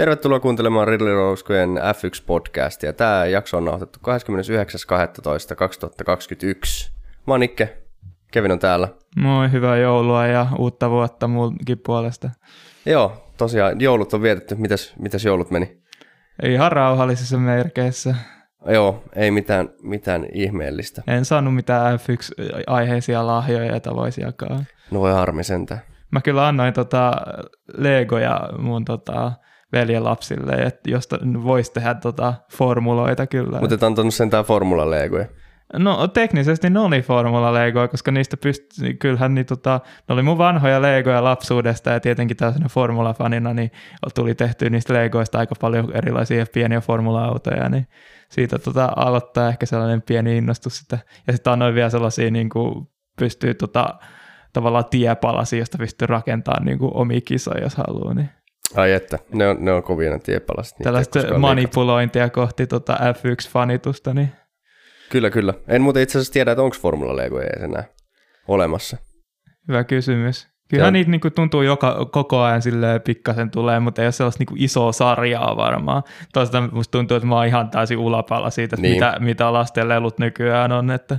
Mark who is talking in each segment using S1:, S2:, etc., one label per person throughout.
S1: Tervetuloa kuuntelemaan Ridley Rouskojen F1-podcastia. Tämä jakso on nauhoitettu 29.12.2021. Mä oon Nikke, Kevin on täällä.
S2: Moi, hyvää joulua ja uutta vuotta munkin puolesta.
S1: Joo, tosiaan joulut on vietetty. Mitäs, mitäs joulut meni?
S2: Ihan rauhallisissa merkeissä.
S1: Joo, ei mitään, mitään ihmeellistä.
S2: En saanut mitään F1-aiheisia lahjoja, joita voisi jakaa.
S1: No voi harmi sentään.
S2: Mä kyllä annoin tota Legoja mun tota veljen lapsille, että jos voisi tehdä tota formuloita kyllä.
S1: Mutta et antanut sentään formula-legoja.
S2: No teknisesti ne oli Formula Legoja, koska niistä pystyi, kyllähän niin, tota, ne oli mun vanhoja Legoja lapsuudesta ja tietenkin tällaisena Formula-fanina niin tuli tehty niistä Legoista aika paljon erilaisia pieniä Formula-autoja, niin siitä tota, aloittaa ehkä sellainen pieni innostus sitä. Ja sitten annoin vielä sellaisia, niin kuin pystyy tota, tavallaan tiepalasia, josta pystyy rakentamaan niin kuin omia kisoja, jos haluaa. Niin.
S1: Ai että, ne on, ne on kovia ne tiepalasit.
S2: Tällaista manipulointia kohti tota F1-fanitusta, niin
S1: Kyllä, kyllä. En muuten itse asiassa tiedä, että onko Formula Lego edes enää olemassa.
S2: Hyvä kysymys. Kyllä on... niitä niinku tuntuu joka, koko ajan sille pikkasen tulee, mutta ei ole sellaista niinku isoa sarjaa varmaan. Toisaalta musta tuntuu, että mä oon ihan täysin ulapalla siitä, niin. mitä, mitä lasten lelut nykyään on. Että...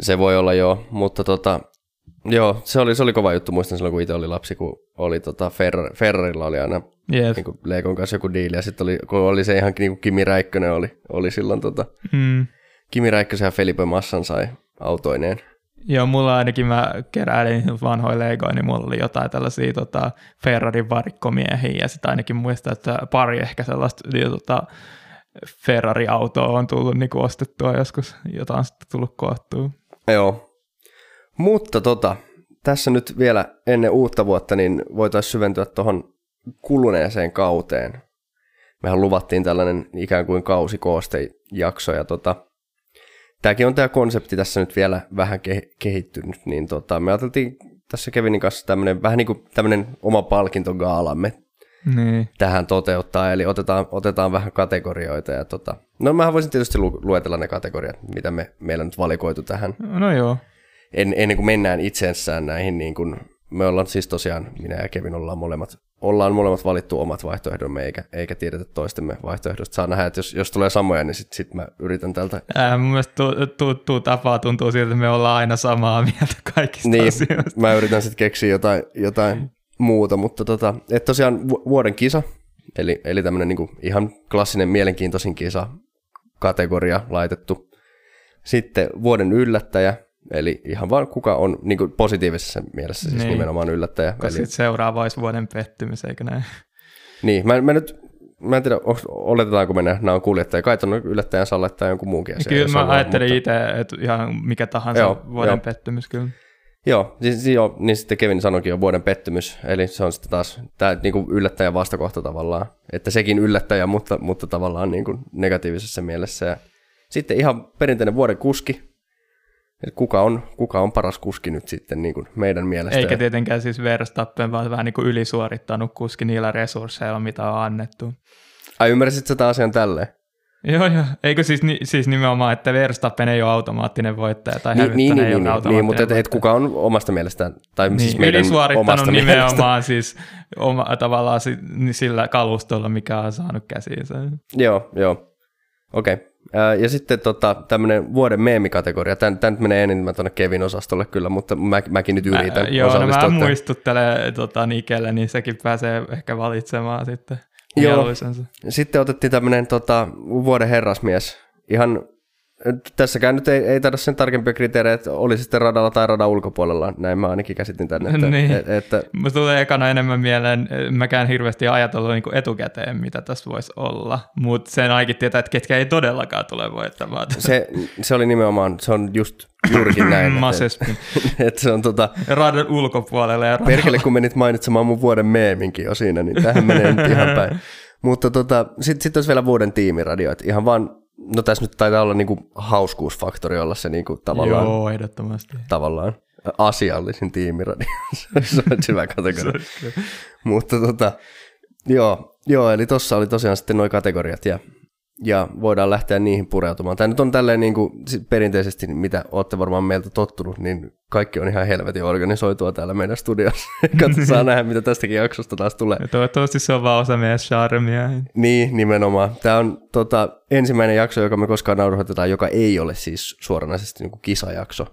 S1: Se voi olla joo, mutta tota, joo, se oli, se oli kova juttu. Muistan silloin, kun itse oli lapsi, kun oli tota Ferrari, Ferrarilla oli aina yep. niin Legon kanssa joku diili, ja sitten oli, kun oli se ihan niin kuin Kimi Räikkönen oli, oli silloin tota, mm Kimi Räikkösen ja Felipe Massan sai autoineen.
S2: Joo, mulla ainakin mä keräilin vanhoja Legoja, niin mulla oli jotain tällaisia tota, Ferrarin varikkomiehiä, ja sitten ainakin muistan, että pari ehkä sellaista niin, tota, Ferrari-autoa on tullut niin kuin ostettua joskus, jota on sitten tullut koottua.
S1: Joo, mutta tota, tässä nyt vielä ennen uutta vuotta, niin voitaisiin syventyä tuohon kuluneeseen kauteen. Mehän luvattiin tällainen ikään kuin kausikoostejakso, ja tota, tämäkin on tämä konsepti tässä nyt vielä vähän ke- kehittynyt, niin tota, me ajateltiin tässä Kevinin kanssa tämmöinen vähän niin kuin tämmöinen oma palkintogaalamme niin. tähän toteuttaa, eli otetaan, otetaan vähän kategorioita. Ja tota, no mä voisin tietysti lu- luetella ne kategoriat, mitä me, meillä nyt valikoitu tähän.
S2: No joo.
S1: En, ennen kuin mennään itsensään näihin, niin kuin, me ollaan siis tosiaan, minä ja Kevin ollaan molemmat ollaan molemmat valittu omat vaihtoehdomme, eikä, eikä tiedetä toistemme vaihtoehdosta. Saa nähdä, että jos, jos tulee samoja, niin sitten sit mä yritän tältä.
S2: Ää, mun mielestä tuu, tuu, tuu tapaa tuntuu siltä, että me ollaan aina samaa mieltä kaikista
S1: niin,
S2: asioista.
S1: mä yritän sitten keksiä jotain, jotain muuta, mutta tota, et tosiaan vuoden kisa, eli, eli tämmöinen niinku ihan klassinen mielenkiintoisin kisa kategoria laitettu. Sitten vuoden yllättäjä, Eli ihan vaan kuka on niin kuin positiivisessa mielessä siis niin. nimenomaan yllättäjä.
S2: Koska sitten seuraava olisi vuoden pettymys, eikö näin?
S1: Niin, mä, mä nyt mä en tiedä, oletetaanko me nämä on kuljettajia. Kai on yllättäjän salle tai jonkun muunkin asia.
S2: Kyllä mä ajattelin mutta... itse, että ihan mikä tahansa joo, vuoden joo. pettymys kyllä.
S1: Joo, siis, joo, niin sitten Kevin sanoikin jo vuoden pettymys, eli se on sitten taas tämä niin kuin yllättäjän vastakohta tavallaan, että sekin yllättäjä, mutta, mutta tavallaan niin kuin negatiivisessa mielessä. Ja sitten ihan perinteinen vuoden kuski, että kuka on, kuka on paras kuski nyt sitten niin kuin meidän mielestä.
S2: Eikä tietenkään siis Verstappen, vaan vähän niin kuin ylisuorittanut kuski niillä resursseilla, mitä on annettu.
S1: Ai ymmärsit sä asian tälleen?
S2: Joo, joo. Eikö siis, siis nimenomaan, että Verstappen ei ole automaattinen voittaja tai
S1: niin, niin, niin, ei niin, ole niin, niin, mutta et, et kuka on omasta mielestään, tai niin, siis meidän
S2: omasta nimenomaan mielestä. siis oma, tavallaan sillä kalustolla, mikä on saanut käsiinsä.
S1: Joo, joo. Okei. Okay. Ja sitten tota, tämmöinen vuoden meemikategoria. Tämä, nyt menee enemmän tuonne Kevin osastolle kyllä, mutta mä, mäkin nyt yritän
S2: Ää, Joo, no mä muistuttelen tota, Nikelle, niin sekin pääsee ehkä valitsemaan sitten.
S1: Joo. Sitten otettiin tämmöinen tota, vuoden herrasmies. Ihan Tässäkään nyt ei, ei taida sen tarkempia kriteerejä, että olisi sitten radalla tai radan ulkopuolella. Näin mä ainakin käsitin tänne. Että,
S2: niin. et, että... Musta tulee ekana enemmän mieleen, mäkään hirveästi ajatellut niin etukäteen, mitä tässä voisi olla. Mutta sen ainakin tietää, että ketkä ei todellakaan tule voittamaan.
S1: Se, se oli nimenomaan, se on just juurikin näin.
S2: että,
S1: että se on tota...
S2: Radan ulkopuolella ja
S1: radalla. Perkele, kun menit mainitsemaan mun vuoden meeminkin jo siinä, niin tähän menee nyt ihan päin. Mutta tota, sitten sit olisi vielä vuoden tiimiradio, että ihan vaan No tässä nyt taitaa olla niinku hauskuusfaktori olla se niinku tavallaan.
S2: Joo, ehdottomasti.
S1: Tavallaan asiallisin tiimiradio. se on hyvä kategoria. Mutta tota, joo, joo, eli tuossa oli tosiaan sitten nuo kategoriat ja ja voidaan lähteä niihin pureutumaan. Tämä nyt on tälleen niin kuin, perinteisesti, mitä olette varmaan meiltä tottunut, niin kaikki on ihan helvetin organisoitua täällä meidän studiossa. Katsotaan nähdä, mitä tästäkin jaksosta taas tulee.
S2: Ja toivottavasti se on vaan osa meidän charmia.
S1: Niin, nimenomaan. Tämä on tota, ensimmäinen jakso, joka me koskaan nauhoitetaan, joka ei ole siis suoranaisesti niin kuin kisajakso.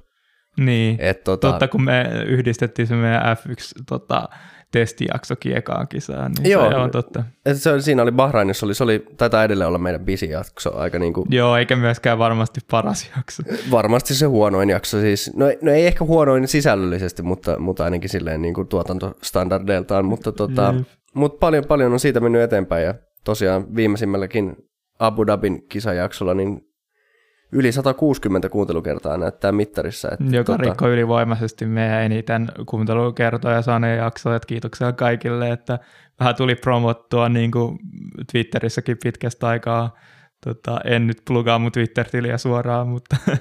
S2: Niin, Et, tota... totta kun me yhdistettiin se meidän F1 tota, testijaksokin ekaan kisaan, niin Joo, se on totta.
S1: Et se, siinä oli Bahrainissa, oli, se oli, taitaa edelleen olla meidän bisi jakso aika niin kuin...
S2: Joo, eikä myöskään varmasti paras jakso.
S1: Varmasti se huonoin jakso siis. No, no ei ehkä huonoin sisällöllisesti, mutta, mutta ainakin silleen niin kuin tuotantostandardeiltaan, mutta tota, mm. mut paljon, paljon on siitä mennyt eteenpäin ja tosiaan viimeisimmälläkin Abu Dhabin kisajaksolla, niin yli 160 kuuntelukertaa näyttää mittarissa.
S2: Että Joka tota... rikkoi ylivoimaisesti meidän eniten kuuntelukertoja saaneen jaksoja. Kiitoksia kaikille, että vähän tuli promottua niin kuin Twitterissäkin pitkästä aikaa. Tota, en nyt plugaa mun Twitter-tiliä suoraan, mutta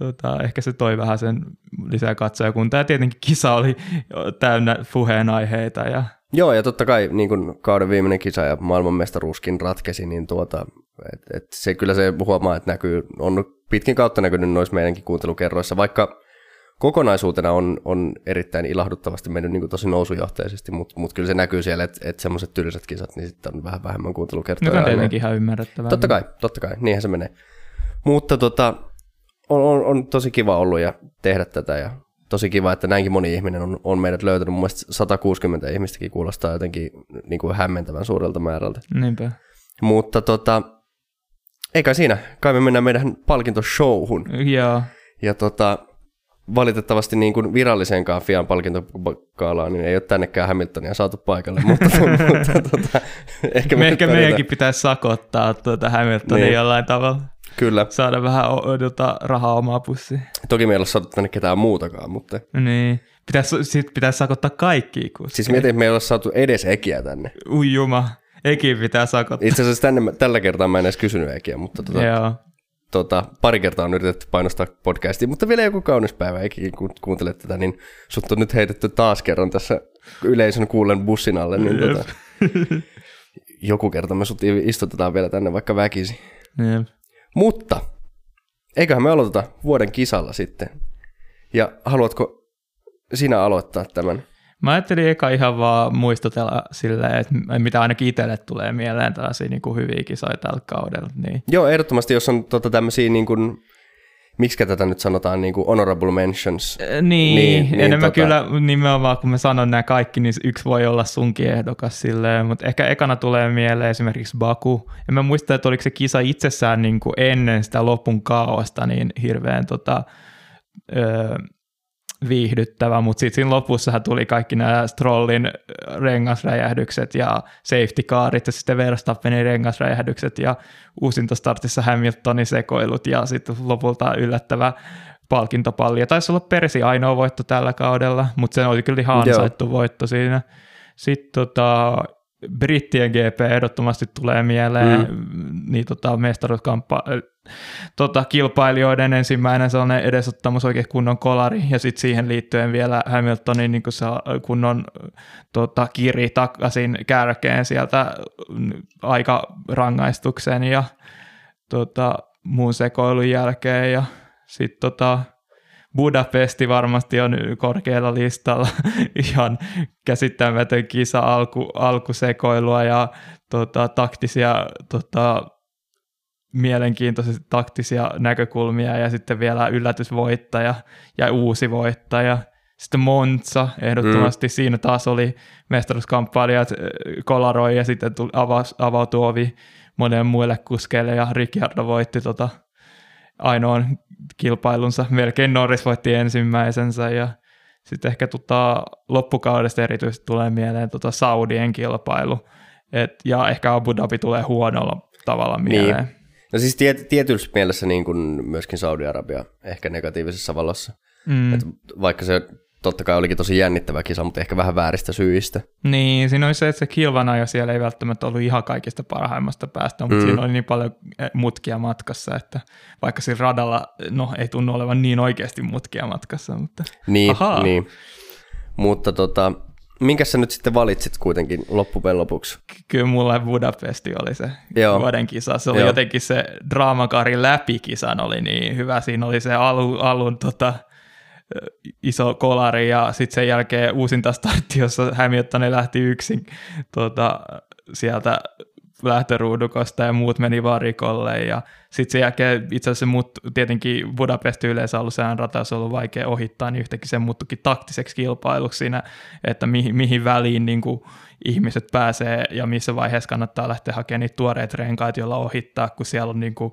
S2: tota, ehkä se toi vähän sen lisää katsoja, kun tämä tietenkin kisa oli täynnä puheenaiheita. Ja...
S1: Joo, ja totta kai niin kun kauden viimeinen kisa ja maailmanmestaruuskin ratkesi, niin tuota, et, et se kyllä se huomaa, että näkyy, on pitkin kautta näkynyt noissa meidänkin kuuntelukerroissa, vaikka kokonaisuutena on, on erittäin ilahduttavasti mennyt niin kuin tosi nousujohteisesti, mutta mut kyllä se näkyy siellä, että et semmoiset tylsät kisat, niin sitten on vähän vähemmän kuuntelukertoja.
S2: Joka on tietenkin ihan ymmärrettävää.
S1: Totta kai, totta kai, niinhän se menee. Mutta tota, on, on, on tosi kiva ollut ja tehdä tätä ja tosi kiva, että näinkin moni ihminen on, on meidät löytänyt. Mun mielestä 160 ihmistäkin kuulostaa jotenkin niin kuin hämmentävän suurelta määrältä.
S2: Niinpä.
S1: Mutta tota, eikä siinä, kai me mennään meidän palkintoshowhun.
S2: Joo.
S1: Ja tota, valitettavasti niin kuin viralliseenkaan Fian palkintokaalaan, niin ei ole tännekään Hamiltonia saatu paikalle, mutta, mutta tota,
S2: ehkä, me ehkä meidänkin pitäisi sakottaa tuota Hamiltonia niin. jollain tavalla.
S1: Kyllä.
S2: Saada vähän odota rahaa omaa pussiin.
S1: Toki meillä ei ole saatu tänne ketään muutakaan, mutta...
S2: Niin. Pitäisi, sit pitäisi sakottaa kaikki.
S1: Siis mietin, että me ei ole saatu edes Ekiä tänne.
S2: Ui juma. Eki pitää sakottaa.
S1: Itse asiassa tänne, tällä kertaa mä en edes kysynyt Ekiä, mutta tota,
S2: Joo.
S1: Tota, pari kertaa on yritetty painostaa podcastia, mutta vielä joku kaunis päivä, Ekikin kun kuuntelet tätä, niin sut on nyt heitetty taas kerran tässä yleisön kuulen bussin alle, niin tota, joku kerta me sut istutetaan vielä tänne vaikka väkisi.
S2: Jep.
S1: Mutta eiköhän me aloiteta vuoden kisalla sitten. Ja haluatko sinä aloittaa tämän?
S2: Mä ajattelin eka ihan vaan muistutella silleen, että mitä ainakin itselle tulee mieleen tällaisia niin kuin hyviä kisoja tällä kaudella. Niin.
S1: Joo, ehdottomasti, jos on tota, tämmöisiä niin kuin, miksi tätä nyt sanotaan, niin kuin honorable mentions.
S2: Niin, niin, niin enemmän tota... kyllä nimenomaan, kun mä sanon nämä kaikki, niin yksi voi olla sunkin ehdokas silleen, mutta ehkä ekana tulee mieleen esimerkiksi Baku. En mä muista, että oliko se kisa itsessään niin kuin ennen sitä lopun kaosta niin hirveän tota, öö, viihdyttävä, mutta sitten siinä lopussahan tuli kaikki nämä Strollin rengasräjähdykset ja safety carit ja sitten Verstappenin rengasräjähdykset ja uusintostartissa Hamiltonin sekoilut ja sitten lopulta yllättävä palkintopalli. Ja taisi olla Persi ainoa voitto tällä kaudella, mutta se oli kyllä ihan ansaittu voitto siinä. Sitten tota, brittien GP ehdottomasti tulee mieleen, mm. niin tota, mestaruuskamppa, tota, kilpailijoiden ensimmäinen sellainen edesottamus oikein kunnon kolari, ja sitten siihen liittyen vielä Hamiltonin niin se kunnon tota, kiri takaisin kärkeen sieltä aika rangaistuksen ja tota, muun sekoilun jälkeen, ja sitten tota, Budapesti varmasti on korkealla listalla. Ihan käsittämätön kisa alku, alkusekoilua ja tota, taktisia, tota, mielenkiintoisia taktisia näkökulmia ja sitten vielä yllätysvoittaja ja uusi voittaja. Sitten Monza ehdottomasti, mm. siinä taas oli mestaruuskamppailijat kolaroi ja sitten tuli, avautui ovi moneen muille kuskeille ja Ricciardo voitti tota, ainoan kilpailunsa. Melkein Norris voitti ensimmäisensä ja sitten ehkä tota, loppukaudesta erityisesti tulee mieleen tota Saudien kilpailu. Et, ja ehkä Abu Dhabi tulee huonolla tavalla niin. mieleen. Niin.
S1: No siis tiet, tietyssä mielessä niin kuin myöskin Saudi-Arabia ehkä negatiivisessa valossa. Mm. Et vaikka se totta kai olikin tosi jännittävä kisa, mutta ehkä vähän vääristä syistä.
S2: Niin, siinä oli se, että se kilvana jo siellä ei välttämättä ollut ihan kaikista parhaimmasta päästä, mutta mm. siinä oli niin paljon eh, mutkia matkassa, että vaikka siinä radalla, no ei tunnu olevan niin oikeasti mutkia matkassa, mutta
S1: Niin, niin. mutta tota, minkä sä nyt sitten valitsit kuitenkin loppujen lopuksi?
S2: Kyllä mulle Budapesti oli se
S1: Joo.
S2: vuoden kisa. Se oli
S1: Joo.
S2: jotenkin se draamakaari läpi kisan oli niin hyvä. Siinä oli se alu, alun tota, iso kolari ja sitten sen jälkeen uusinta startti, jossa Hamilton lähti yksin tota, sieltä lähtöruudukosta ja muut meni varikolle ja sitten sen jälkeen itse asiassa muut, tietenkin Budapest yleensä ollut sehän rata, olisi ollut vaikea ohittaa, niin yhtäkkiä se muuttuikin taktiseksi kilpailuksi siinä, että mihin, mihin väliin niin kuin ihmiset pääsee ja missä vaiheessa kannattaa lähteä hakemaan niitä tuoreita renkaita, joilla ohittaa, kun siellä on niin kuin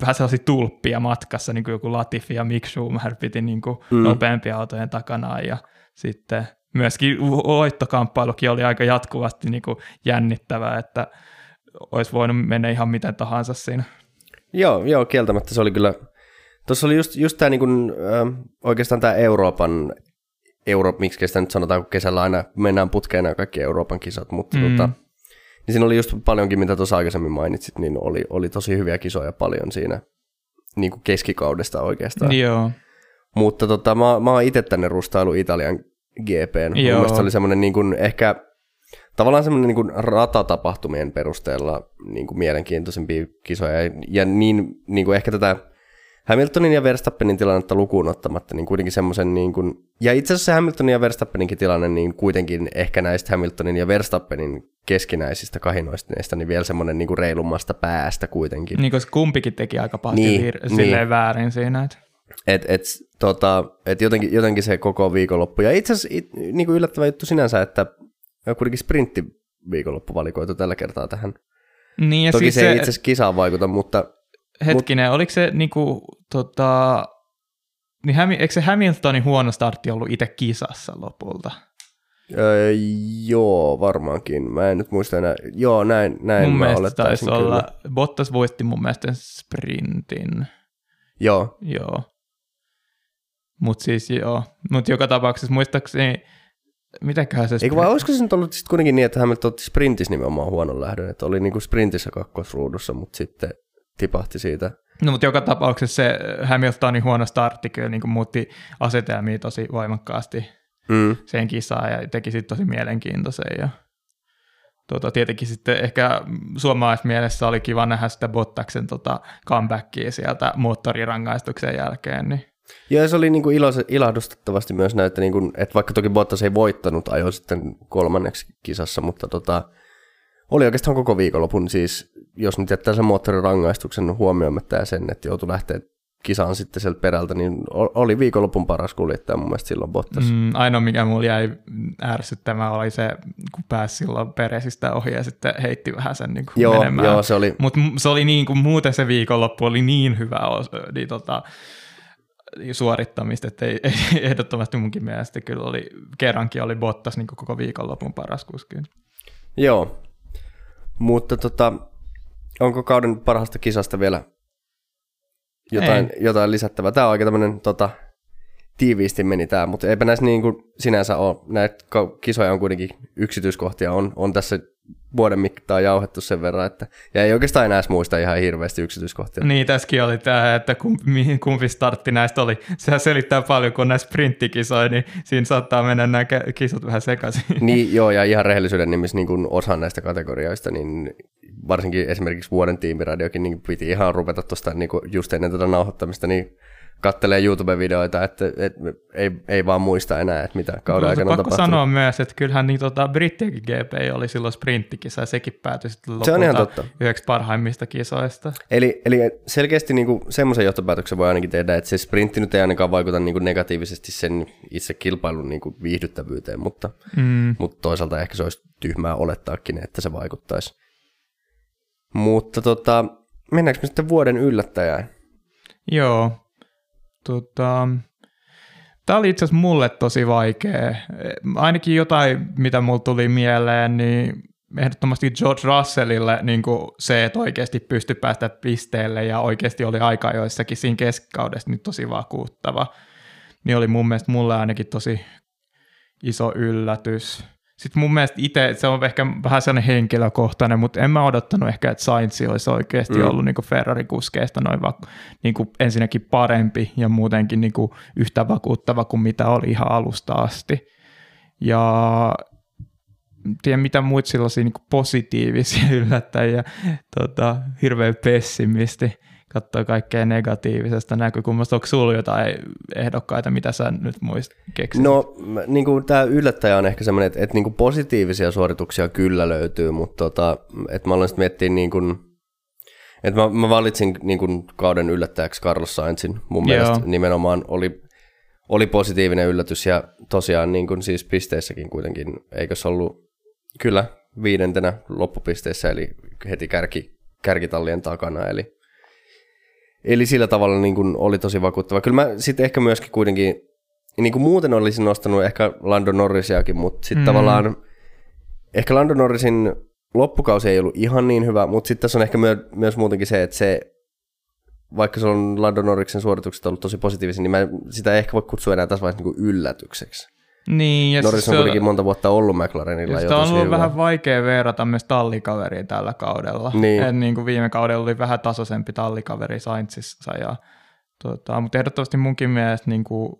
S2: vähän sellaisia tulppia matkassa, niin kuin joku Latifi ja Mick Schumacher piti niin kuin mm. nopeampia autojen takana ja sitten myöskin voittokamppailukin oli aika jatkuvasti niin kuin jännittävää, että olisi voinut mennä ihan miten tahansa siinä.
S1: Joo, joo, kieltämättä se oli kyllä, tuossa oli just, just tämä niin äh, oikeastaan tämä Euroopan, Euro, miksi sitä nyt sanotaan, kun kesällä aina mennään putkeen nämä kaikki Euroopan kisat, mutta mm. tota, niin siinä oli just paljonkin, mitä tuossa aikaisemmin mainitsit, niin oli, oli tosi hyviä kisoja paljon siinä niin kuin keskikaudesta oikeastaan.
S2: Joo.
S1: Mutta tota, mä, mä oon itse tänne rustailu Italian GPn. Mun
S2: Joo.
S1: mielestä se oli semmoinen niin kuin ehkä tavallaan semmoinen niin kuin ratatapahtumien perusteella niin kuin mielenkiintoisempia kisoja. Ja, ja niin, niin kuin ehkä tätä Hamiltonin ja Verstappenin tilannetta lukuun ottamatta, niin kuitenkin semmoisen, niin kuin, ja itse asiassa Hamiltonin ja Verstappeninkin tilanne, niin kuitenkin ehkä näistä Hamiltonin ja Verstappenin keskinäisistä kahinoisteista, niin vielä semmoinen niin reilummasta päästä kuitenkin.
S2: Niin koska kumpikin teki aika paljon
S1: Niin,
S2: vir-
S1: niin.
S2: silleen väärin siinä. Että.
S1: Et, et, tota, et jotenkin, jotenkin se koko viikonloppu. Ja itse asiassa it, niin kuin yllättävä juttu sinänsä, että kuitenkin sprintti viikonloppu valikoitu tällä kertaa tähän.
S2: Niin ja
S1: Toki
S2: siis
S1: se,
S2: se,
S1: ei itse asiassa kisaan vaikuta, mutta
S2: hetkinen, oliko se niinku, tota, niin Hämi, eikö se Hamiltonin huono startti ollut itse kisassa lopulta?
S1: Öö, joo, varmaankin. Mä en nyt muista enää. Joo, näin, näin
S2: mun
S1: mä
S2: mielestä taisi olla,
S1: kyllä.
S2: Bottas voitti mun mielestä sprintin,
S1: Joo,
S2: joo. Mutta siis joo, mutta joka tapauksessa muistaakseni, mitäköhän se
S1: Eikö
S2: sprin-
S1: vai olisiko se nyt ollut sitten kuitenkin niin, että Hamilton otti sprintissä nimenomaan huonon lähdön, että oli niinku sprintissä kakkosruudussa, mutta sitten tipahti siitä.
S2: No, mutta joka tapauksessa se Hamiltonin huono startti kyllä niin muutti asetelmia tosi voimakkaasti
S1: Mm.
S2: sen kisaan ja teki sitten tosi mielenkiintoisen. Ja, tuota, tietenkin sitten ehkä suomalaismielessä oli kiva nähdä sitä Bottaksen tota, comebackia sieltä moottorirangaistuksen jälkeen. Niin.
S1: Ja se oli niinku ilo, ilahdustettavasti myös näin, että, niinku, että vaikka toki Bottas ei voittanut, ajoi sitten kolmanneksi kisassa, mutta tota, oli oikeastaan koko viikonlopun siis, jos nyt jättää sen moottorirangaistuksen huomioimatta ja sen, että joutui lähteä kisaan sitten sieltä perältä, niin oli viikonlopun paras kuljettaja mun mielestä silloin Bottas. Mm.
S2: Ainoa, mikä mulla jäi ärsyttämään, oli se, kun pääsi silloin Peresistä ohi ja sitten heitti vähän sen niin kuin
S1: Joo,
S2: menemään.
S1: joo, se oli,
S2: Mutta se oli niin kuin, muuten se viikonloppu oli niin hyvä niin, tota, suorittamista, että ei, ei, ehdottomasti munkin mielestä kyllä oli, kerrankin oli Bottas niin kuin koko viikonlopun paras kuski.
S1: joo. Mutta tota, onko kauden parhaasta kisasta vielä jotain, jotain lisättävää? Tämä on aika tämmöinen tota, tiiviisti meni tämä, mutta eipä näissä niin kuin sinänsä ole. Näitä kisoja on kuitenkin yksityiskohtia, on, on tässä vuoden mittaan jauhettu sen verran, että ja ei oikeastaan enää muista ihan hirveästi yksityiskohtia.
S2: Niin, tässäkin oli tämä, että kum, mihin kumpi startti näistä oli. Sehän selittää paljon, kun näissä sprinttikisoja, niin siinä saattaa mennä nämä kisat vähän sekaisin.
S1: Niin, joo, ja ihan rehellisyyden nimissä niin kuin osa näistä kategorioista, niin varsinkin esimerkiksi vuoden tiimiradiokin niin piti ihan rupeta tuosta niin just ennen tätä nauhoittamista, niin kattelee YouTube-videoita, että, että ei, ei vaan muista enää, että mitä kauden
S2: Kyllä se
S1: aikana on
S2: pakko
S1: tapahtunut.
S2: sanoa myös, että kyllähän niin, tota, Brittiäkin GP oli silloin sprinttikisa ja sekin päätyi sitten lopulta
S1: Se on ihan totta.
S2: yhdeksi parhaimmista kisoista.
S1: Eli, eli selkeästi niin semmoisen johtopäätöksen voi ainakin tehdä, että se sprintti nyt ei ainakaan vaikuta niin kuin negatiivisesti sen itse kilpailun niin kuin viihdyttävyyteen, mutta,
S2: Mm.
S1: mutta toisaalta ehkä se olisi tyhmää olettaakin, että se vaikuttaisi. Mutta tota, mennäänkö me sitten vuoden yllättäjään?
S2: Joo. Tota, Tämä oli itse asiassa mulle tosi vaikea. Ainakin jotain, mitä mulle tuli mieleen, niin ehdottomasti George Russellille niin kuin se, että oikeasti pystyi päästä pisteelle ja oikeasti oli aika joissakin siinä keskikaudessa niin tosi vakuuttava. Niin oli mun mielestä mulle ainakin tosi iso yllätys. Sitten mun mielestä itse, se on ehkä vähän sellainen henkilökohtainen, mutta en mä odottanut ehkä, että Sainz olisi oikeasti
S1: Mm.
S2: ollut niin Ferrari-kuskeista noin va- niin kuin ensinnäkin parempi ja muutenkin niin kuin yhtä vakuuttava kuin mitä oli ihan alusta asti. Ja tiedä mitä muita sellaisia niin positiivisia yllättäjiä, tota, hirveän pessimisti katsoa kaikkea negatiivisesta näkökulmasta. Onko sulla jotain ehdokkaita, mitä sä nyt muist keksit?
S1: No, niin kuin tämä yllättäjä on ehkä semmoinen, että, että niin kuin positiivisia suorituksia kyllä löytyy, mutta tota, että mä aloin sitten miettiä niin kuin, että mä, mä valitsin niin kuin kauden yllättäjäksi Carlos Sainzin. Mun Joo. mielestä nimenomaan oli, oli positiivinen yllätys ja tosiaan niin kuin siis pisteissäkin kuitenkin, eikö se ollut kyllä viidentenä loppupisteissä, eli heti kärki, kärkitallien takana, eli Eli sillä tavalla niin kuin oli tosi vakuuttava. Kyllä mä sitten ehkä myöskin kuitenkin, niin kuin muuten olisin nostanut ehkä Lando Norrisiakin, mutta sitten mm. tavallaan ehkä Lando Norrisin loppukausi ei ollut ihan niin hyvä, mutta sitten tässä on ehkä myö, myös muutenkin se, että se, vaikka se on Lando Norriksen suoritukset ollut tosi positiivisia, niin mä sitä ei ehkä voi kutsua enää tässä vaiheessa niin yllätykseksi.
S2: Niin,
S1: ja Norris on kuitenkin monta vuotta ollut McLarenilla
S2: jo on ollut hyvä. vähän vaikea verrata myös tallikaveriin tällä kaudella. Niin. Et niin kuin viime kaudella oli vähän tasaisempi tallikaveri Sainzissa. Ja, tota, mutta ehdottomasti munkin mielestä niin kuin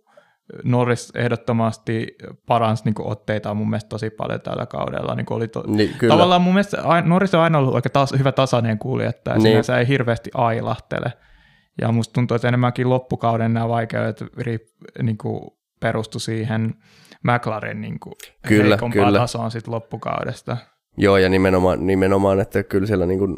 S2: Norris ehdottomasti paransi niin otteita mun mielestä tosi paljon tällä kaudella. Niin oli to... niin, kyllä. Tavallaan mun mielestä Norris on aina ollut aika taas, hyvä tasainen kuljettaja, niin. sinänsä ei hirveästi ailahtele. Ja musta tuntuu, että enemmänkin loppukauden nämä vaikeudet niin kuin perustu siihen McLaren niin kuin kyllä, kyllä. tasoon sit loppukaudesta.
S1: Joo, ja nimenomaan, nimenomaan että kyllä siellä niin kuin,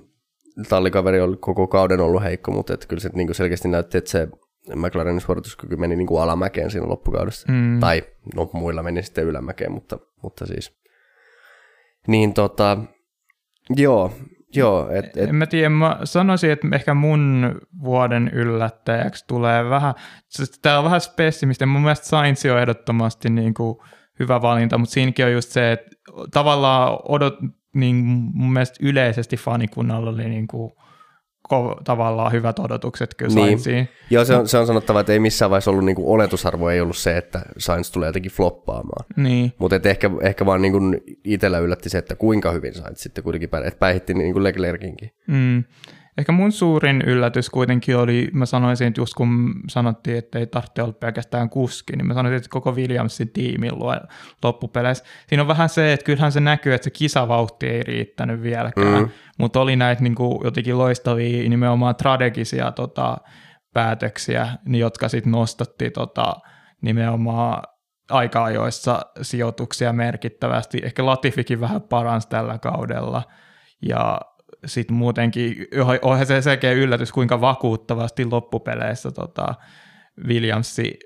S1: tallikaveri oli koko kauden ollut heikko, mutta että kyllä se niin kuin selkeästi näytti, että se McLarenin suorituskyky meni niin kuin alamäkeen siinä loppukaudessa. Mm. Tai no muilla meni sitten ylämäkeen, mutta, mutta siis. Niin tota, joo, Joo, et, et...
S2: En mä tiedä, mä sanoisin, että ehkä mun vuoden yllättäjäksi tulee vähän, tämä on vähän pessimistä, mun mielestä Sainz on ehdottomasti niin kuin hyvä valinta, mutta siinäkin on just se, että tavallaan odot, niin mun mielestä yleisesti fanikunnalla oli niin kuin ko- tavallaan hyvät odotukset kyllä niin. Sainziin.
S1: Joo, se on, se on sanottava, että ei missään vaiheessa ollut niin kuin oletusarvo, ei ollut se, että Sainz tulee jotenkin floppaamaan.
S2: Niin.
S1: Mutta ehkä, ehkä vaan niin kuin itsellä yllätti se, että kuinka hyvin Sainz sitten kuitenkin pärjää, että päihitti niin kuin.
S2: Mm. Ehkä mun suurin yllätys kuitenkin oli, mä sanoisin, että just kun sanottiin, että ei tarvitse olla pelkästään kuski, niin mä sanoisin, että koko Williamsin tiimin loppupeleissä. Siinä on vähän se, että kyllähän se näkyy, että se kisavauhti ei riittänyt vieläkään, mm. mutta oli näitä niin kuin, jotenkin loistavia nimenomaan strategisia tota, päätöksiä, niin jotka sitten nostatti tota, nimenomaan aika-ajoissa sijoituksia merkittävästi. Ehkä Latifikin vähän paransi tällä kaudella. Ja sitten muutenkin, onhan se selkeä yllätys, kuinka vakuuttavasti loppupeleissä tota, Williamsi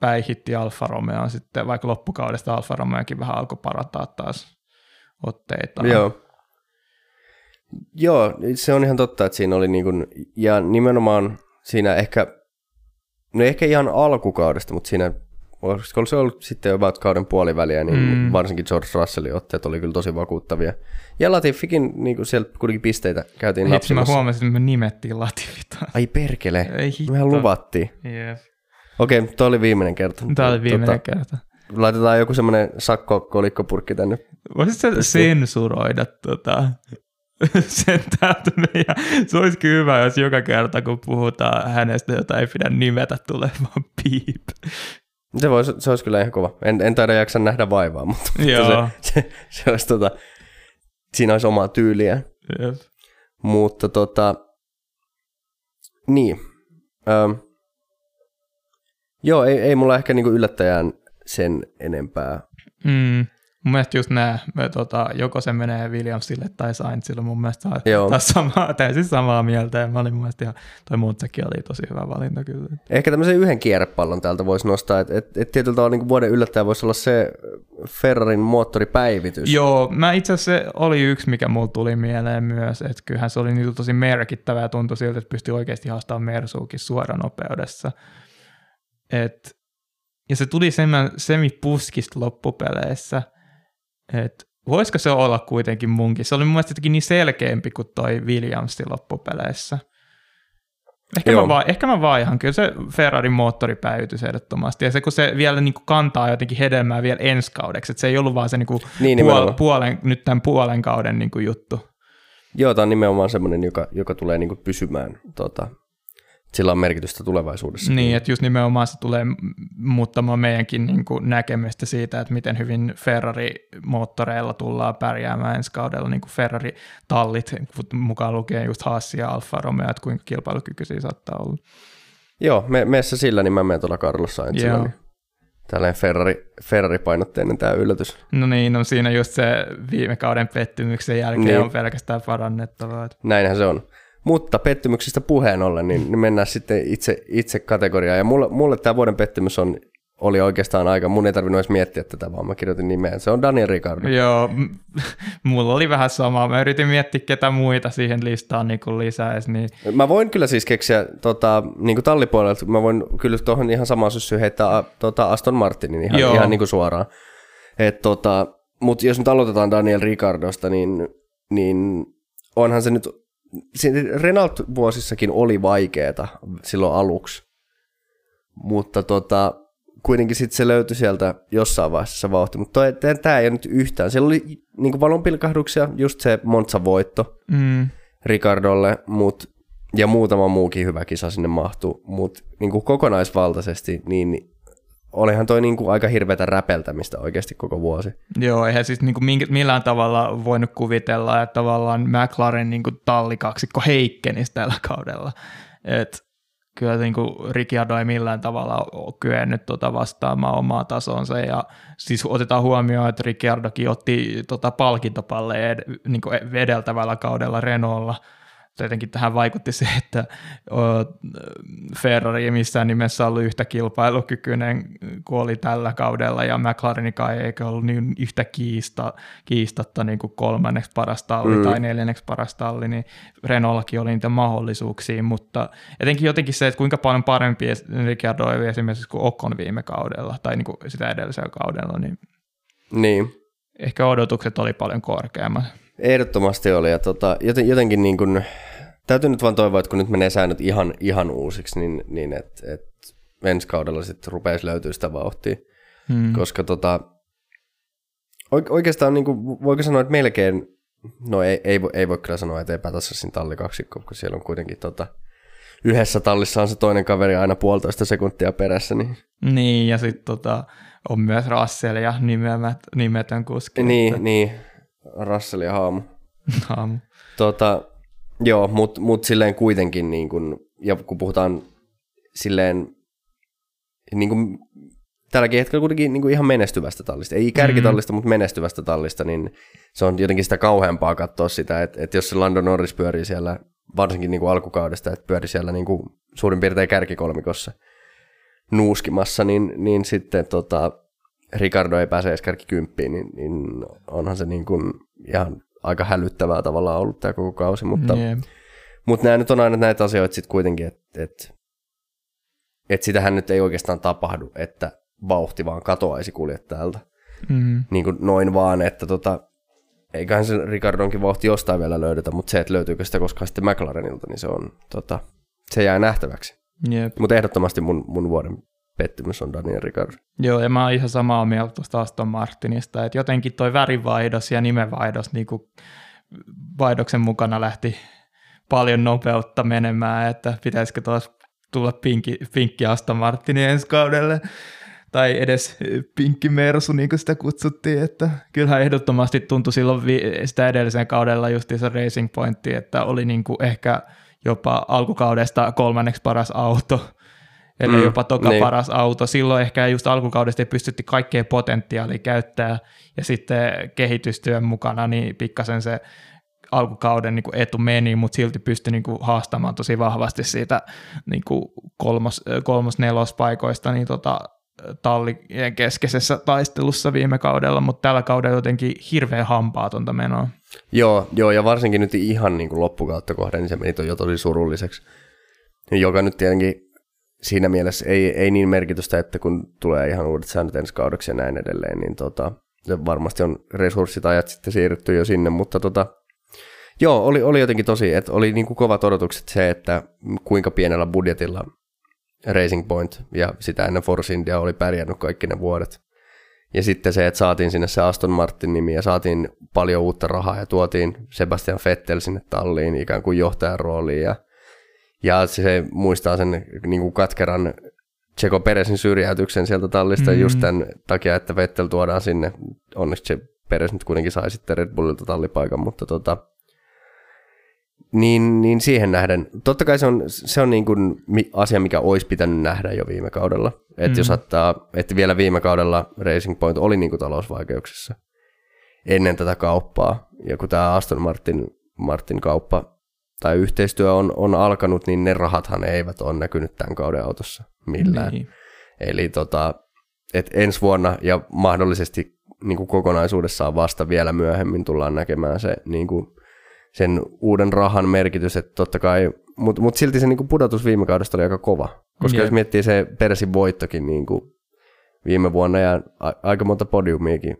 S2: päihitti Alfa Romeo sitten, vaikka loppukaudesta Alfa Romeokin vähän alkoi parantaa taas otteita.
S1: Joo. Joo, se on ihan totta, että siinä oli niin kuin, ja nimenomaan siinä ehkä, no ehkä ihan alkukaudesta, mutta siinä olisiko se ollut sitten about kauden puoliväliä, niin mm. varsinkin George Russellin otteet oli kyllä tosi vakuuttavia. Ja Latifikin niin kuin siellä kuitenkin pisteitä käytiin Hitsi,
S2: napsimassa. mä huomasin, että me nimettiin Latifi taas.
S1: Ai perkele, Ei mehän luvattiin.
S2: Yep.
S1: Okei, okay, toi oli viimeinen kerta.
S2: Tämä oli viimeinen tota, kerta.
S1: Laitetaan joku semmoinen sakko-kolikkopurkki tänne.
S2: Voisitko sensuroida tota, sen täältä meidän. Se olisi hyvä, jos joka kerta kun puhutaan hänestä, jota ei pidä nimetä, tulee vaan piip.
S1: Se, voisi, se olisi kyllä ihan kova. En, en taida jaksa nähdä vaivaa, mutta,
S2: Joo.
S1: se, se, se olisi tota, siinä olisi omaa tyyliä.
S2: Yep.
S1: Mutta tota, niin. Öm, joo, ei, ei mulla ehkä niinku yllättäjään sen enempää.
S2: Mm. Mun mielestä just nämä, tota, joko se menee Williamsille tai Sainzille, mun mielestä on samaa, täysin samaa mieltä, ja mä olin mun mielestä ihan, toi Muutsakin oli tosi hyvä valinta kyllä.
S1: Ehkä tämmöisen yhden kierrepallon täältä voisi nostaa, että et, et tietyllä tavalla niin vuoden yllättäjä voisi olla se Ferrarin moottoripäivitys.
S2: Joo, mä itse asiassa se oli yksi, mikä mulla tuli mieleen myös, että kyllähän se oli niin tosi merkittävää ja tuntui siltä, että pystyi oikeasti haastamaan Mersuukin suoranopeudessa. Et, ja se tuli semi-puskista loppupeleissä – että voisiko se olla kuitenkin munkin. Se oli mun mielestä jotenkin niin selkeämpi kuin toi Williamsin loppupeleissä. Ehkä mä, vaan, ehkä mä vaihan, kyllä se Ferrarin moottoripäivitys ehdottomasti. Ja se, kun se vielä niin kuin kantaa jotenkin hedelmää vielä ensi kaudeksi, että se ei ollut vaan se niin kuin niin, puol- puolen, nyt tämän puolen kauden niin kuin juttu.
S1: Joo, tämä on nimenomaan semmoinen, joka, joka tulee niin kuin pysymään tota, sillä on merkitystä tulevaisuudessa.
S2: Niin, että just nimenomaan se tulee muuttamaan meidänkin niin kuin näkemystä siitä, että miten hyvin Ferrari-moottoreilla tullaan pärjäämään ensi kaudella, niin kuin Ferrari-tallit, mukaan lukien just Haas ja Alfa Romeo, että kuinka kilpailukykyisiä saattaa olla.
S1: Joo, me, meessä sillä, niin mä menen tuolla Carlos Sainzilla. Niin tällainen Ferrari, Ferrari-painotteinen tämä yllätys.
S2: No niin, no siinä just se viime kauden pettymyksen jälkeen niin. on pelkästään parannettavaa.
S1: Näinhän se on. Mutta pettymyksistä puheen ollen, niin, niin mennään sitten itse, itse kategoriaan. Ja mulle, mulle tämä vuoden pettymys on, oli oikeastaan aika, mun ei tarvinnut edes miettiä tätä, vaan mä kirjoitin nimeen. Se on Daniel Ricardo.
S2: Joo, mulla oli vähän sama. Mä yritin miettiä ketä muita siihen listaan niin kuin lisäisi. Niin...
S1: Mä voin kyllä siis keksiä tota, niin kuin tallipuolelta, mä voin kyllä tuohon ihan samaan syssyyn heittää tota Aston Martinin ihan, ihan niin kuin suoraan. Et, tota, Mutta jos nyt aloitetaan Daniel Ricardosta, niin, niin onhan se nyt Renault-vuosissakin oli vaikeeta silloin aluksi, mutta tota, kuitenkin sitten se löytyi sieltä jossain vaiheessa vauhti, mutta tämä ei ole nyt yhtään. Siellä oli niin valonpilkahduksia, just se Monza-voitto mm. Ricardolle, mut, ja muutama muukin hyvä kisa sinne mahtuu, mutta niin kokonaisvaltaisesti niin olihan toi niinku aika hirveätä räpeltämistä oikeasti koko vuosi.
S2: Joo, eihän siis niinku millään tavalla voinut kuvitella, että tavallaan McLaren niinku tallikaksikko heikkenisi tällä kaudella. Et kyllä niinku Ricciardo ei millään tavalla ole kyennyt tuota vastaamaan omaa tasonsa ja siis otetaan huomioon, että Ricciardokin otti tota palkintopalleja ed- niinku edeltävällä kaudella Renaultlla – tietenkin tähän vaikutti se, että Ferrari ei missään nimessä ollut yhtä kilpailukykyinen kuin oli tällä kaudella, ja McLarenikaan ei ollut niin yhtä kiista, kiistatta niin kuin kolmanneksi paras talli mm. tai neljänneksi paras talli, niin Renaultkin oli niitä mahdollisuuksia, mutta etenkin jotenkin se, että kuinka paljon parempi Ricciardo oli esimerkiksi kuin Okon viime kaudella, tai niin kuin sitä edellisellä kaudella, niin,
S1: niin.
S2: ehkä odotukset oli paljon korkeammat.
S1: Ehdottomasti oli, ja tota, joten, jotenkin niin kuin, täytyy nyt vaan toivoa, että kun nyt menee säännöt ihan, ihan uusiksi, niin, niin että et ensi kaudella sitten rupeaisi löytyä sitä vauhtia. Hmm. Koska tota, oikeastaan niin kuin, voiko sanoa, että melkein, no ei, ei, ei voi kyllä sanoa, että epätasaisin tallikaksikko, kun siellä on kuitenkin tota, yhdessä tallissa on se toinen kaveri aina puolitoista sekuntia perässä. Niin,
S2: niin ja sitten tota, on myös Russell ja nimetön, nimetön kuski.
S1: Niin, että... niin, Russell ja Haamu.
S2: Haamu.
S1: Tota, Joo, mutta mut silleen kuitenkin, niin kun, ja kun puhutaan silleen, niin kun, tälläkin hetkellä kuitenkin niin kuin ihan menestyvästä tallista. Ei kärkitallista, mm. mutta menestyvästä tallista, niin se on jotenkin sitä kauheampaa katsoa sitä, että, että jos se Lando Norris pyörii siellä, varsinkin niin kuin alkukaudesta, että pyörii siellä niin kuin suurin piirtein kärkikolmikossa nuuskimassa, niin, niin sitten tota, Ricardo ei pääse edes kärkikymppiin, niin, niin onhan se niin kuin ihan aika hälyttävää tavallaan ollut tämä koko kausi, mutta, yeah. mutta nämä nyt on aina näitä asioita sitten kuitenkin, että et, et sitähän nyt ei oikeastaan tapahdu, että vauhti vaan katoaisi kuljettajalta. Mm. Niin kuin noin vaan, että tota, eiköhän se Ricardonkin vauhti jostain vielä löydetä, mutta se, että löytyykö sitä koskaan sitten McLarenilta, niin se on, tota, se jää nähtäväksi.
S2: Yep.
S1: Mutta ehdottomasti mun, mun vuoden pettymys on Daniel Ricciardo.
S2: Joo, ja mä oon ihan samaa mieltä tuosta Aston Martinista, että jotenkin toi värivaihdos ja nimenvaihdos niin kuin vaihdoksen mukana lähti paljon nopeutta menemään, että pitäisikö tuossa tulla pinkki, pinkki Aston Martini ensi kaudelle, tai edes pinkki Mersu, niin kuin sitä kutsuttiin, että kyllähän ehdottomasti tuntui silloin vi- sitä edellisen kaudella se Racing Pointti, että oli niin kuin ehkä jopa alkukaudesta kolmanneksi paras auto, eli mm, jopa toka niin. paras auto. Silloin ehkä just alkukaudesta ei pystytti kaikkea potentiaalia käyttää, ja sitten kehitystyön mukana niin pikkasen se alkukauden niin kuin etu meni, mutta silti pystyi niin kuin haastamaan tosi vahvasti siitä niin kuin kolmos, kolmos nelospaikoista niin tota, tallien keskeisessä taistelussa viime kaudella, mutta tällä kaudella jotenkin hirveän hampaatonta menoa.
S1: Joo, joo, ja varsinkin nyt ihan niin kuin loppukautta kohden, niin se meni jo tosi surulliseksi. Joka nyt tietenkin siinä mielessä ei, ei niin merkitystä, että kun tulee ihan uudet säännöt ensi kaudeksi ja näin edelleen, niin tota, varmasti on resurssit ajat sitten siirrytty jo sinne, mutta tota, joo, oli, oli jotenkin tosi, että oli niin kuin kovat odotukset se, että kuinka pienellä budjetilla Racing Point ja sitä ennen Force India oli pärjännyt kaikki ne vuodet. Ja sitten se, että saatiin sinne se Aston Martin nimi ja saatiin paljon uutta rahaa ja tuotiin Sebastian Vettel sinne talliin ikään kuin johtajan rooliin ja Ja se muistaa sen niin kuin katkeran Tseko Peresin syrjäytyksen sieltä tallista mm. just tämän takia, että Vettel tuodaan sinne. Onneksi se Peres nyt kuitenkin sai sitten Red Bullilta tallipaikan, mutta tota, niin, niin siihen nähden, totta kai se on, se on niin kuin asia, mikä olisi pitänyt nähdä jo viime kaudella. Että mm. jos ottaa, että vielä viime kaudella Racing Point oli niin kuin talousvaikeuksissa ennen tätä kauppaa. Ja kun tämä Aston Martin, Martin kauppa tai yhteistyö on, on alkanut, niin ne rahathan eivät ole näkynyt tämän kauden autossa millään. Niin. Eli tota, et ensi vuonna ja mahdollisesti niin kuin kokonaisuudessaan vasta vielä myöhemmin tullaan näkemään se niin kuin sen uuden rahan merkitys, että totta kai, mutta mut silti se niin kuin pudotus viime kaudesta oli aika kova, koska yeah. jos miettii se Persin voittokin niin kuin viime vuonna ja a- aika monta podiumiakin,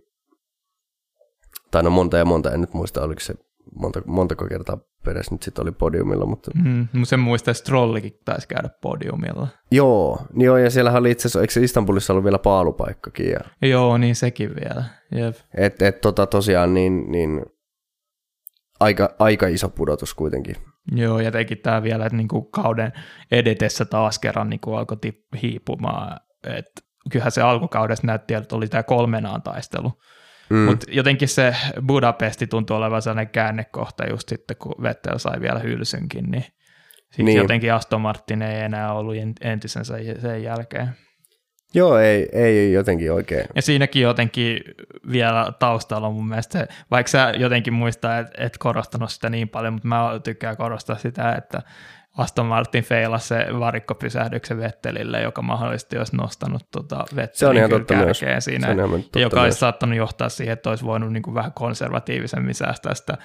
S1: tai no monta ja monta, en nyt muista oliko se monta, montako kertaa Peres nyt sitten oli podiumilla. Mutta...
S2: Mm, sen muista, että Strollikin taisi käydä podiumilla.
S1: Joo, niin joo, ja siellähän oli itse asiassa, eikö Istanbulissa ollut vielä paalupaikkakin? Ja...
S2: Joo, niin sekin vielä. Jep.
S1: Et, et tota, tosiaan niin, niin aika, aika iso pudotus kuitenkin.
S2: Joo, ja teki tämä vielä, että niinku kauden edetessä taas kerran niinku alkoi hiipumaan. Et kyllähän se alkukaudessa näytti, että oli tämä kolmenaan taistelu. Mm. Mutta jotenkin se Budapesti tuntuu olevan sellainen käännekohta just sitten, kun Vettel sai vielä hylsynkin, niin sitten niin. jotenkin Aston Martin ei enää ollut entisensä sen jälkeen.
S1: Joo, ei, ei jotenkin oikein.
S2: Ja siinäkin jotenkin vielä taustalla on mun mielestä se, vaikka sä jotenkin muistaa, että et korostanut sitä niin paljon, mutta mä tykkään korostaa sitä, että Aston Martin feilasi se varikkopysähdyksen Vettelille, joka mahdollisesti olisi nostanut tota Vettelin se on ihan totta myös. siinä, se on ihan totta joka myös. olisi saattanut johtaa siihen, että olisi voinut niin kuin vähän konservatiivisemmin säästää sitä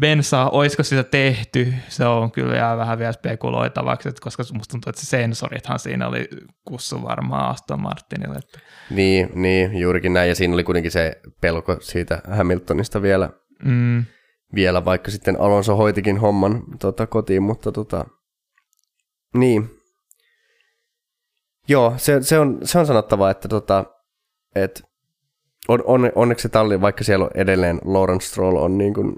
S2: bensaa. Olisiko sitä tehty? Se on kyllä jää vähän vielä spekuloitavaksi, että koska musta tuntuu, että se sensorithan siinä oli kussu varmaan Aston Martinille. Että.
S1: Niin, niin, juurikin näin. Ja siinä oli kuitenkin se pelko siitä Hamiltonista vielä, mm. vielä vaikka sitten Alonso hoitikin homman tota, kotiin, mutta tota, niin. Joo, se, se, on, se on sanottava, että tota, et on, on, onneksi se talli, vaikka siellä on edelleen Lawrence Stroll on niin kuin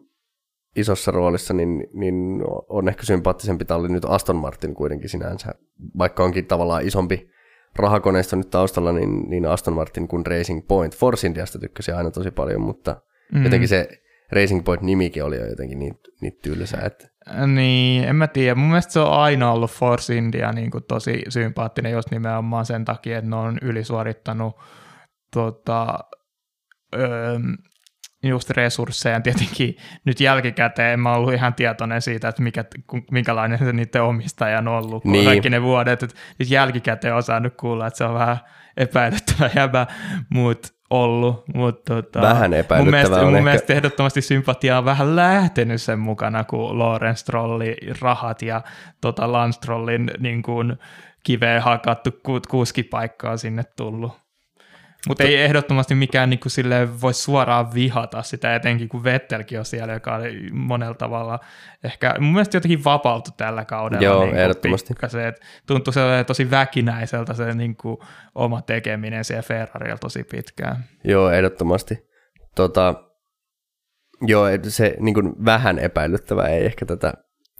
S1: isossa roolissa, niin, niin on ehkä sympaattisempi talli nyt Aston Martin kuitenkin sinänsä, vaikka onkin tavallaan isompi rahakoneisto nyt taustalla, niin, niin Aston Martin kuin Racing Point. Force Indiasta tykkäsin aina tosi paljon, mutta mm. jotenkin se Racing Point-nimikin oli jo jotenkin niin, niin tylsä. Että...
S2: Niin, en mä tiedä. Mun mielestä se on aina ollut Force India niin kuin tosi sympaattinen, jos nimenomaan sen takia, että ne on ylisuorittanut tota, öö, just resursseja. Tietenkin nyt jälkikäteen en mä ollut ihan tietoinen siitä, että mikä, minkälainen se niiden omistaja on ollut niin. kaikki ne vuodet. Että jälkikäteen on saanut kuulla, että se on vähän epäilyttävä jäbä, mutta ollut, mutta tota,
S1: vähän
S2: mun mielestä, on mun ehkä... mielestä ehdottomasti sympatia on vähän lähtenyt sen mukana, kun Lorenz Strolli rahat ja tota Lance Strollin niin kuin, kiveen hakattu kuskipaikkaa sinne tullut. Mutta ei ehdottomasti mikään niin kuin sille voi suoraan vihata sitä, etenkin kun Vettelkin on siellä, joka oli monella tavalla ehkä mun mielestä jotenkin vapautui tällä kaudella.
S1: Joo, niin ehdottomasti.
S2: Se, että tuntui tosi väkinäiseltä se niin kuin oma tekeminen siellä Ferrarilla tosi pitkään.
S1: Joo, ehdottomasti. Tota, joo, se niin kuin vähän epäilyttävää ei ehkä tätä,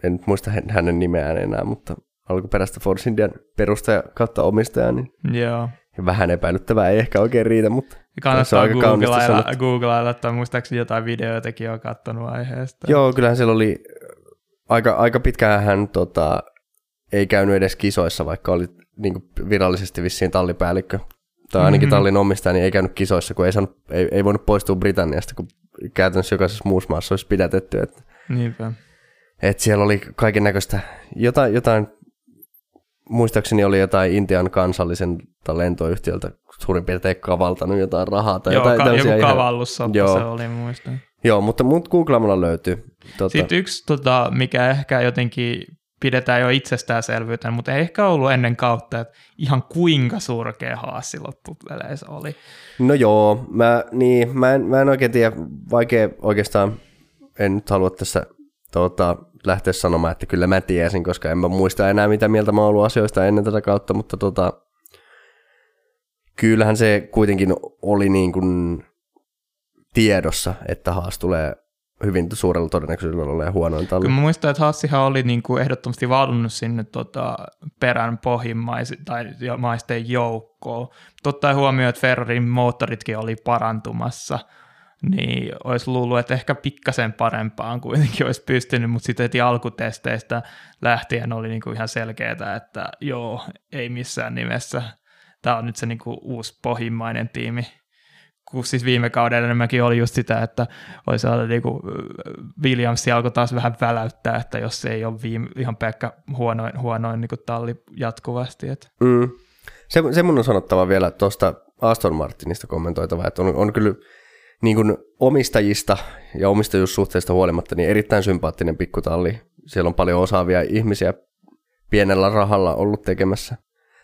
S1: en nyt muista hänen nimeään enää, mutta alkuperäistä Force Indian perustaja kautta omistaja, niin
S2: Joo
S1: vähän epäilyttävää ei ehkä oikein riitä, mutta
S2: Kannattaa googlailla, googlailla, tai muistaakseni jotain videoitakin on katsonut aiheesta.
S1: Joo, kyllähän siellä oli aika, aika pitkään hän tota, ei käynyt edes kisoissa, vaikka oli niin kuin virallisesti vissiin tallipäällikkö, tai ainakin mm-hmm. tallin omistaja, niin ei käynyt kisoissa, kun ei, saanut, ei, ei voinut poistua Britanniasta, kun käytännössä jokaisessa muussa maassa olisi pidätetty. Että,
S2: Niinpä.
S1: Että siellä oli kaiken näköistä, jotain, jotain muistaakseni oli jotain Intian kansallisen lentoyhtiöltä suurin piirtein kavaltanut jotain rahaa tai
S2: Joo,
S1: jotain
S2: ka- joku kavallussoppa Joo. se oli, muistan.
S1: Joo, mutta mut googlaamalla löytyy.
S2: Tota... Sitten yksi, tota, mikä ehkä jotenkin pidetään jo itsestäänselvyytenä, mutta ei ehkä ollut ennen kautta, että ihan kuinka surkea haassi loppupeleissä oli.
S1: No joo, mä, niin, mä, en, mä en oikein tiedä, vaikea oikeastaan, en nyt halua tässä tota, lähteä sanomaan, että kyllä mä tiesin, koska en mä muista enää mitä mieltä mä oon ollut asioista ennen tätä kautta, mutta tota, kyllähän se kuitenkin oli niin kuin tiedossa, että Haas tulee hyvin suurella todennäköisyydellä ole huonoin talli.
S2: Kyllä mä muistan, että Hassihan oli niin kuin ehdottomasti valinnut sinne tota, perän pohjimmaisten joukkoon. Totta huomioon, että Ferrarin moottoritkin oli parantumassa, niin olisi luullut, että ehkä pikkasen parempaan kuitenkin olisi pystynyt, mutta sitten heti alkutesteistä lähtien oli niin kuin ihan selkeää, että joo, ei missään nimessä. Tämä on nyt se niin kuin uusi pohjimmainen tiimi kun siis viime kaudella enemmänkin oli just sitä, että oli sellainen niin kuin Williams alkoi taas vähän väläyttää, että jos se ei ole viime, ihan pelkkä huonoin, huonoin niin kuin talli jatkuvasti. Että.
S1: Mm. Se, se mun on sanottava vielä tuosta Aston Martinista kommentoitava, että on, on kyllä niin kuin omistajista ja omistajuussuhteista huolimatta niin erittäin sympaattinen pikkutalli. Siellä on paljon osaavia ihmisiä pienellä rahalla ollut tekemässä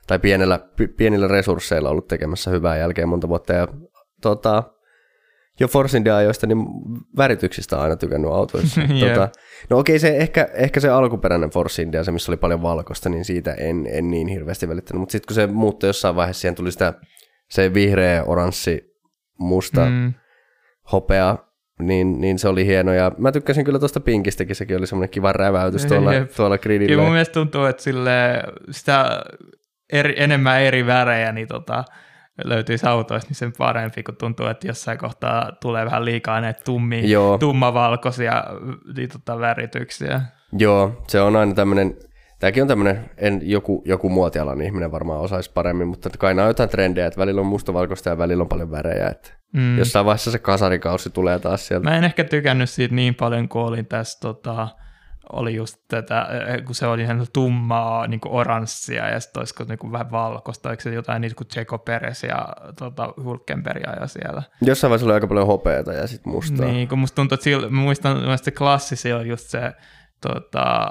S1: tai pienellä, pienillä resursseilla ollut tekemässä hyvää jälkeen monta vuotta ja tota, jo Force India-ajoista, niin värityksistä on aina tykännyt autoissa. yeah. tota, no okei, se ehkä, ehkä se alkuperäinen Force India, se missä oli paljon valkoista, niin siitä en, en niin hirveästi välittänyt. Mutta sitten kun se muuttui jossain vaiheessa, siihen tuli sitä, se vihreä, oranssi, musta, mm. Hopea, niin, niin se oli hieno. Ja mä tykkäsin kyllä tuosta pinkistäkin, sekin oli semmoinen kiva räväytys tuolla, yep. tuolla gridillä.
S2: Kyllä mun mielestä tuntuu, että sille sitä eri, enemmän eri värejä, niin tota, löytyisi autoista, niin sen parempi, kun tuntuu, että jossain kohtaa tulee vähän liikaa näitä tummi, tummavalkoisia niin, tota, värityksiä.
S1: Joo, se on aina tämmöinen, tämäkin on tämmöinen, en, joku, joku muotialan ihminen varmaan osaisi paremmin, mutta kai nämä on jotain trendejä, että välillä on mustavalkoista ja välillä on paljon värejä, että mm. jossain vaiheessa se kasarikausi tulee taas sieltä.
S2: Mä en ehkä tykännyt siitä niin paljon, kun olin tässä tota, oli just tätä, eh, kun se oli ihan tummaa niin kuin oranssia ja sitten olisiko niin kuin vähän valkoista, oliko se jotain niin kuin Tseko Peres ja tota, Hulkenbergia ja siellä.
S1: Jossain vaiheessa oli aika paljon hopeata ja sitten mustaa.
S2: Niin, kun musta tuntuu, että sillä, mä muistan, että se klassi on just se tota,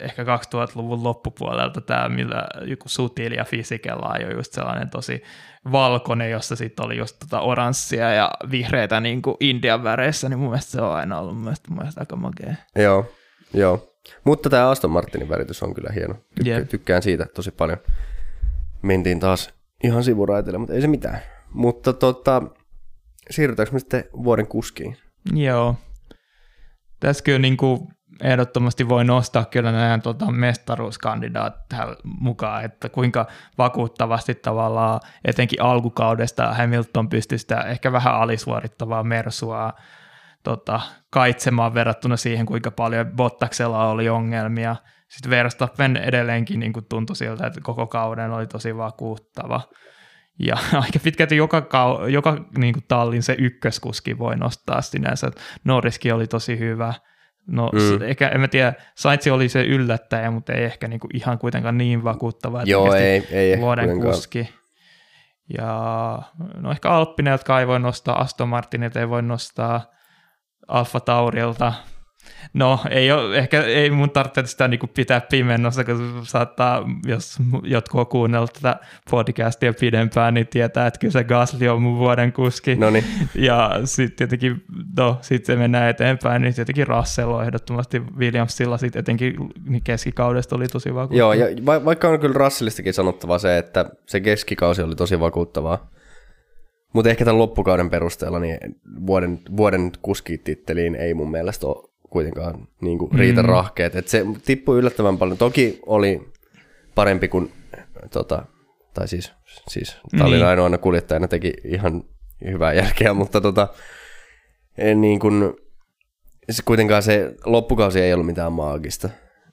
S2: ehkä 2000-luvun loppupuolelta tämä, millä joku Sutil ja Fysikella on just sellainen tosi valkoinen, jossa sitten oli just tota oranssia ja vihreitä niin kuin Indian väreissä, niin mun mielestä se on aina ollut mun mielestä, mun mielestä aika makea.
S1: Joo, Joo, mutta tämä Aston Martinin väritys on kyllä hieno. Tykkä, yeah. Tykkään siitä tosi paljon. Mentiin taas ihan sivuraiteille, mutta ei se mitään. Mutta tota, siirrytäänkö me sitten vuoden kuskiin?
S2: Joo. Tässä kyllä niin kuin ehdottomasti voi nostaa kyllä nämä tota, mestaruuskandidaat tähän mukaan, että kuinka vakuuttavasti tavallaan etenkin alkukaudesta Hamilton pystyi sitä ehkä vähän alisuorittavaa Mersua tota, kaitsemaan verrattuna siihen, kuinka paljon Bottaksella oli ongelmia. Sitten Verstappen edelleenkin niin kuin tuntui siltä, että koko kauden oli tosi vakuuttava. Ja aika pitkälti joka, kau- joka niin kuin tallin se ykköskuski voi nostaa sinänsä. Norriskin oli tosi hyvä. No mm. ehkä, en mä tiedä, Saitsi oli se yllättäjä, mutta ei ehkä niin kuin ihan kuitenkaan niin vakuuttava. Että
S1: Joo, ei, ei
S2: vuoden kuitenkaan. kuski. Ja no ehkä Alppinen, jotka ei voi nostaa, Aston Martinit ei voi nostaa, Alfa Taurilta. No, ei ole, ehkä ei mun tarvitse sitä niin pitää pimennossa, kun saattaa, jos jotkut on kuunnellut tätä podcastia pidempään, niin tietää, että kyllä se Gasly on mun vuoden kuski.
S1: Noniin.
S2: Ja sitten tietenkin, no, sitten se mennään eteenpäin, niin tietenkin Russell on ehdottomasti Williamsilla sitten etenkin niin keskikaudesta oli tosi vakuuttavaa.
S1: Joo, ja va- vaikka on kyllä Russellistakin sanottava se, että se keskikausi oli tosi vakuuttavaa, mutta ehkä tämän loppukauden perusteella niin vuoden, vuoden kuskititteliin ei mun mielestä ole kuitenkaan niin kuin riitä mm. rahkeet. Et se tippui yllättävän paljon. Toki oli parempi kuin, tota, tai siis, siis Tallin niin. ainoana kuljettajana teki ihan hyvää jälkeä, mutta tota, niin kuin, se kuitenkaan se loppukausi ei ollut mitään maagista.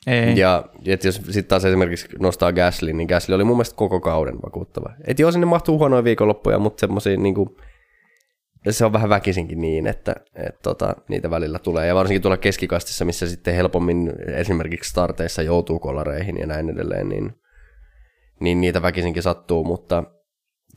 S2: Ei.
S1: Ja et jos sitten taas esimerkiksi nostaa Gasly, niin Gasly oli mun mielestä koko kauden vakuuttava. Et joo, sinne mahtuu huonoja viikonloppuja, mutta semmoisia niinku, se on vähän väkisinkin niin, että et tota, niitä välillä tulee. Ja varsinkin tuolla keskikastissa, missä sitten helpommin esimerkiksi starteissa joutuu kolareihin ja näin edelleen, niin, niin niitä väkisinkin sattuu. Mutta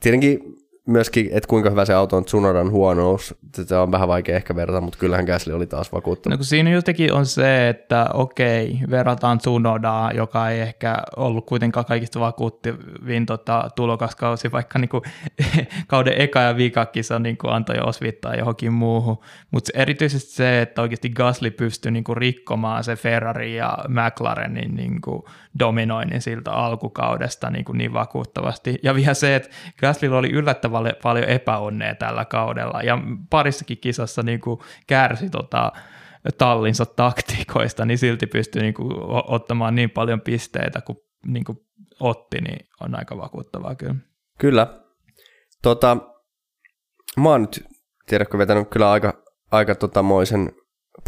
S1: tietenkin myöskin, että kuinka hyvä se auto on Tsunodan huonous, sitä on vähän vaikea ehkä verrata, mutta kyllähän Gasly oli taas vakuuttunut.
S2: No kun siinä jotenkin on se, että okei, verrataan Tsunodaa, joka ei ehkä ollut kuitenkaan kaikista vakuuttavin tota, tulokaskausi, vaikka niinku, kauden eka ja viikakisa niinku, antoi osvittaa johonkin muuhun, mutta erityisesti se, että oikeasti Gasly pystyi niinku, rikkomaan se Ferrari ja McLarenin niinku, dominoinnin siltä alkukaudesta niinku, niin vakuuttavasti. Ja vielä se, että Gasly oli yllättävän paljon, paljon epäonnea tällä kaudella. Ja parissakin kisassa niin kuin kärsi tota, tallinsa taktiikoista, niin silti pystyi niin kuin, ottamaan niin paljon pisteitä kuin, niin kuin otti, niin on aika vakuuttavaa kyllä.
S1: Kyllä. Tota, mä oon nyt, tiedätkö, vetänyt kyllä aika, aika tota moisen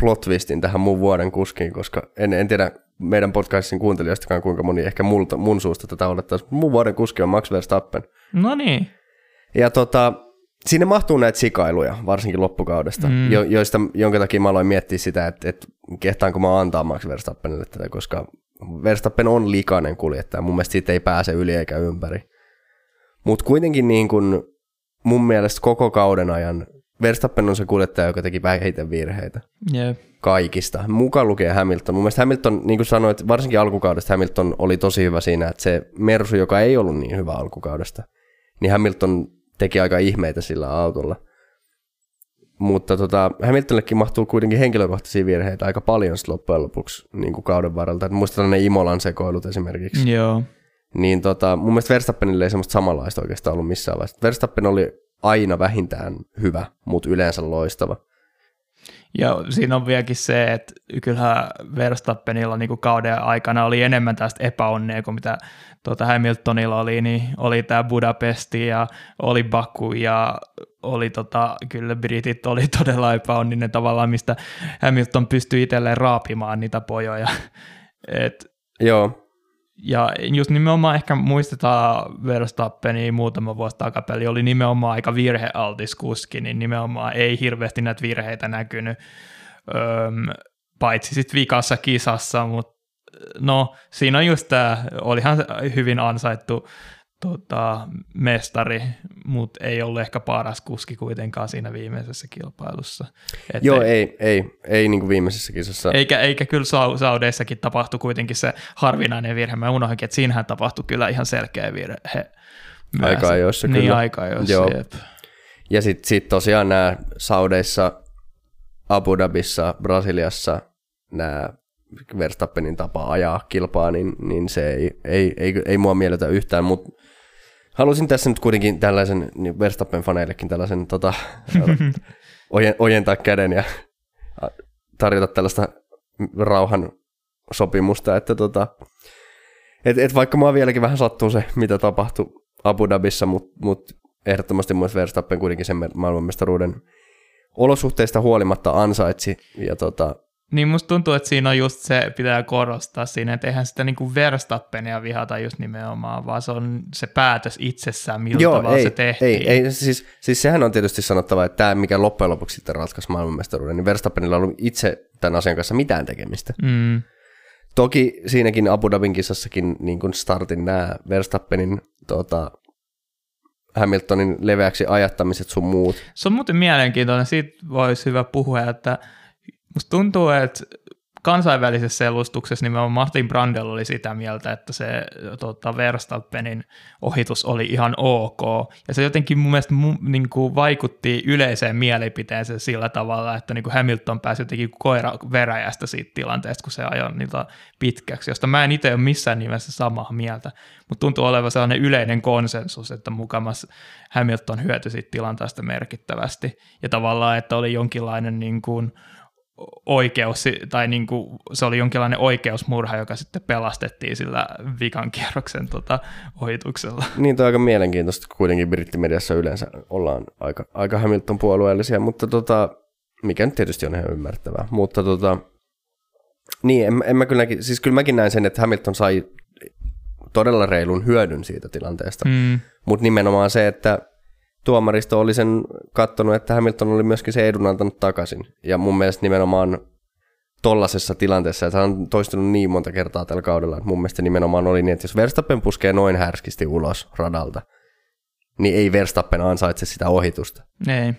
S1: plot twistin tähän mun vuoden kuskiin, koska en, en tiedä meidän podcastin kuuntelijoistakaan kuinka moni ehkä multa, mun suusta tätä olettaisi. Mun vuoden kuski on Max Verstappen.
S2: No niin.
S1: Ja tota, sinne mahtuu näitä sikailuja, varsinkin loppukaudesta, mm. jo, joista, jonka takia mä aloin miettiä sitä, että, että kehtaanko mä antaa Max Verstappenille tätä, koska Verstappen on likainen kuljettaja. Mun mielestä siitä ei pääse yli eikä ympäri. Mutta kuitenkin niin kun mun mielestä koko kauden ajan Verstappen on se kuljettaja, joka teki vähiten virheitä.
S2: Yeah.
S1: Kaikista. Mukaan lukee Hamilton. Mun mielestä Hamilton, niin kuin sanoit, varsinkin alkukaudesta Hamilton oli tosi hyvä siinä, että se Mersu, joka ei ollut niin hyvä alkukaudesta, niin Hamilton teki aika ihmeitä sillä autolla. Mutta tota, Hamiltonillekin mahtuu kuitenkin henkilökohtaisia virheitä aika paljon loppujen lopuksi niin kuin kauden varrelta. Et muistetaan ne Imolan sekoilut esimerkiksi.
S2: Joo.
S1: Niin tota, mun mielestä Verstappenille ei semmoista samanlaista oikeastaan ollut missään vaiheessa. Verstappen oli aina vähintään hyvä, mutta yleensä loistava.
S2: Ja siinä on vieläkin se, että kyllähän Verstappenilla niin kuin kauden aikana oli enemmän tästä epäonnea kuin mitä tuota Hamiltonilla oli, niin oli tämä Budapesti ja oli Baku ja oli tota, kyllä Britit oli todella epäonninen tavallaan, mistä Hamilton pystyi itselleen raapimaan niitä pojoja. Et,
S1: Joo,
S2: ja just nimenomaan ehkä muistetaan Verstappeni muutama vuosi takapeli, oli nimenomaan aika virhealtis kuski, niin nimenomaan ei hirveästi näitä virheitä näkynyt, öm, paitsi sitten vikassa kisassa, mutta no siinä on just tämä, olihan hyvin ansaittu tota, mestari, mutta ei ollut ehkä paras kuski kuitenkaan siinä viimeisessä kilpailussa.
S1: Et Joo, ei, ei, ei, ei niin kuin viimeisessä kisassa.
S2: Eikä, eikä kyllä Saudeissakin tapahtu kuitenkin se harvinainen virhe. Mä unohdinkin, että siinähän tapahtui kyllä ihan selkeä virhe.
S1: Myös. Aika ajoissa
S2: niin,
S1: kyllä.
S2: aika ajoissa,
S1: Joo.
S2: jep.
S1: Ja sitten sit tosiaan nämä Saudeissa, Abu Dhabissa, Brasiliassa nämä Verstappenin tapa ajaa kilpaa, niin, niin se ei, ei, ei, ei mua miellytä yhtään, mutta halusin tässä nyt kuitenkin tällaisen niin Verstappen-faneillekin tällaisen tota, ojen, ojentaa käden ja tarjota tällaista rauhan sopimusta, että tota, et, et vaikka mua vieläkin vähän sattuu se, mitä tapahtui Abu Dhabissa, mutta mut ehdottomasti myös Verstappen kuitenkin sen maailmanmestaruuden olosuhteista huolimatta ansaitsi. Ja tota,
S2: Niin musta tuntuu, että siinä on just se, pitää korostaa siinä, että eihän sitä niinku Verstappenia vihata just nimenomaan, vaan se on se päätös itsessään, millä
S1: Joo,
S2: tavalla
S1: ei,
S2: se tehtiin.
S1: ei, ei siis, siis sehän on tietysti sanottava, että tämä, mikä loppujen lopuksi sitten ratkaisi maailmanmestaruuden, niin Verstappenilla on ollut itse tämän asian kanssa mitään tekemistä.
S2: Mm.
S1: Toki siinäkin Abu Dhabin kisassakin niin kuin startin nämä Verstappenin tota, Hamiltonin leveäksi ajattamiset sun muut.
S2: Se on muuten mielenkiintoinen, siitä voisi hyvä puhua, että musta tuntuu, että kansainvälisessä selustuksessa nimenomaan Martin Brandel oli sitä mieltä, että se tota, Verstappenin ohitus oli ihan ok. Ja se jotenkin mun mielestä mu, niin kuin vaikutti yleiseen mielipiteeseen sillä tavalla, että niin kuin Hamilton pääsi jotenkin koira veräjästä siitä tilanteesta, kun se ajoi niitä pitkäksi, josta mä en itse ole missään nimessä samaa mieltä. Mutta tuntuu olevan sellainen yleinen konsensus, että mukamas Hamilton hyötyi siitä tilanteesta merkittävästi. Ja tavallaan, että oli jonkinlainen niin kuin, oikeus, tai niin kuin, se oli jonkinlainen oikeusmurha, joka sitten pelastettiin sillä vikan kierroksen tota, ohituksella.
S1: Niin, toi on aika mielenkiintoista, kuitenkin brittimediassa yleensä ollaan aika, aika Hamilton puolueellisia, mutta tota, mikä nyt tietysti on ihan ymmärrettävää. Mutta tota, niin, en, en mä kyllä, siis kyllä mäkin näin sen, että Hamilton sai todella reilun hyödyn siitä tilanteesta,
S2: Mm.
S1: mutta nimenomaan se, että tuomaristo oli sen kattonut, että Hamilton oli myöskin se edun antanut takaisin. Ja mun mielestä nimenomaan tollasessa tilanteessa, että hän on toistunut niin monta kertaa tällä kaudella, että mun mielestä nimenomaan oli niin, että jos Verstappen puskee noin härskisti ulos radalta, niin ei Verstappen ansaitse sitä ohitusta.
S2: Ei.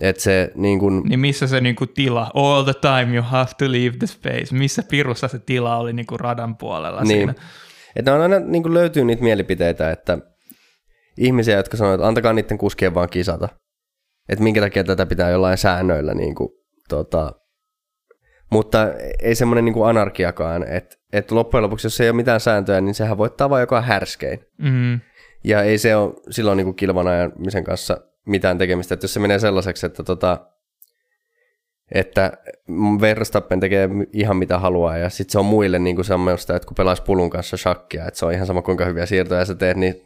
S1: Että se niin kun,
S2: Niin missä se niinku tila, all the time you have to leave the space, missä pirussa se tila oli niinku radan puolella
S1: niin,
S2: siinä.
S1: että on aina niin kun löytyy niitä mielipiteitä, että ihmisiä, jotka sanoo, että antakaa niiden kuskien vaan kisata. Että minkä takia tätä pitää jollain säännöillä niin kuin, tota, mutta ei semmoinen niin kuin anarkiakaan, että, että loppujen lopuksi, jos ei ole mitään sääntöjä, niin sehän voittaa vain joka härskein.
S2: Mm.
S1: Ja ei se ole silloin niin kilvan ajamisen kanssa mitään tekemistä, että jos se menee sellaiseksi, että, tota, että Verstappen tekee ihan mitä haluaa ja sitten se on muille niin kuin semmoista, että kun pelaisi pulun kanssa shakkia, että se on ihan sama kuinka hyviä siirtoja sä teet, niin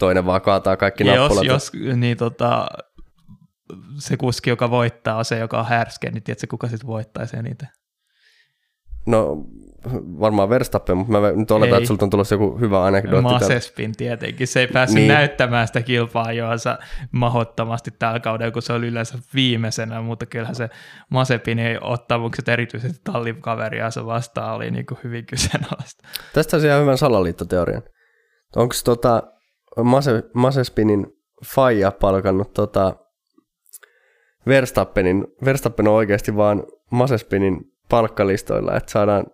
S1: toinen vaan kaataa kaikki
S2: jos,
S1: nappulat.
S2: Jos niin tota, se kuski, joka voittaa, on se, joka on härskeä, niin tiedätkö, kuka sitten voittaisi eniten?
S1: No varmaan Verstappen, mutta mä nyt oletan, ei. että sulta on tulossa joku hyvä anekdootti.
S2: Masespin tietenkin. Se ei päässyt niin. näyttämään sitä kilpaajoansa mahottomasti tällä kaudella, kun se oli yleensä viimeisenä, mutta kyllähän se Masepin ottamukset erityisesti tallikaveriansa vastaan oli niin kuin hyvin kyseenalaista.
S1: Tästä on ihan hyvän salaliittoteorian. Onko tota Mase, Masespinin faija palkannut tota Verstappenin, Verstappen on oikeasti vaan Masespinin palkkalistoilla, että saadaan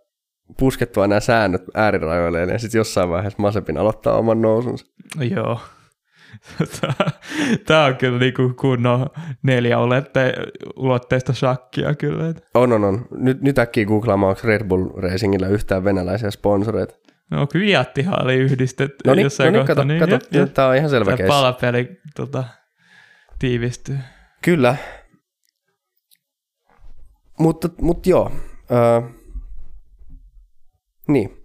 S1: puskettua nämä säännöt äärirajoille ja sitten jossain vaiheessa Masepin aloittaa oman nousunsa.
S2: Joo. Tämä on kyllä niinku kunnon neljä ulotteista ulotteista shakkia kyllä.
S1: On, on, on. Nyt, nyt äkkiä googlaamaan, onko Red Bull Racingilla yhtään venäläisiä sponsoreita.
S2: No Kviattihan oli yhdistetty
S1: no niin,
S2: jossain
S1: no niin, kato, niin, kato, ja, tämä on ihan selvä
S2: keissi. palapeli tota, tiivistyy.
S1: Kyllä. Mutta, mutta joo, Öö, niin.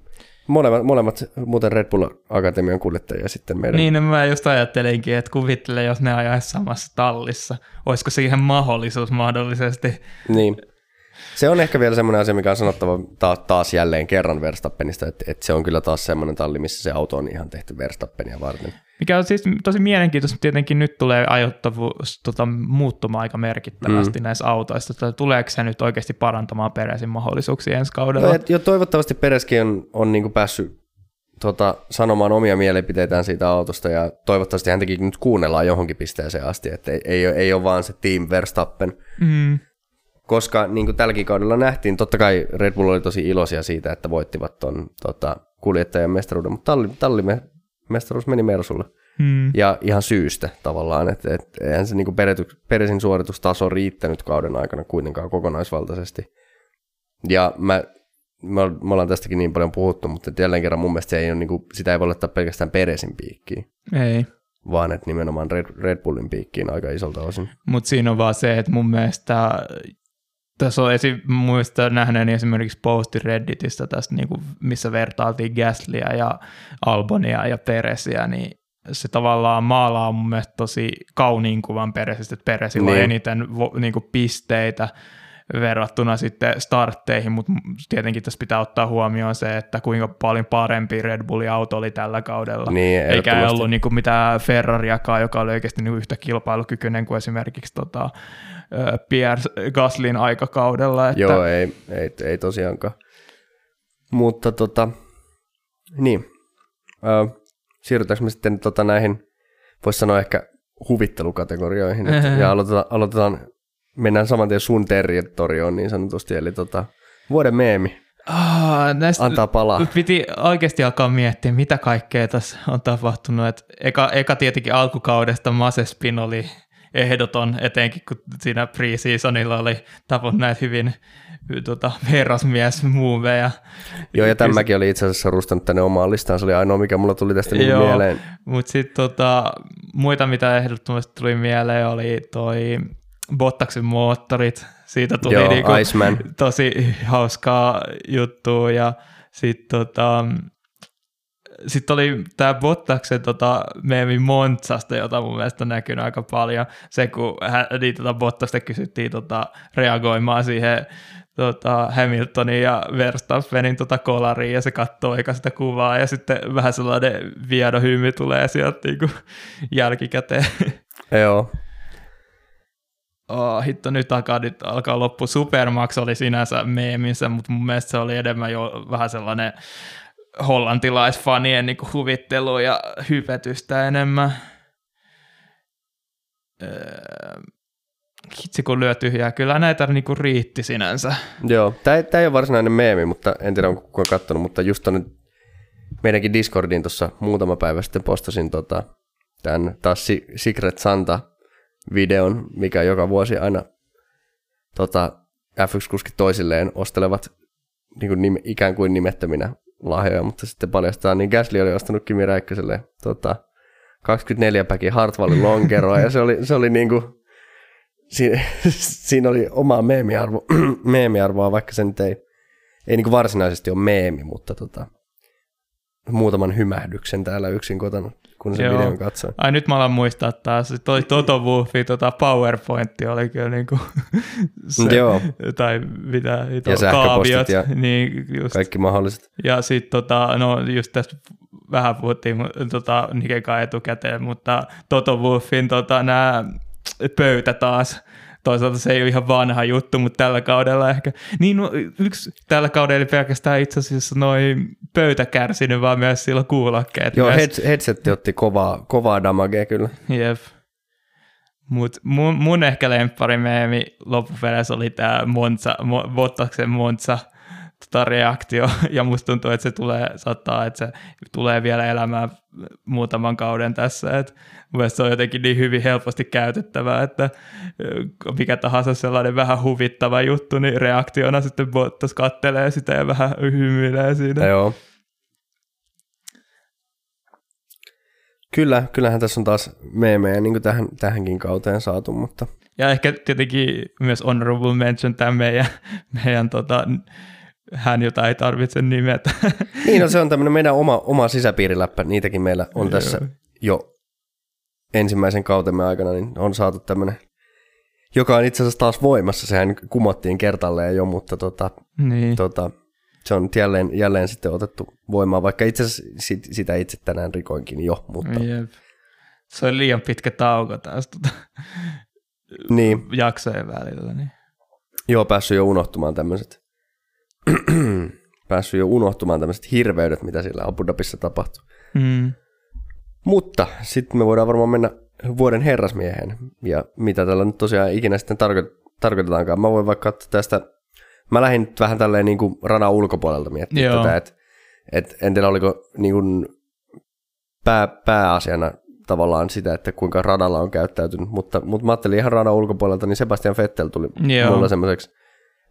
S1: Molemmat, molemmat muuten Red Bull Akatemian kuljettajia sitten meidän.
S2: Niin, no mä just ajattelinkin, että kuvittele, jos ne ajaisi samassa tallissa. Olisiko siihen mahdollisuus mahdollisesti?
S1: Niin. Se on ehkä vielä semmoinen asia, mikä on sanottava taas jälleen kerran Verstappenista, että, että se on kyllä taas semmoinen talli, missä se auto on ihan tehty Verstappenia varten.
S2: Mikä on siis tosi mielenkiintoista, tietenkin nyt tulee ajoittavuus tota, muuttumaan aika merkittävästi mm. näissä autoissa. Tuleeko se nyt oikeasti parantamaan Peresin mahdollisuuksia ensi kaudella?
S1: No, jo toivottavasti Pereskin on, on niin kuin päässyt tota, sanomaan omia mielipiteitään siitä autosta ja toivottavasti häntäkin nyt kuunnellaan johonkin pisteeseen asti, että ei, ei, ei ole vaan se Team Verstappen. Mm. Koska niin kuin tälläkin kaudella nähtiin, totta kai Red Bull oli tosi iloisia siitä, että voittivat tuon tota, kuljettajan mestaruuden, mutta talli, talli mestaruus meni Mersulle. Hmm. Ja ihan syystä tavallaan, että et, eihän se niinku Peresin suoritustaso riittänyt kauden aikana kuitenkaan kokonaisvaltaisesti. Ja mä, me, me ollaan tästäkin niin paljon puhuttu, mutta jälleen kerran mun mielestä se ei ole, niinku, sitä ei voi laittaa pelkästään Peresin piikkiin.
S2: Ei.
S1: Vaan että nimenomaan Red, Red Bullin piikkiin aika isolta osin.
S2: Mutta siinä on vaan se, että mun mielestä tässä on esi- muista nähneeni esimerkiksi posti Redditistä tästä, niin kuin, missä vertailtiin Gaslyä ja Albonia ja Peresiä, niin se tavallaan maalaa mun mielestä tosi kauniin kuvan Peresistä, että Peresillä niin. on eniten vo, niin kuin pisteitä verrattuna sitten startteihin, mutta tietenkin tässä pitää ottaa huomioon se, että kuinka paljon parempi Red Bullin auto oli tällä kaudella.
S1: Niin,
S2: Eikä ollut niin kuin mitään Ferrariakaan, joka oli oikeasti niin yhtä kilpailukykyinen kuin esimerkiksi tota, Pierre Gaslin aikakaudella. Että...
S1: Joo, ei, ei, ei tosiaankaan. Mutta tota, niin, ö, siirrytäänkö me sitten tota näihin, voisi sanoa ehkä huvittelukategorioihin, ja aloitetaan, aloitetaan, mennään saman tien sun territorioon niin sanotusti, eli tota, vuoden meemi.
S2: Ah, näistä
S1: Antaa palaa.
S2: Piti oikeasti alkaa miettiä, mitä kaikkea tässä on tapahtunut. Et eka, eka tietenkin alkukaudesta Masespin oli ehdoton, etenkin kun siinä pre-seasonilla oli tapon näitä hyvin tota, herrasmies muuveja.
S1: Joo, ja tämäkin oli itse asiassa rustanut tänne omaan listaan, se oli ainoa, mikä mulla tuli tästä niin Joo, mieleen.
S2: mutta sitten tota, muita, mitä ehdottomasti tuli mieleen, oli toi Bottaksen moottorit, siitä tuli
S1: Joo,
S2: niinku
S1: Iceman.
S2: tosi hauskaa juttua, ja sitten tota, sitten oli tämä Bottaksen tota, meemi Montsasta, jota mun mielestä on näkynyt aika paljon. Se, kun hän, niin, tota, Bottasta kysyttiin tota, reagoimaan siihen tota, Hamiltonin ja Verstappenin tota, kolariin, ja se katsoo eikä sitä kuvaa, ja sitten vähän sellainen viedo hymy tulee sieltä niin kuin, jälkikäteen.
S1: Joo.
S2: Oh, hitto, nyt alkaa, nyt alkaa loppu. Supermax oli sinänsä meeminsä, mutta mun mielestä se oli enemmän jo vähän sellainen hollantilaisfanien niin huvittelu ja hypetystä enemmän. Öö, hitsi kun lyö tyhjää, kyllä näitä niin kuin riitti sinänsä.
S1: Joo, tämä ei, ei ole varsinainen meemi, mutta en tiedä onko kukaan katsonut, mutta just tonne meidänkin Discordiin tuossa muutama päivä sitten postasin tota, tämän taas Secret Santa-videon, mikä joka vuosi aina tota, F1-kuskit toisilleen ostelevat niin kuin nim, ikään kuin nimettöminä lahjoja, mutta sitten paljastaa, niin Gasly oli ostanut Kimi Räikköselle tota, 24 päki Hartwallin lonkeroa ja se oli, se oli niinku, si, siinä oli oma meemiarvo, meemiarvoa, vaikka se nyt ei, ei niinku varsinaisesti ole meemi, mutta tota, muutaman hymähdyksen täällä yksin kotona, kun sen
S2: Joo.
S1: videon katsoin.
S2: Ai nyt mä alan muistaa taas, toi Toto Wolffi tota PowerPointti oli kyllä niinku se,
S1: Joo.
S2: tai mitä,
S1: Ja
S2: kaaviot,
S1: ja
S2: niin just.
S1: Kaikki mahdolliset.
S2: Ja sitten tota, no just tästä vähän puhuttiin tota, Nikekaan etukäteen, mutta Toto Wolffin tota, nämä pöytä taas, toisaalta se ei ole ihan vanha juttu, mutta tällä kaudella ehkä, niin no, yksi tällä kaudella ei pelkästään itse asiassa noin pöytä kärsinyt, vaan myös silloin kuulokkeet.
S1: Joo,
S2: myös.
S1: heads, headsetti otti kovaa, kovaa damagea kyllä.
S2: Jep. Mut mun, mun ehkä lempparimeemi loppupeleissä oli tämä Monza, Mo, Bottaksen Monza tota reaktio, ja musta tuntuu, että se tulee, saattaa, että se tulee vielä elämään muutaman kauden tässä, että mielestäni se on jotenkin niin hyvin helposti käytettävää, että mikä tahansa sellainen vähän huvittava juttu, niin reaktiona sitten Bottas kattelee sitä ja vähän hymyilee siinä.
S1: Ja joo. Kyllä, kyllähän tässä on taas meemejä niin kuin tähän, tähänkin kauteen saatu, mutta
S2: Ja ehkä tietenkin myös honorable mention tämä meidän, meidän tota, hän, jota ei tarvitse nimetä.
S1: niin no, se on tämmöinen meidän oma, oma sisäpiiriläppä, niitäkin meillä on tässä jo ensimmäisen kautemme aikana, niin on saatu tämmöinen, joka on itse asiassa taas voimassa, sehän kumottiin kertalleen jo, mutta tota,
S2: niin.
S1: tota, se on jälleen, jälleen sitten otettu voimaan, vaikka itse asiassa sit, sitä itse tänään rikoinkin jo, mutta
S2: Jep. Se oli liian pitkä tauko taas tota,
S1: niin,
S2: jaksojen välillä. Niin.
S1: joo, päässyt jo unohtumaan tämmöiset, päässyt jo unohtumaan tämmöiset hirveydet, mitä siellä Abu Dhabissa tapahtuu.
S2: Mm.
S1: Mutta sitten me voidaan varmaan mennä vuoden herrasmiehen, ja mitä tällä nyt tosiaan ikinä sitten tarko- tarkoitetaankaan. Mä voin vaikka tästä, mä lähdin nyt vähän tälleen niin kuin radan ulkopuolelta miettimään
S2: Joo.
S1: tätä, että et, en tiedä oliko niin kuin pää, pääasiana tavallaan sitä, että kuinka radalla on käyttäytynyt, mutta, mutta mä ajattelin ihan radan ulkopuolelta, niin Sebastian Vettel tuli
S2: Joo.
S1: mulla semmoiseksi,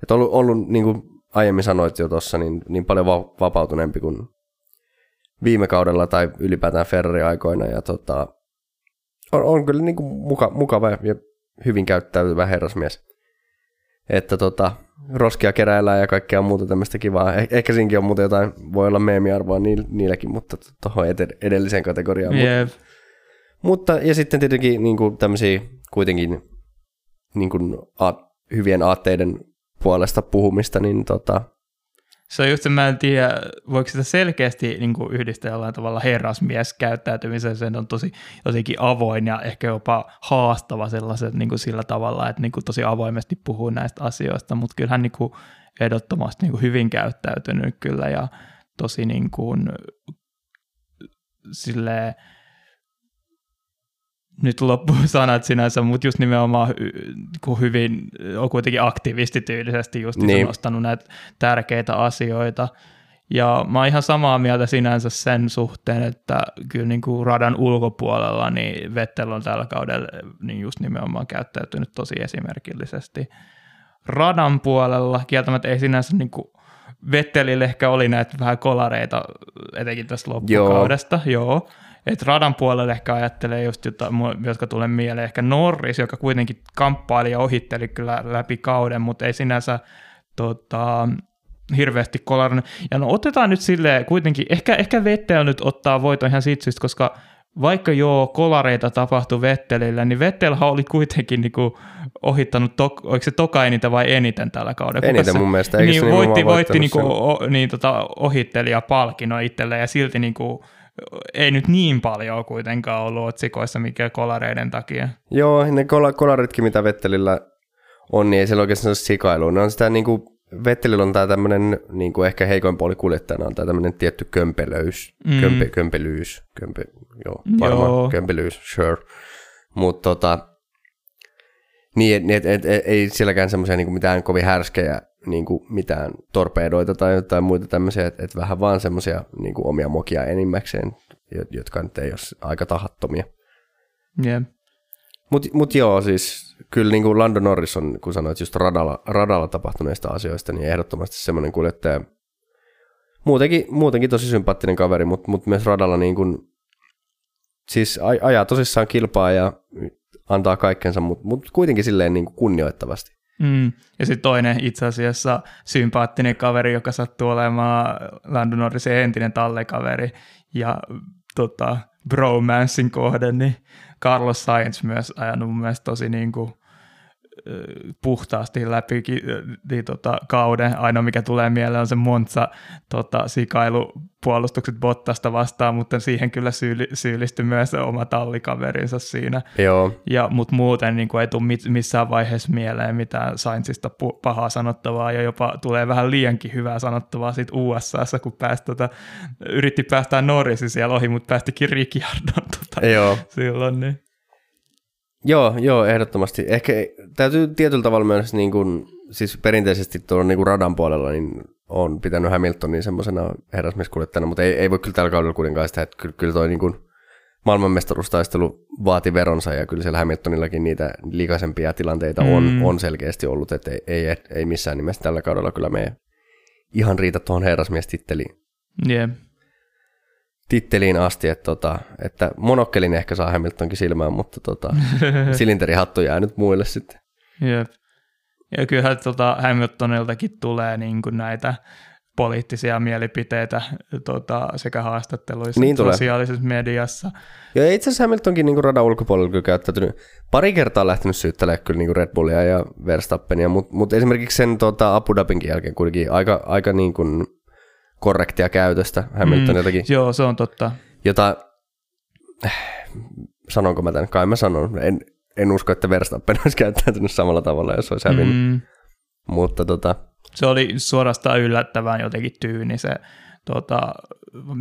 S1: että ollut, ollut niin kuin aiemmin sanoit jo tuossa, niin, niin paljon va- vapautuneempi kuin viime kaudella tai ylipäätään Ferrari-aikoina. Ja tota, on, on kyllä niin kuin muka, mukava ja hyvin käyttäytyvä herrasmies. Että tota, roskia keräillään ja kaikkea muuta tämmöistä kivaa. Eh- ehkä siinkin on muuten jotain, voi olla meemiarvoa niil- niilläkin, mutta tuohon ed- edelliseen kategoriaan. Mut-
S2: Jep.
S1: mutta, ja sitten tietenkin niin kuin tämmöisiä kuitenkin niin kuin a, hyvien aatteiden puolesta puhumista, niin tota,
S2: Se on just mä en tiedä, voiko sitä selkeästi niin kuin yhdistää jollain tavalla herrasmies käyttäytymiseen, se on tosi jotenkin avoin ja ehkä jopa haastava sellaiset niin kuin sillä tavalla, että niin kuin tosi avoimesti puhuu näistä asioista, mutta kyllä hän niin kuin ehdottomasti niin kuin hyvin käyttäytynyt kyllä ja tosi niin kuin, silleen, nyt loppu sanat sinänsä, mutta just nimenomaan kun hyvin on kuitenkin aktivistityylisesti just
S1: niin.
S2: nostanut näitä tärkeitä asioita. Ja mä oon ihan samaa mieltä sinänsä sen suhteen, että kyllä niin kuin radan ulkopuolella niin Vettel on tällä kaudella niin just nimenomaan käyttäytynyt tosi esimerkillisesti. Radan puolella kieltämättä ei sinänsä niin kuin Vettelille ehkä oli näitä vähän kolareita etenkin tästä loppukaudesta, joo. joo. Et radan puolelle ehkä ajattelee just, jota, mu- jotka tulee mieleen, ehkä Norris, joka kuitenkin kamppaili ja ohitteli kyllä läpi kauden, mutta ei sinänsä tota, hirveästi kolarinen. Ja no otetaan nyt silleen kuitenkin, ehkä, ehkä Vettel nyt ottaa voiton ihan siitä syystä, koska vaikka joo, kolareita tapahtui Vettelillä, niin Vettelhan oli kuitenkin niinku ohittanut, tok, oliko se toka eniten vai eniten tällä kaudella?
S1: Eniten mun mielestä. Eikö
S2: niin,
S1: se
S2: voitti,
S1: nimenomaan
S2: voitti niinku, o, niin, tota, ohittelija palkinnon itselleen ja silti niinku, ei nyt niin paljon kuitenkaan ollut otsikoissa mikä kolareiden takia.
S1: Joo, ne kol- kolaritkin, mitä Vettelillä on, niin ei siellä oikeastaan ole sikailu. Ne on sitä niin kuin, Vettelillä on tämä tämmöinen, niin kuin ehkä heikoin puoli kuljettajana on tämä tämmöinen tietty kömpelöys,
S2: Mm.
S1: kömpe, kömpelyys, kömpe, joo, varmaan
S2: Joo.
S1: kömpelyys, sure. Mutta tota, niin, et, et, et, ei sielläkään semmoisia niin mitään kovin härskejä niin kuin mitään torpedoita tai jotain muita tämmöisiä, että et vähän vaan semmoisia niin omia mokia enimmäkseen, jo- jotka nyt ei ole aika tahattomia.
S2: Yeah.
S1: Mutta mut joo, siis kyllä niin kuin Lando Norris on, kun sanoit just radalla, radalla tapahtuneista asioista, niin ehdottomasti semmoinen kuljettaja. Muutenkin, muutenkin tosi sympaattinen kaveri, mutta mut myös radalla niin kuin, siis aj- ajaa tosissaan kilpaa ja antaa kaikkensa, mutta mut kuitenkin silleen niin kuin kunnioittavasti.
S2: Mm. Ja sitten toinen itse asiassa sympaattinen kaveri, joka sattuu olemaan Lando Norrisin entinen tallekaveri ja tota, bromancein kohde, niin Carlos Sainz myös ajanut mun mielestä tosi niin kuin, puhtaasti läpi niin, tota, kauden. Ainoa mikä tulee mieleen on se Monza tota, sikailu puolustukset Bottasta vastaan, mutta siihen kyllä syyli, syyllistyi myös oma tallikaverinsa siinä.
S1: Joo.
S2: Ja, mutta muuten niin kuin ei tule missään vaiheessa mieleen mitään Sainzista pahaa sanottavaa ja jopa tulee vähän liiankin hyvää sanottavaa siitä USAssa, kun pääsi, tota, yritti päästää Norrisi siellä ohi, mutta päästikin Ricciardon tota,
S1: Joo.
S2: silloin. Niin.
S1: Joo, joo, ehdottomasti. Ehkä täytyy tietyllä tavalla myös, niin kuin, siis perinteisesti tuolla niin kuin radan puolella, niin on pitänyt Hamiltonin semmoisena herrasmieskuljettajana, mutta ei, ei voi kyllä tällä kaudella kuitenkaan sitä, että kyllä, kyllä toi niin kuin maailmanmestaruustaistelu vaati veronsa ja kyllä siellä Hamiltonillakin niitä likaisempia tilanteita on, mm. on selkeästi ollut, että ei, ei, ei missään nimessä tällä kaudella kyllä me ihan riitä tuohon herrasmiestitteliin.
S2: Yeah
S1: titteliin asti, että, tota, että monokkelin ehkä saa Hamiltonkin silmään, mutta tota, silinterihattu jää nyt muille sitten.
S2: Jep. Ja kyllähän tota Hamiltoniltakin tulee niin kuin näitä poliittisia mielipiteitä tota, sekä haastatteluissa niin että sosiaalisessa mediassa.
S1: Ja itse asiassa Hamiltonkin niin radan ulkopuolella kyllä käyttäytynyt. Pari kertaa lähtenyt syyttelemään kyllä niin Red Bullia ja Verstappenia, mutta mut esimerkiksi sen tota, Abu Dhabinkin jälkeen kuitenkin aika, aika niin kuin korrektia käytöstä Hamiltoniltakin.
S2: Mm, joo, se on totta.
S1: Jota, sanonko mä tämän, kai mä sanon, en, en usko, että Verstappen olisi käyttäytynyt samalla tavalla, jos olisi hävinnyt. Mm. Mutta tota...
S2: Se oli suorastaan yllättävän jotenkin tyyni se tota,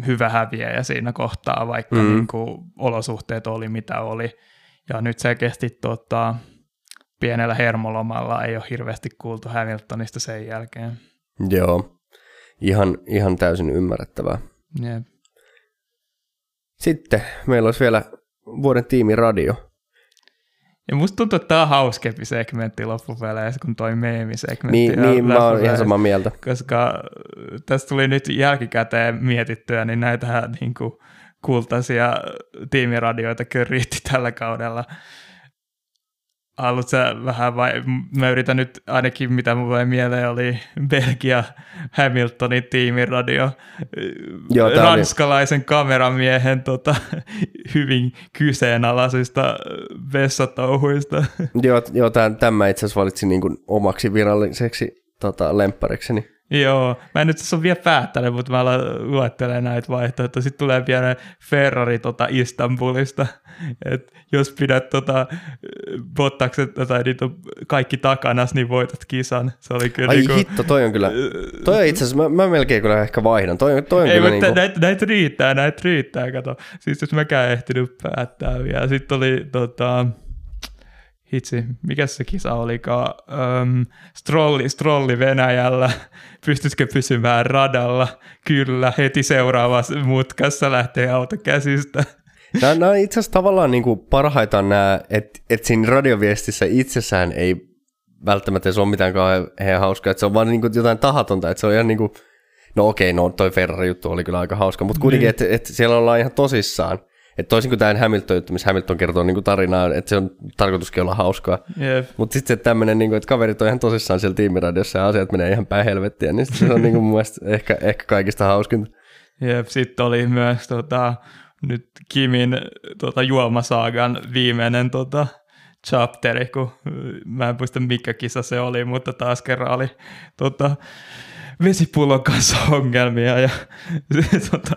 S2: hyvä häviäjä siinä kohtaa, vaikka mm. niin kuin, olosuhteet oli mitä oli. Ja nyt se kesti tota, pienellä hermolomalla, ei ole hirveästi kuultu Hamiltonista sen jälkeen.
S1: Joo. Ihan, ihan täysin ymmärrettävää.
S2: Jep.
S1: Sitten meillä olisi vielä vuoden tiimiradio.
S2: Ja musta tuntuu, että tämä on hauskempi segmentti loppupeleissä kuin toi meemisegmentti.
S1: Niin, niin mä oon ihan samaa mieltä.
S2: Koska tästä tuli nyt jälkikäteen mietittyä, niin näitä niin kuin kultaisia tiimiradioita riitti tällä kaudella haluatko vähän vai mä yritän nyt ainakin mitä mulle mieleen oli Belgia Hamiltonin tiimiradio Joo, ranskalaisen oli... kameramiehen tota, hyvin kyseenalaisista vessatouhuista.
S1: Joo, joo tämä itse asiassa valitsin niin omaksi viralliseksi tota, lempparikseni.
S2: Joo, mä en nyt tässä ole vielä päättänyt, mutta mä luettelen näitä vaihtoehtoja. Sitten tulee vielä Ferrari tota Istanbulista, että jos pidät tota, Bottakset tai niitä kaikki takana, niin voitat kisan. Se oli kyllä
S1: Ai
S2: niinku,
S1: hitto, toi on kyllä, toi on itse asiassa, mä, mä melkein kyllä ehkä vaihdan. Toi, toi on
S2: Ei,
S1: kyllä
S2: mutta niinku... näitä, näitä riittää, näitä riittää, kato. Siis jos mäkään ehtinyt päättää vielä. Sitten oli tota, hitsi, mikä se kisa olikaan, um, strolli, strolli Venäjällä, pystyisikö pysymään radalla, kyllä, heti seuraavassa mutkassa lähtee auto käsistä.
S1: Nämä, nämä on itse asiassa tavallaan niin kuin parhaita nämä, että, että siinä radioviestissä itsessään ei välttämättä se ole mitään kauhean hauskaa, että se on vaan niin kuin jotain tahatonta, että se on ihan niin kuin, no okei, no toi Ferrari-juttu oli kyllä aika hauska, mutta kuitenkin, niin. että, että siellä ollaan ihan tosissaan. Että toisin kuin tämä Hamilton-juttu, missä Hamilton kertoo niin kuin tarinaa, että se on tarkoituskin olla hauskaa.
S2: Yep.
S1: Mutta sitten se tämmöinen, niin kuin, että kaverit on ihan tosissaan siellä tiimiradiossa ja asiat menee ihan päin helvettiä, niin se on niin kuin mun mielestä ehkä, ehkä kaikista hauskinta.
S2: Jep, sitten oli myös tota, nyt Kimin tota, juomasaagan viimeinen tota, chapteri, kun mä en muista mikä kisa se oli, mutta taas kerran oli tota, vesipullon kanssa ongelmia ja tota,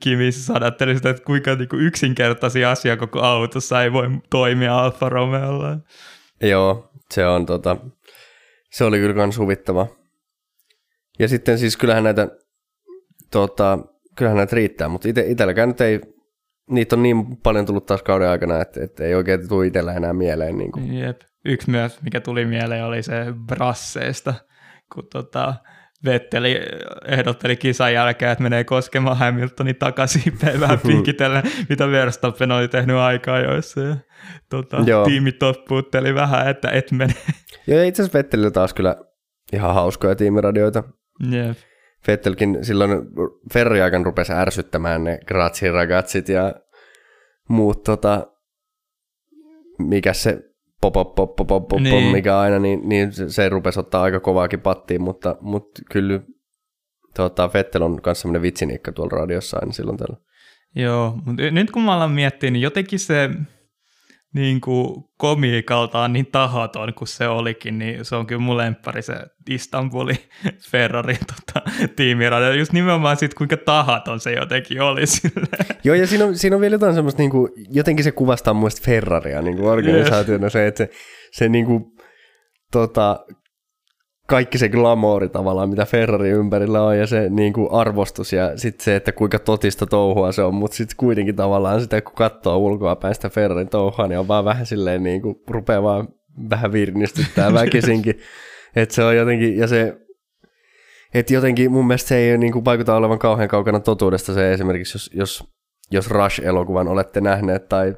S2: Kimi sadatteli sitä, että kuinka niinku yksinkertaisia asia koko autossa ei voi toimia Alfa Romeolla.
S1: Joo, se on tota, se oli kyllä kans huvittava. Ja sitten siis kyllähän näitä, tota, kyllähän näitä riittää, mutta ite, itselläkään nyt ei, niitä on niin paljon tullut taas kauden aikana, että, että ei oikein tule itsellä enää mieleen. Niin kuin.
S2: Jep. Yksi myös, mikä tuli mieleen, oli se Brasseista, kun tota, Vetteli ehdotteli kisan jälkeen, että menee koskemaan Hamiltonin takaisin vähän pinkitellen, mitä Verstappen oli tehnyt aikaa joissa. Ja, tota, tiimi toppuutteli vähän, että et mene.
S1: Joo, itse asiassa Vettelillä taas kyllä ihan hauskoja tiimiradioita.
S2: Yep.
S1: Vettelkin silloin Ferri-aikan rupesi ärsyttämään ne grazie ragazit ja muut tota, mikä se pop pop pop pop pop, pop
S2: Niin.
S1: mikä aina, niin, niin se, rupesi ottaa aika kovaakin pattiin, mutta, mutta kyllä tota, Vettel on myös semmoinen vitsiniikka tuolla radiossa aina silloin tällä.
S2: Joo, mutta nyt kun mä alan miettiä, niin jotenkin se niin kuin komiikaltaan niin tahaton kuin se olikin, niin se on kyllä mun lemppari se Istanbulin Ferrari tota, tiimiradio. Just nimenomaan siitä, kuinka tahaton se jotenkin oli silleen.
S1: Joo, ja siinä on, siinä on vielä jotain semmoista, niin kuin, jotenkin se kuvastaa mun mielestä Ferraria niin kuin organisaationa, se, että se, se niin kuin, tota, kaikki se glamouri tavallaan, mitä Ferrari ympärillä on, ja se niin kuin arvostus, ja sitten se, että kuinka totista touhua se on, mutta sitten kuitenkin tavallaan sitä, kun katsoo ulkoa päin sitä Ferrarin touhua, niin on vaan vähän silleen, niin kuin, rupeaa vaan vähän virnistyttää väkisinkin. että se on jotenkin, ja se, että jotenkin mun mielestä se ei niin kuin, vaikuta olevan kauhean kaukana totuudesta se esimerkiksi, jos, jos, jos Rush-elokuvan olette nähneet, tai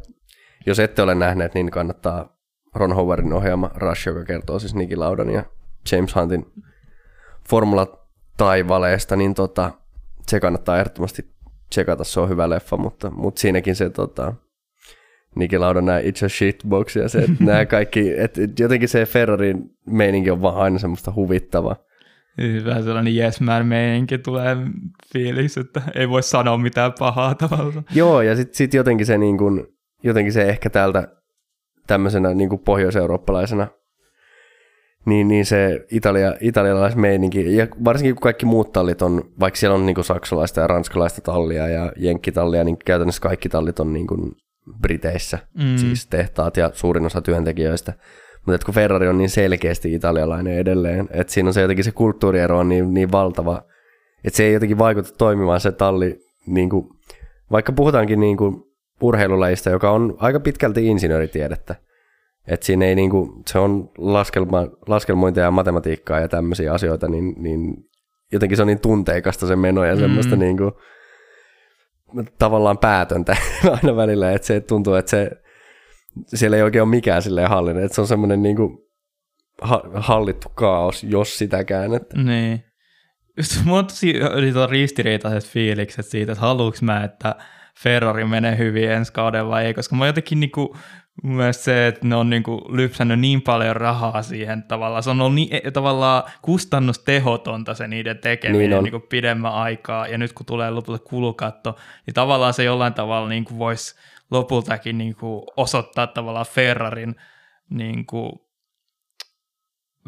S1: jos ette ole nähneet, niin kannattaa Ron Howardin ohjaama Rush, joka kertoo siis Niki Laudan ja James Huntin formula-taivaleesta, niin tota, se kannattaa ehdottomasti tsekata, se on hyvä leffa, mutta, mutta siinäkin se tota, Niki Lauda nämä It's a Shitbox ja se, että nämä kaikki, että jotenkin se Ferrarin meininki on vaan aina semmoista huvittavaa.
S2: Vähän sellainen yes man meininki tulee fiilis, että ei voi sanoa mitään pahaa tavallaan.
S1: Joo, ja sitten sit jotenkin, se niin kun, jotenkin se ehkä täältä tämmöisenä niin kuin pohjoiseurooppalaisena, niin, niin se Italia, italialaismeininki, ja varsinkin kun kaikki muut tallit on, vaikka siellä on niin kuin saksalaista ja ranskalaista tallia ja jenkkitallia, niin käytännössä kaikki tallit on niin kuin Briteissä, mm. siis tehtaat ja suurin osa työntekijöistä. Mutta kun Ferrari on niin selkeästi italialainen edelleen, että siinä on se jotenkin se kulttuuriero on niin, niin valtava, että se ei jotenkin vaikuta toimimaan se talli, niin kuin, vaikka puhutaankin niin kuin urheilulajista, joka on aika pitkälti insinööritiedettä. Että siinä ei niin kuin, se on laskelma, laskelmointia ja matematiikkaa ja tämmöisiä asioita, niin, niin jotenkin se on niin tunteikasta se meno ja semmoista mm. niin kuin, tavallaan päätöntä aina välillä, että se tuntuu, että se, siellä ei oikein ole mikään silleen hallinnut, että se on semmoinen niin kuin ha- hallittu kaos, jos sitäkään. Että.
S2: Niin. Just mulla on tosi ristiriitaiset fiilikset siitä, että haluuks mä, että Ferrari menee hyvin ensi kaudella vai ei, koska mä jotenkin niinku, myös se, että ne on niinku lypsännyt niin paljon rahaa siihen tavallaan, se on ollut niin, tavallaan kustannustehotonta se niiden tekeminen niin niinku pidemmän aikaa, ja nyt kun tulee lopulta kulukatto, niin tavallaan se jollain tavalla niinku voisi lopultakin niinku osoittaa tavallaan Ferrarin niinku,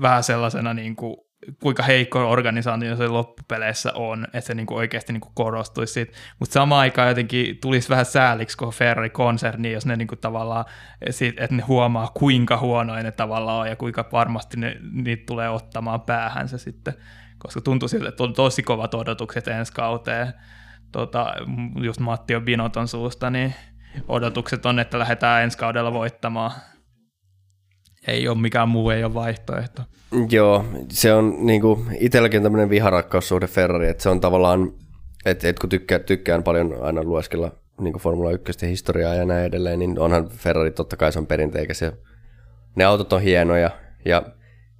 S2: vähän sellaisena niinku, kuinka heikko organisaatio se loppupeleissä on, että se niinku oikeasti niinku korostuisi siitä. Mutta samaan aikaan jotenkin tulisi vähän sääliksi koko Ferrari-konserni, jos ne niinku tavallaan, että ne huomaa kuinka huonoja ne tavallaan on ja kuinka varmasti ne, niitä tulee ottamaan päähän se sitten. Koska tuntuu siltä, että on tosi kovat odotukset ensi kauteen. Tota, just Matti on Binoton suusta, niin odotukset on, että lähdetään ensi kaudella voittamaan. Ei ole mikään muu, ei ole vaihtoehto.
S1: Joo, se on niinku, itselläkin on tämmöinen viharakkaussuhde Ferrari, että se on tavallaan, että et kun tykkää, tykkään paljon aina lueskella niin Formula 1 historiaa ja näin edelleen, niin onhan Ferrari totta kai se on perinteikäs ja ne autot on hienoja ja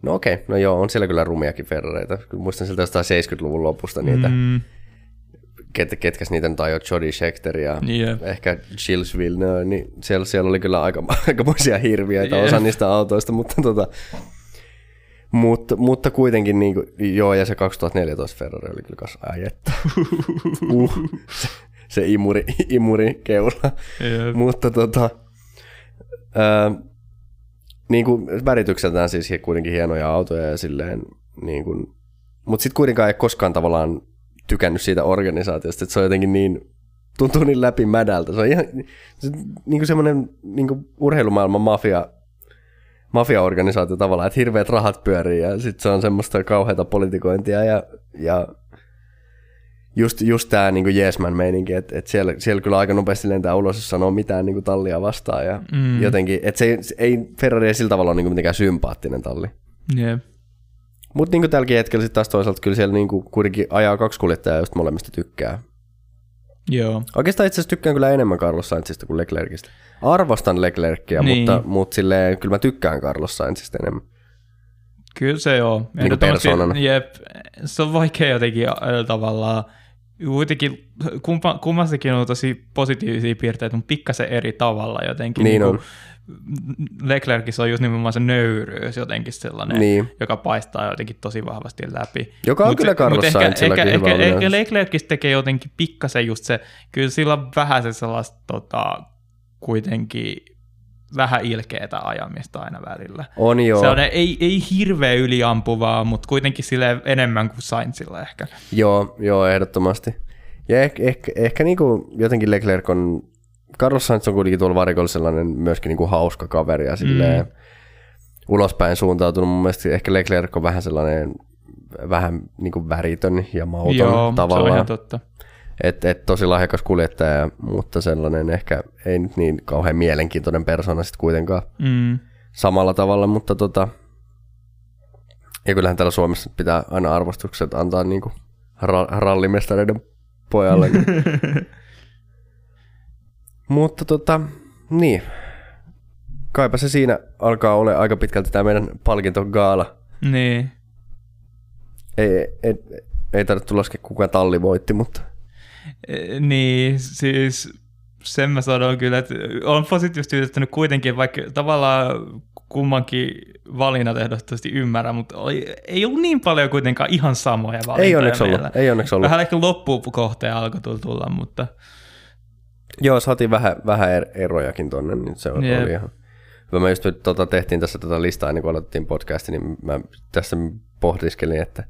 S1: no okei, no joo, on siellä kyllä rumiakin Ferrareita. Muistan sieltä jostain 70-luvun lopusta niitä, mm. Ket, ketkäs niitä nyt ajoi, Jody Scheckter ja
S2: Jep.
S1: ehkä Gilles Villeneuve, niin siellä, siellä oli kyllä aika, aikamoisia hirviöitä
S2: Jep.
S1: osa niistä autoista, mutta tota, mutta, mutta kuitenkin, niin kuin, joo, ja se 2014 Ferrari oli kyllä kanssa ajetta. uh, se, se imuri, imuri keula.
S2: Jep.
S1: Mutta tota, ää, niin kuin väritykseltään siis kuitenkin hienoja autoja ja silleen, niin kuin, mutta sitten kuitenkaan ei koskaan tavallaan tykännyt siitä organisaatiosta, että se on jotenkin niin, tuntuu niin läpimädältä. Se on ihan se, niin kuin semmoinen niin kuin urheilumaailman mafia, mafiaorganisaatio tavallaan, että hirveät rahat pyörii ja sitten se on semmoista kauheata politikointia ja, ja just, just tämä niinku Jeesman meininki, että et siellä, siellä kyllä aika nopeasti lentää ulos, jos sanoo mitään niinku tallia vastaan ja mm. jotenkin, että se, ei- se ei, Ferrari ei sillä tavalla ole niinku mitenkään sympaattinen talli.
S2: Jep.
S1: Mutta niinku tälläkin hetkellä sitten taas toisaalta kyllä siellä niinku kuitenkin ajaa kaksi kuljettajaa, josta molemmista tykkää.
S2: Joo.
S1: Oikeastaan itse asiassa tykkään kyllä enemmän Carlos Sainzista kuin Leclercistä. Arvostan Leclercia,
S2: Niin.
S1: mutta, mutta silleen, kyllä mä tykkään Carlos Sainzista enemmän.
S2: Kyllä se on.
S1: Niinku
S2: Ehdottomasti-
S1: persoonana.
S2: Jep. Se on vaikea jotenkin tavallaan kuitenkin kumpa, kummassakin on tosi positiivisia piirteitä, mutta pikkasen eri tavalla jotenkin.
S1: Niin
S2: kuin
S1: on.
S2: Leclercissä on just nimenomaan se nöyryys jotenkin sellainen,
S1: Niin.
S2: joka paistaa jotenkin tosi vahvasti läpi.
S1: Joka on
S2: Mut-
S1: kyllä Carlos
S2: ehkä,
S1: Sainzillakin
S2: ehkä,
S1: hyvä
S2: ehkä, ehkä. Leclercistä tekee jotenkin pikkasen just se, kyllä sillä on vähän se sellaista tota, kuitenkin vähän ilkeätä ajamista aina välillä.
S1: On joo.
S2: Se on ei, ei hirveä yliampuvaa, mutta kuitenkin sille enemmän kuin Sainzilla ehkä.
S1: Joo, joo, ehdottomasti. Ja ehkä, ehkä, ehkä niinku jotenkin Leclerc on, Carlos Sainz on kuitenkin tuolla varikolla sellainen myöskin niinku hauska kaveri ja silleen
S2: Mm.
S1: ulospäin suuntautunut. Mun mielestä ehkä Leclerc on vähän sellainen vähän niinku väritön ja mauton
S2: Joo, se on
S1: tavallaan.
S2: ihan totta.
S1: Et, et tosi lahjakas kuljettaja, mutta sellainen ehkä ei nyt niin kauhean mielenkiintoinen persona sitten kuitenkaan
S2: Mm.
S1: samalla tavalla, mutta tota, ja kyllähän täällä Suomessa pitää aina arvostukset antaa niinku ra- rallimestareiden pojalle. mutta tota, niin. Kaipa se siinä alkaa olla aika pitkälti tämä meidän palkintogaala.
S2: niin.
S1: Ei, ei, ei tarvitse laskea kuka talli voitti, mutta
S2: E, Niin, siis sen mä sanon kyllä, että on positiivisesti yllättänyt kuitenkin, vaikka tavallaan kummankin valinnat ehdottomasti ymmärrän, mutta oli, ei ollut niin paljon kuitenkaan ihan samoja valintoja
S1: ei onneksi ollut.
S2: meillä.
S1: Ei onneksi ollut.
S2: Vähän ehkä loppukohteen alkoi tulla, mutta
S1: Joo, saatiin vähän, vähän er- erojakin tonne, niin se oli ihan hyvä. Mä just tota, tehtiin tässä tätä listaa ennen kuin aloitettiin podcastin, niin mä tässä pohdiskelin, että,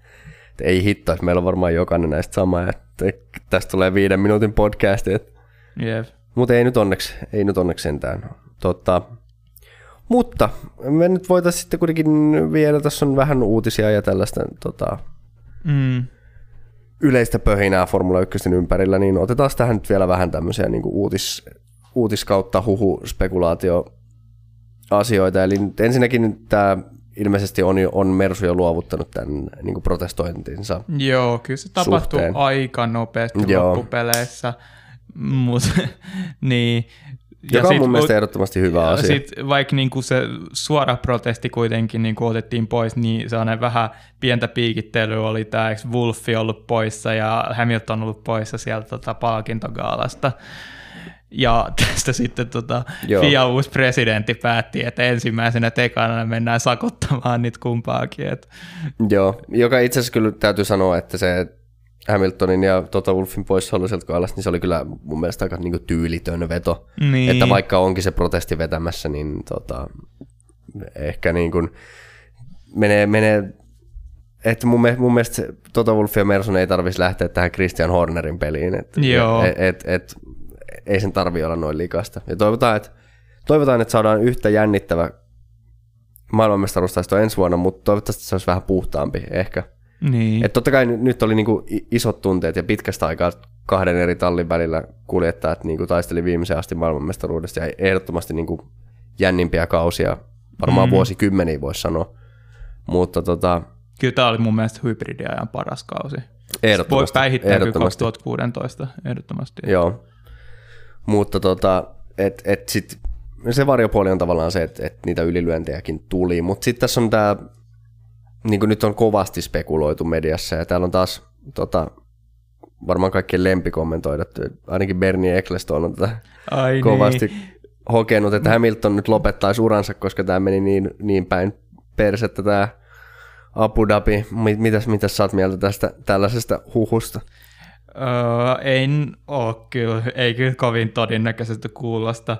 S1: että ei hitto, että meillä on varmaan jokainen näistä sama, että tästä tulee viiden minuutin podcasti, että,
S2: jep.
S1: mutta ei nyt onneksi, ei nyt onneksi sentään. Tota, mutta me nyt voitaisiin sitten kuitenkin vielä, tässä on vähän uutisia ja tällaista tota,
S2: Mm.
S1: Yleistä pöhinää Formula 1 ympärillä, niin otetaan tähän nyt vielä vähän tämmöisiä niin kuin uutis, uutis kautta huhu spekulaatio asioita. Eli nyt ensinnäkin tämä ilmeisesti on, on Mersu jo luovuttanut tämän niin kuin protestointinsa.
S2: Joo, kyllä se tapahtui
S1: Suhteen.
S2: aika nopeasti
S1: Joo.
S2: loppupeleissä, mutta niin.
S1: Joka on
S2: sit-
S1: mun mielestä ehdottomasti hyvä asia.
S2: Sitten vaikka niinku se suora protesti kuitenkin niinku otettiin pois, niin sellainen vähän pientä piikittelyä oli tämä, eikö Wolfi ollut poissa ja Hamilton ollut poissa sieltä tota, palkintogaalasta. Ja tästä sitten tota,
S1: Joo.
S2: FIA uusi presidentti päätti, että ensimmäisenä tekana mennään sakottamaan niitä kumpaakin. Et,
S1: Joo, joka itse asiassa kyllä täytyy sanoa, että se Hamiltonin ja Toto Wolfin poissaolo sieltä kaalasta, niin se oli kyllä mun mielestä aika niin kuin tyylitön veto.
S2: niin,
S1: Että vaikka onkin se protesti vetämässä, niin tota, ehkä niin kuin menee, menee että mun, mun mielestä Toto Wolff ja Merson ei tarvitsisi lähteä tähän Christian Hornerin peliin. Et,
S2: Joo.
S1: Et, et, et, ei sen tarvi olla noin likasta. Ja toivotaan, että, toivotaan, että saadaan yhtä jännittävä maailmanmestaruustaisto ensi vuonna, mutta toivottavasti se olisi vähän puhtaampi ehkä.
S2: Niin.
S1: Et totta kai nyt, oli niinku isot tunteet ja pitkästä aikaa kahden eri tallin välillä kuljettajat niinku taisteli viimeisen asti maailmanmestaruudesta ja ehdottomasti niinku jännimpiä kausia, varmaan
S2: Mm.
S1: mm. vuosikymmeniä voisi sanoa. Mutta tota,
S2: Kyllä tämä oli mun mielestä hybridiajan paras kausi.
S1: ehdottomasti.
S2: Voi päihittää
S1: ehdottomasti.
S2: 2016 ehdottomasti.
S1: Joo. Mutta tota, et, et sit, se varjopuoli on tavallaan se, että et niitä ylilyöntejäkin tuli, mutta sitten tässä on tämä, niin kuin nyt on kovasti spekuloitu mediassa, ja täällä on taas tota, varmaan kaikkien lempikommentoida, ainakin Bernie Ecclestone on tätä
S2: Ai
S1: kovasti
S2: Niin.
S1: hokenut, että Hamilton nyt lopettaisi uransa, koska tämä meni niin, niin päin persettä tämä Abu Dhabi. Mi- Mitäs, mitäs sä oot mieltä tästä tällaisesta huhusta?
S2: Öö, en oo kyllä, ei kyllä kovin todennäköisesti kuulosta,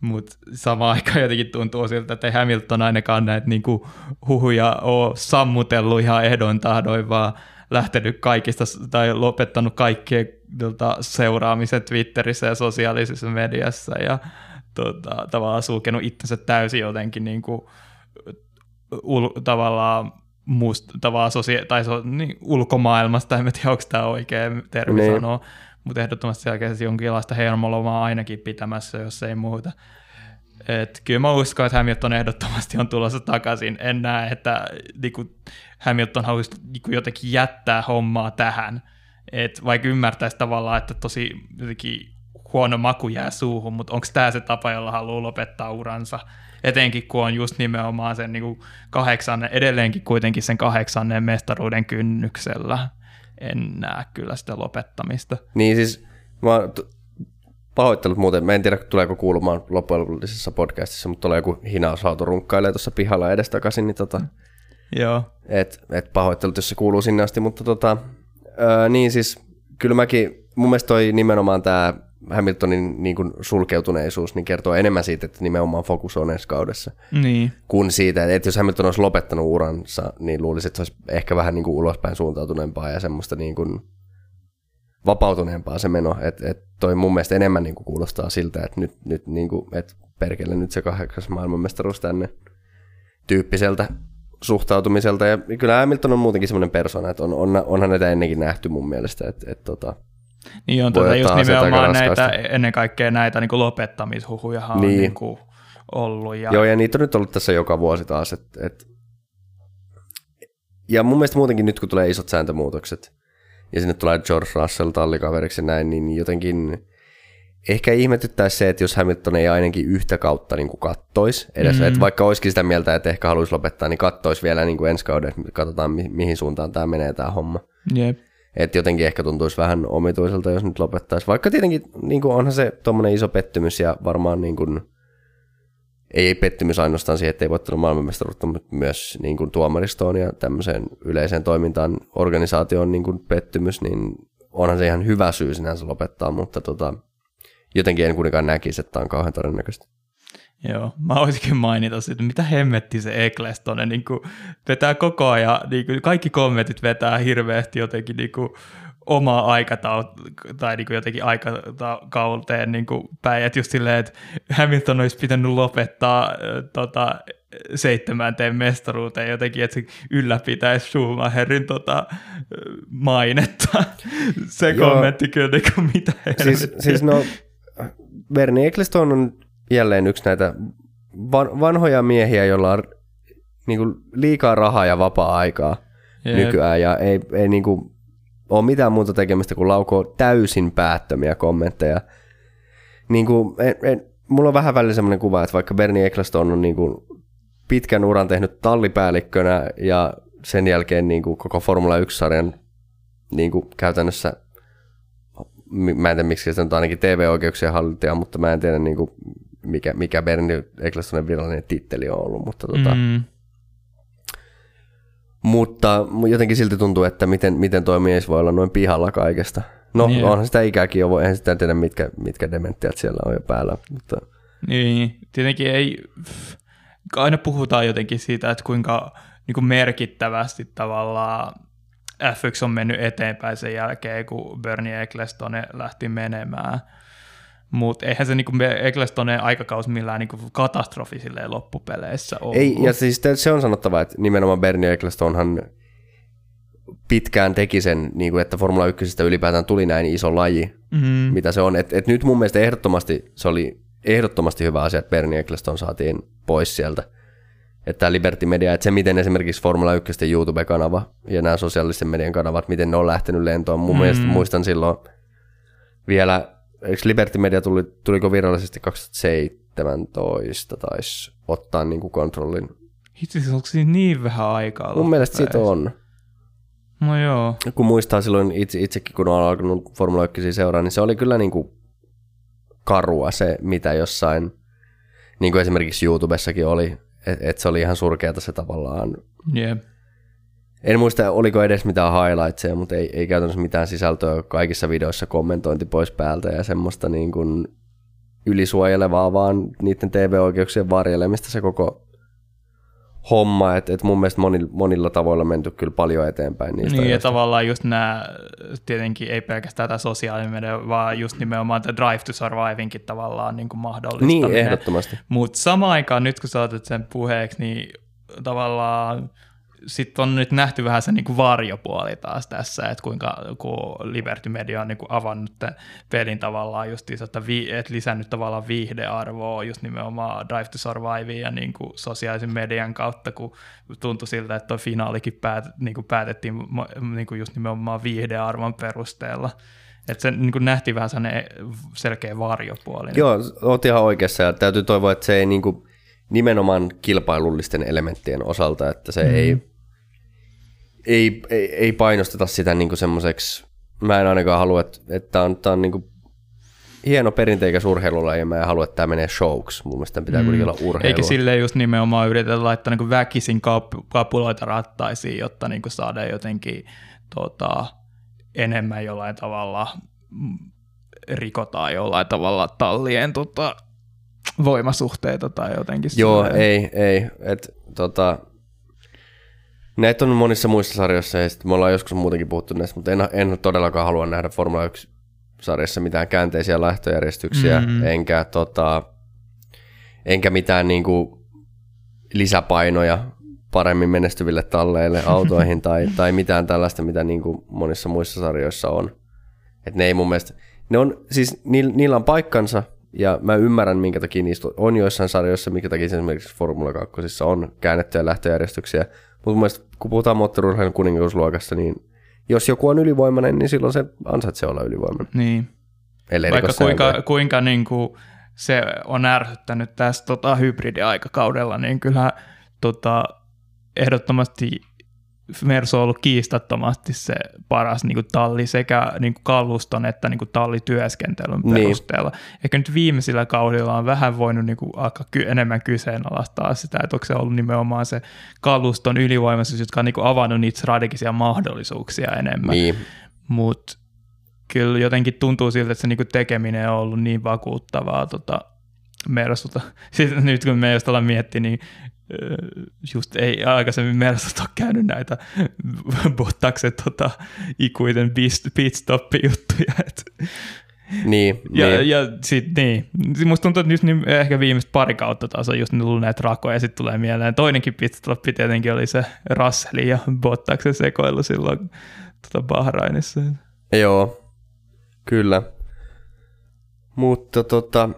S2: mutta samaan aikaan jotenkin tuntuu siltä, että ei Hamilton ainakaan näitä niinku huhuja ole sammutellut ihan ehdon tahdoin, vaan lähtenyt kaikista tai lopettanut kaikkien tota, seuraamisen Twitterissä ja sosiaalisessa mediassa ja tota, tavallaan sulkenut itsensä täysin jotenkin niinku, ul, tavallaan muust, tavallaan sosia- tai so, niin, ulkomaailmasta, en tiedä, onko tämä oikea termi
S1: Niin.
S2: sanoa, mutta ehdottomasti selkeästi jonkinlaista hermolomaa ainakin pitämässä, jos ei muuta. Et kyllä mä uskon, että Hamilton ehdottomasti on tulossa takaisin. En näe, että niinku, Hamilton haluaisi niinku, jotenkin jättää hommaa tähän. Et vaikka ymmärtäisi tavallaan, että tosi jotenkin huono maku jää suuhun, mutta onko tämä se tapa, jolla haluaa lopettaa uransa? Etenkin kun on just nimenomaan sen niinku kahdeksannen, edelleenkin kuitenkin sen kahdeksannen mestaruuden kynnyksellä. En näe kyllä sitä lopettamista.
S1: Niin siis, mä t- pahoittelut muuten, mä en tiedä tuleeko kuulumaan loppujen podcastissa, mutta tulee joku hinausauto runkkailee tuossa pihalla edestakaisin, niin tota,
S2: Joo.
S1: et, et pahoittelut, jos se kuuluu sinne asti, mutta tota, öö, niin siis kyllä mäkin, mun mielestä toi nimenomaan tämä Hamiltonin niin kuin sulkeutuneisuus niin kertoo enemmän siitä, että nimenomaan fokus on ensi kaudessa,
S2: Niin.
S1: kuin siitä, että jos Hamilton olisi lopettanut uransa, niin luulisin, että se olisi ehkä vähän niin kuin ulospäin suuntautuneempaa ja semmoista niin kuin vapautuneempaa se meno. Että et toi mun mielestä enemmän niin kuin kuulostaa siltä, että nyt, nyt niin kuin, että perkele nyt se kahdeksas maailmanmestaruus tänne tyyppiseltä suhtautumiselta. Ja kyllä Hamilton on muutenkin semmoinen persona, että on, on, onhan näitä ennenkin nähty mun mielestä, että, että tota,
S2: Niin on tuota just nimenomaan näitä, ennen kaikkea näitä niin lopettamishuhujahan
S1: Niin.
S2: on niin kuin ollut. Ja,
S1: Joo, ja niitä on nyt ollut tässä joka vuosi taas. Et, et... Ja mun mielestä muutenkin nyt, kun tulee isot sääntömuutokset, ja sinne tulee George Russell tallikaveriksi ja näin, niin jotenkin ehkä ihmetyttäisi se, että jos Hamilton ei ainakin yhtä kautta niin kuin kattois edes, mm. että vaikka olisikin sitä mieltä, että ehkä haluaisi lopettaa, niin kattois vielä niin kuin ensi kauden, katsotaan mi- mihin suuntaan tämä menee tämä homma.
S2: Jep.
S1: Että jotenkin ehkä tuntuisi vähän omituiselta, jos nyt lopettaisi. Vaikka tietenkin niin kuin onhan se tuommoinen iso pettymys ja varmaan niin kuin, ei pettymys ainoastaan siihen, että ei voittanut maailmanmestaruutta, mutta myös niin kuin tuomaristoon ja tämmöiseen yleiseen toimintaan, organisaatioon niin kuin pettymys, niin onhan se ihan hyvä syy sinänsä lopettaa, mutta tota, jotenkin en kuitenkaan näkisi, että tämä on kauhean todennäköistä.
S2: Joo, mä voisinkin mainita siitä, mitä hemmetti se Ecclestonen niin kuin vetää koko ajan, niin kuin kaikki kommentit vetää hirveästi jotenkin niin kuin omaa aikataut tai niin kuin jotenkin aikakauteen niin kuin päin, että just silleen, että Hamilton olisi pitänyt lopettaa tota, seitsemänteen mestaruuteen jotenkin, että se ylläpitäisi Schumacherin tota, mainetta. Se
S1: Joo.
S2: kommentti kyllä, niin kuin, mitä
S1: Siis,
S2: helvettiä.
S1: siis no, Bernie Ecclestone on jälleen yksi näitä van, vanhoja miehiä, joilla on niin kuin, liikaa rahaa ja vapaa-aikaa
S2: Jep.
S1: nykyään ja ei, ei niin kuin, ole mitään muuta tekemistä kuin laukoo täysin päättömiä kommentteja. Niin kuin, en, en, mulla on vähän välillä semmoinen kuva, että vaikka Bernie Ecclestone on niin kuin, pitkän uran tehnyt tallipäällikkönä ja sen jälkeen niin kuin, koko Formula 1-sarjan niin kuin, käytännössä mä en tiedä miksi se on ainakin TV-oikeuksien hallitsija, mutta mä en tiedä niin kuin, mikä, mikä Bernie Ecclestonen virallinen titteli on ollut, mutta tota, mm. Mutta jotenkin silti tuntuu, että miten, miten toi mies voi olla noin pihalla kaikesta. No,
S2: Niin.
S1: onhan sitä ikääkin jo, eihän sitä tiedä, mitkä, mitkä dementiat siellä on jo päällä. Mutta,
S2: Niin, tietenkin ei, aina puhutaan jotenkin siitä, että kuinka niin kuin merkittävästi tavallaan F1 on mennyt eteenpäin sen jälkeen, kun Bernie Ecclestone lähti menemään. Mutta eihän se niinku Ecclestonen aikakaus millään niinku katastrofi loppupeleissä ollut.
S1: ei, ja siis se on sanottava, että nimenomaan Bernie Ecclestonehan pitkään teki sen, niin kuin, että Formula 1 ylipäätään tuli näin iso laji,
S2: mm,
S1: mitä se on. Et, et nyt mun mielestä ehdottomasti se oli ehdottomasti hyvä asia, että Bernie Ecclestone saatiin pois sieltä. Että tämä Liberty Media, että se miten esimerkiksi Formula 1 YouTube-kanava ja nämä sosiaalisen median kanavat, miten ne on lähtenyt lentoon. Mun mm. mielestä muistan silloin vielä, eikö Liberty Media tuli, tuliko virallisesti 2017 taisi ottaa niin kuin kontrollin.
S2: Hitsi, onko siinä niin vähän aikaa?
S1: Mun mielestä siitä on.
S2: No joo.
S1: kun muistaa silloin itse, itsekin, kun on alkanut Formula 1 seuraa, niin se oli kyllä niin kuin karua se, mitä jossain, niin kuin esimerkiksi YouTubessakin oli, että et se oli ihan surkeata se tavallaan.
S2: Jep.
S1: En muista, oliko edes mitään highlightseja, mutta ei, ei käytännössä mitään sisältöä kaikissa videoissa, kommentointi pois päältä ja semmoista niin kuin ylisuojelevaa, vaan niiden TV-oikeuksien varjelemista se koko homma, että et mun mielestä monilla, monilla tavoilla menty kyllä paljon eteenpäin niistä
S2: Niin, ja
S1: ajoista.
S2: tavallaan just nämä, tietenkin ei pelkästään tämä sosiaalinen media, vaan just nimenomaan tämä Drive to Survivingkin tavallaan niin kuin mahdollistaminen.
S1: Niin, ehdottomasti.
S2: Mutta samaan aikaan nyt kun sä otat sen puheeksi, niin tavallaan sitten on nyt nähty vähän se niinku varjopuoli taas tässä, että kuinka kun Liberty Media on niinku avannut tämän pelin tavallaan just että, vi, et lisännyt tavallaan viihdearvoa just nimenomaan Drive to Survive ja niinku sosiaalisen median kautta, kun tuntui siltä, että tuo finaalikin päät, niinku päätettiin niinku just nimenomaan viihdearvon perusteella. Että se niin nähtiin vähän sellainen selkeä varjopuoli.
S1: Joo, oot ihan oikeassa ja täytyy toivoa, että se ei niinku nimenomaan kilpailullisten elementtien osalta, että se mm. ei ei, ei, ei painosteta sitä niin semmoiseksi, mä en ainakaan halua, että, että tämä on, tää on niin kuin hieno perinteikäs urheilulaji ja mä en halua, että tämä menee showksi. Mun mielestä pitää mm. kuitenkin olla urheilua.
S2: Eikä silleen just nimenomaan yritetä laittaa niin väkisin kap- kapuloita rattaisiin, jotta niin saadaan jotenkin tota, enemmän jollain tavalla mm, rikotaan jollain tavalla tallien tota, voimasuhteita tai jotenkin.
S1: Joo, silleen. ei, ei. Et, tota, näitä on monissa muissa sarjoissa ja me ollaan joskus muutenkin puhuttu näistä, mutta en, en todellakaan halua nähdä Formula 1 sarjassa mitään käänteisiä lähtöjärjestyksiä, mm-hmm. enkä, tota, enkä mitään niinku lisäpainoja paremmin menestyville talleille, autoihin tai, tai mitään tällaista, mitä niinku monissa muissa sarjoissa on. Et ne ei mun mielestä, ne on, siis niillä on paikkansa, ja mä ymmärrän, minkä takia niistä on joissain sarjoissa, minkä takia esimerkiksi Formula 2 on käännettyjä lähtöjärjestyksiä, mutta mun mielestä kun puhutaan moottorurheilun kuninkuusluokasta, niin jos joku on ylivoimainen, niin silloin se ansaitsee olla ylivoimainen.
S2: Niin. Ellei Vaikka kuinka, kuinka niin kuin se on ärsyttänyt tässä tota, hybridiaikakaudella, niin kyllä tota, ehdottomasti Mersu on ollut kiistattomasti se paras niin kuin talli sekä niin kuin kaluston että niin kuin tallityöskentelyn niin. perusteella. Ehkä nyt viimeisillä kaudilla on vähän voinut niin kuin aika ky- enemmän kyseenalaistaa sitä, että onko se ollut nimenomaan se kaluston ylivoimaisuus, jotka on niin kuin avannut niitä strategisia mahdollisuuksia enemmän. Niin. Mutta kyllä jotenkin tuntuu siltä, että se niin kuin tekeminen on ollut niin vakuuttavaa tota, Mersulta. Sitten nyt kun me just ollaan miettinyt, niin just ei aikaisemmin Mersut ole käynyt näitä Bottaksen tota, ikuisen pitstop-juttuja.
S1: Niin,
S2: ja,
S1: niin.
S2: ja sit, niin. Musta tuntuu, että just niin, ehkä viimeiset pari kautta taas on just tullut näitä rakoja, ja sitten tulee mieleen. Toinenkin pitstop tietenkin oli se Russellin ja Bottaksen sekoilu silloin tota Bahrainissa.
S1: Joo, kyllä. Mutta tota,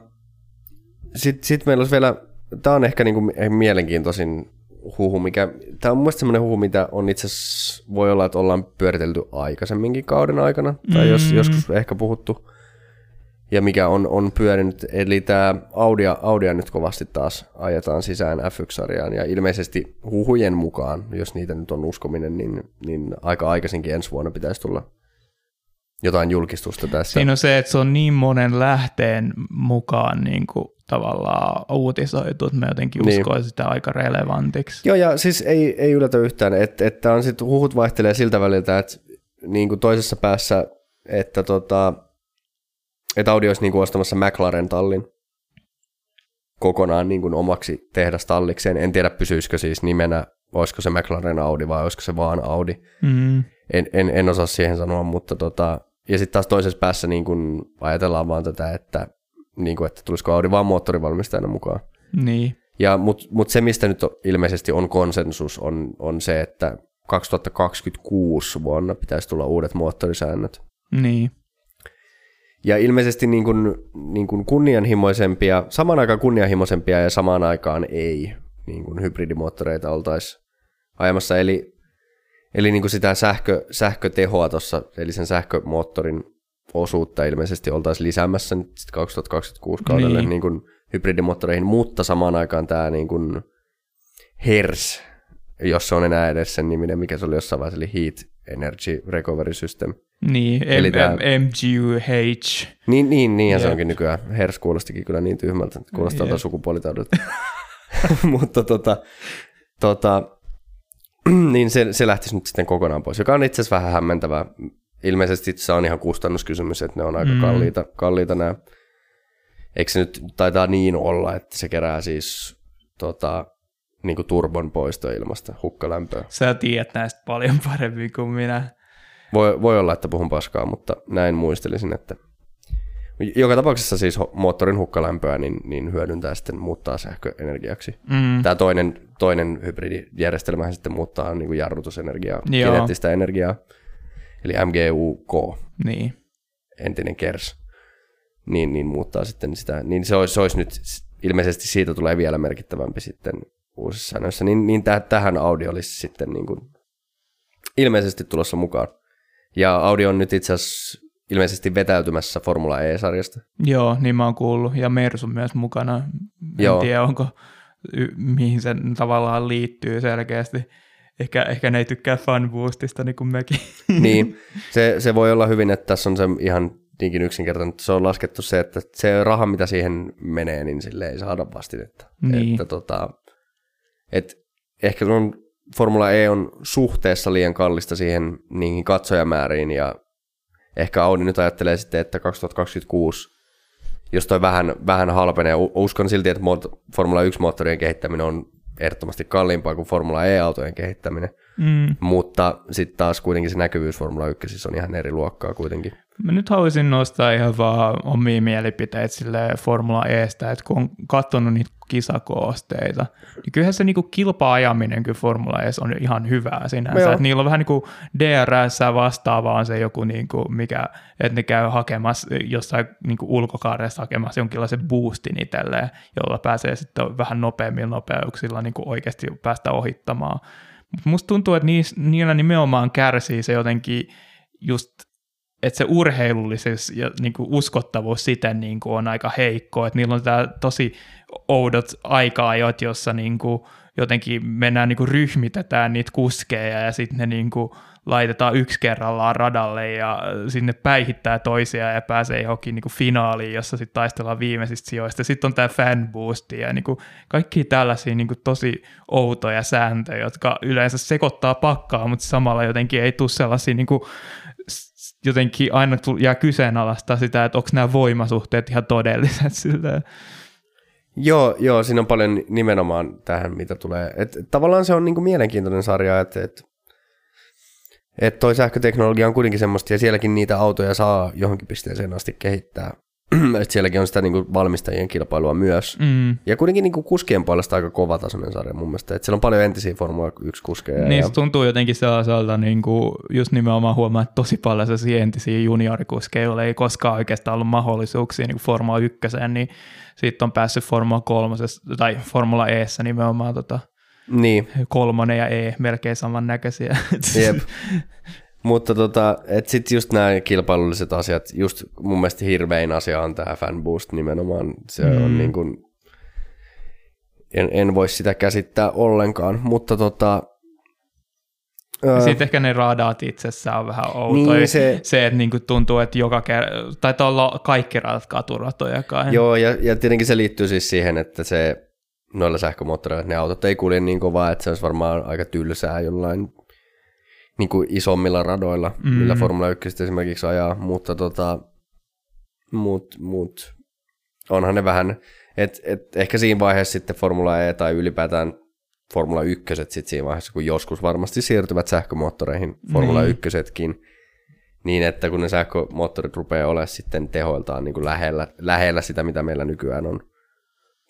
S1: sitten sit meillä olisi vielä tämä on ehkä niinku mielenkiintoisin huhu, mikä, tämä on mun mielestä semmoinen huhu, mitä on itse asiassa, voi olla, että ollaan pyöritelty aikaisemminkin kauden aikana, tai mm. jos joskus ehkä puhuttu, ja mikä on, on pyörinyt, eli tämä Audia, Audia nyt kovasti taas ajetaan sisään F1-sarjaan, ja ilmeisesti huhujen mukaan, jos niitä nyt on uskominen, niin, niin aika aikaisinkin ensi vuonna pitäisi tulla jotain julkistusta tässä.
S2: Siinä on se, että se on niin monen lähteen mukaan niin kuin tavallaan uutisoitu, että me jotenkin niin. uskoisin sitä aika relevantiksi.
S1: Joo, ja siis ei, ei yllätä yhtään, että, että on sit, huhut vaihtelee siltä väliltä, että niin kuin toisessa päässä, että, tota, että Audi olisi niin kuin ostamassa McLaren-tallin kokonaan niin kuin omaksi tehdastallikseen. En tiedä, pysyisikö siis nimenä, olisiko se McLaren Audi vai olisiko se vaan Audi. Mm. En, en, en osaa siihen sanoa, mutta tota, ja sitten taas toisessa päässä niin kun ajatellaan vaan tätä, että, niin kun, että tulisiko Audi vaan moottorivalmistajana mukaan.
S2: Niin.
S1: Ja, Mutta mut se, mistä nyt on, ilmeisesti on konsensus, on, on se, että 2026 vuonna pitäisi tulla uudet moottorisäännöt.
S2: Niin.
S1: Ja ilmeisesti niin kun, niin kun kunnianhimoisempia, samaan aikaan kunnianhimoisempia ja samaan aikaan ei niin kun hybridimoottoreita oltaisi ajamassa. Eli Eli niin kuin sitä sähkö, sähkötehoa tuossa, eli sen sähkömoottorin osuutta ilmeisesti oltaisiin lisäämässä nyt 2026 kaudelle niin. Niin kuin hybridimoottoreihin, mutta samaan aikaan tämä niin kuin HERS, jos se on enää edes sen niminen, mikä se oli jossain vaiheessa, eli Heat Energy Recovery System.
S2: Niin, eli M- tämä, MGUH.
S1: Niin, niin, niin yep. se onkin nykyään. HERS kuulostikin kyllä niin tyhmältä, kuulostaa yep. sukupuolitaudilta. mutta tota, tota, niin se, se lähtisi nyt sitten kokonaan pois, joka on itse asiassa vähän hämmentävää. Ilmeisesti se on ihan kustannuskysymys, että ne on aika mm. kalliita, kalliita nämä. Eikö se nyt taitaa niin olla, että se kerää siis tota, niin kuin turbon poistoilmasta, hukkalämpöä.
S2: Sä tiedät näistä paljon paremmin kuin minä.
S1: Voi, voi olla, että puhun paskaa, mutta näin muistelisin, että joka tapauksessa siis moottorin hukkalämpöä niin, niin hyödyntää sitten muuttaa sähköenergiaksi. Mm. Tämä toinen, toinen hybridijärjestelmä sitten muuttaa niin kuin jarrutusenergiaa, Joo. kineettistä energiaa, eli MGUK,
S2: niin.
S1: entinen KERS, niin, niin muuttaa sitten sitä. Niin se olisi, se olisi nyt, ilmeisesti siitä tulee vielä merkittävämpi sitten uusissa säännöissä. Niin, niin täh, tähän Audi olisi sitten niin kuin ilmeisesti tulossa mukaan. Ja Audi on nyt itse asiassa ilmeisesti vetäytymässä Formula E-sarjasta.
S2: Joo, niin mä oon kuullut. Ja Mersu myös mukana. En Joo. tiedä, onko, mihin se tavallaan liittyy selkeästi. Ehkä, ehkä ne ei tykkää fanboostista niin kuin mekin.
S1: Niin, se, se voi olla hyvin, että tässä on se ihan niinkin yksinkertainen, että se on laskettu se, että se raha, mitä siihen menee, niin sille ei saada vastinetta.
S2: Niin.
S1: Että tota, et ehkä on, Formula E on suhteessa liian kallista siihen niihin katsojamääriin ja ehkä Audi nyt ajattelee sitten, että 2026, jos toi vähän, vähän halpenee, uskon silti, että Formula 1-moottorien kehittäminen on ehdottomasti kalliimpaa kuin Formula E-autojen kehittäminen,
S2: Mm.
S1: mutta sitten taas kuitenkin se näkyvyys Formula 1 on ihan eri luokkaa kuitenkin.
S2: Mä nyt haluaisin nostaa ihan vaan omia mielipiteitä sille Formula Estä, että kun on katsonut niitä kisakoosteita, niin kyllähän se niinku kilpa-ajaminen kyllä Formula E on ihan hyvää sinänsä. Että niillä on vähän niin kuin DRS vastaava on se joku, niinku, mikä, että ne käy hakemassa jossain niinku ulkokaaressa hakemassa jonkinlaisen boostin itselleen, jolla pääsee sitten vähän nopeammilla nopeuksilla niinku oikeasti päästä ohittamaan. Mut musta tuntuu, että niis, niillä nimenomaan kärsii se jotenkin just että se urheilullisuus ja niin kuin uskottavuus siten niin kuin on aika heikko, että niillä on tää tosi oudot aika-ajot, jossa niin kuin jotenkin mennään niin kuin ryhmitetään niitä kuskeja ja sitten ne niin kuin laitetaan yksi kerrallaan radalle ja sinne päihittää toisia ja pääsee johonkin niin kuin finaaliin, jossa sitten taistellaan viimeisistä sijoista. Sitten on tämä fanboosti ja niin kuin kaikki tällaisia niin kuin tosi outoja sääntöjä, jotka yleensä sekoittaa pakkaa, mutta samalla jotenkin ei tule sellaisia niin kuin jotenkin aina jää kyseenalaista sitä, että onko nämä voimasuhteet ihan todelliset. Silleen.
S1: Joo, joo, siinä on paljon nimenomaan tähän, mitä tulee. Et tavallaan se on niinku mielenkiintoinen sarja, että et, et toi sähköteknologia on kuitenkin semmoista, ja sielläkin niitä autoja saa johonkin pisteeseen asti kehittää. että sielläkin on sitä niinku valmistajien kilpailua myös.
S2: Mm.
S1: Ja kuitenkin niinku kuskien puolesta aika kovatasoinen sarja mun mielestä. Et siellä on paljon entisiä Formula 1-kuskeja.
S2: Niin
S1: ja,
S2: se tuntuu jotenkin sellaiselta, niin kuin, just nimenomaan huomaa, että tosi paljon sellaisia entisiä juniorikuskeja, joilla ei koskaan oikeastaan ollut mahdollisuuksia niin kuin Formula 1, niin sitten on päässyt Formula 3, tai Formula E nimenomaan tota,
S1: niin,
S2: kolmonen ja E melkein samannäköisiä.
S1: Jep. Mutta tota, et sit just nämä kilpailulliset asiat, just mun mielestä hirvein asia on tämä fanboost nimenomaan. Se mm. on niin kuin, en, en voi sitä käsittää ollenkaan, mutta tota, ää,
S2: Sitten ehkä ne radaat itsessään on vähän outoja.
S1: Niin, se-
S2: se, se että niinku tuntuu, että joka kerta, taitaa olla kaikki radat katuratoja kai.
S1: joo, ja, ja tietenkin se liittyy siis siihen, että se noilla sähkömoottoreilla ne autot ei kulje niin kovaa, että se olisi varmaan aika tylsää jollain niin kuin isommilla radoilla, mm. millä Formula 1 esimerkiksi ajaa, mutta tota, mut, mut, onhan ne vähän, että et ehkä siinä vaiheessa sitten Formula E tai ylipäätään Formula 1 sitten siinä vaiheessa, kun joskus varmasti siirtyvät sähkömoottoreihin, Formula
S2: Niin.
S1: 1 niin että kun ne sähkömoottorit rupeaa olemaan sitten tehoiltaan niin kuin lähellä, lähellä sitä, mitä meillä nykyään on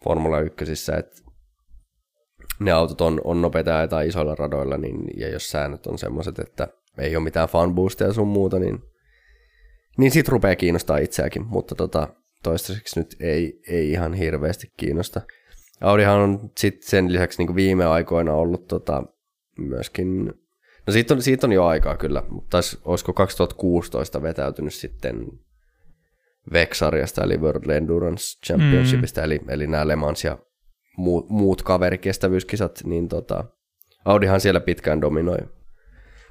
S1: Formula 1, että ne autot on, on nopeita tai isoilla radoilla, niin, ja jos säännöt on semmoiset, että ei ole mitään fanboosteja sun muuta, niin, niin sit rupeaa kiinnostaa itseäkin, mutta tota, toistaiseksi nyt ei, ei ihan hirveästi kiinnosta. Audihan on sit sen lisäksi niin viime aikoina ollut tota, myöskin, no siitä on, siitä on jo aikaa kyllä, mutta taisi, olisiko 2016 vetäytynyt sitten VEC-sarjasta, eli World Endurance Championshipista, mm. eli, eli nämä Le Mans ja muut, muut kaverikestävyyskisat, niin tota, Audihan siellä pitkään dominoi.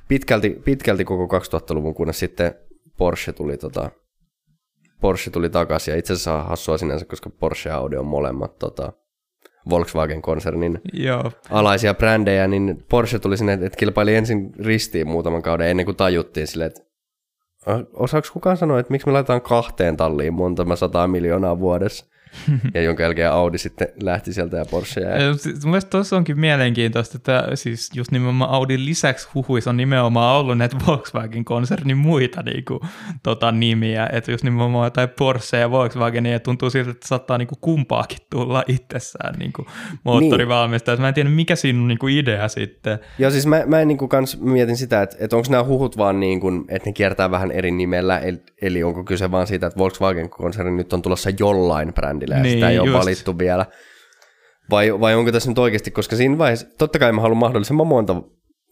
S1: Pitkälti, pitkälti koko 2000-luvun, kunnes sitten Porsche tuli, tota, Porsche tuli takaisin, ja itse asiassa hassua sinänsä, koska Porsche ja Audi on molemmat tota, Volkswagen-konsernin
S2: Joo.
S1: alaisia brändejä, niin Porsche tuli sinne, että kilpaili ensin ristiin muutaman kauden ennen kuin tajuttiin sille, että osaako kukaan sanoa, että miksi me laitetaan kahteen talliin monta sataa miljoonaa vuodessa? ja jonka jälkeen Audi sitten lähti sieltä ja Porsche jäi.
S2: Ö, siis Mun mielestä tuossa onkin mielenkiintoista, että siis just nimenomaan Audin lisäksi huhuissa on nimenomaan ollut näitä Volkswagen-konsernin muita niin kuin, tota, nimiä, että just nimenomaan jotain Porsche ja Volkswagen, ja tuntuu siltä, että saattaa niin kuin, kumpaakin tulla itsessään niin kuin, moottorivalmistajat. Mä en tiedä, mikä siinä on niin kuin, idea sitten.
S1: Joo, siis mä, mä en niin kuin kans mietin sitä, että, että onko nämä huhut vaan niin kuin, että ne kiertää vähän eri nimellä, eli, eli onko kyse vaan siitä, että Volkswagen-konserni nyt on tulossa jollain brändillä ja
S2: Niin,
S1: sitä ei ole
S2: just.
S1: valittu vielä. Vai, vai onko tässä nyt oikeasti, koska siinä vaiheessa, totta kai mä haluan mahdollisimman monta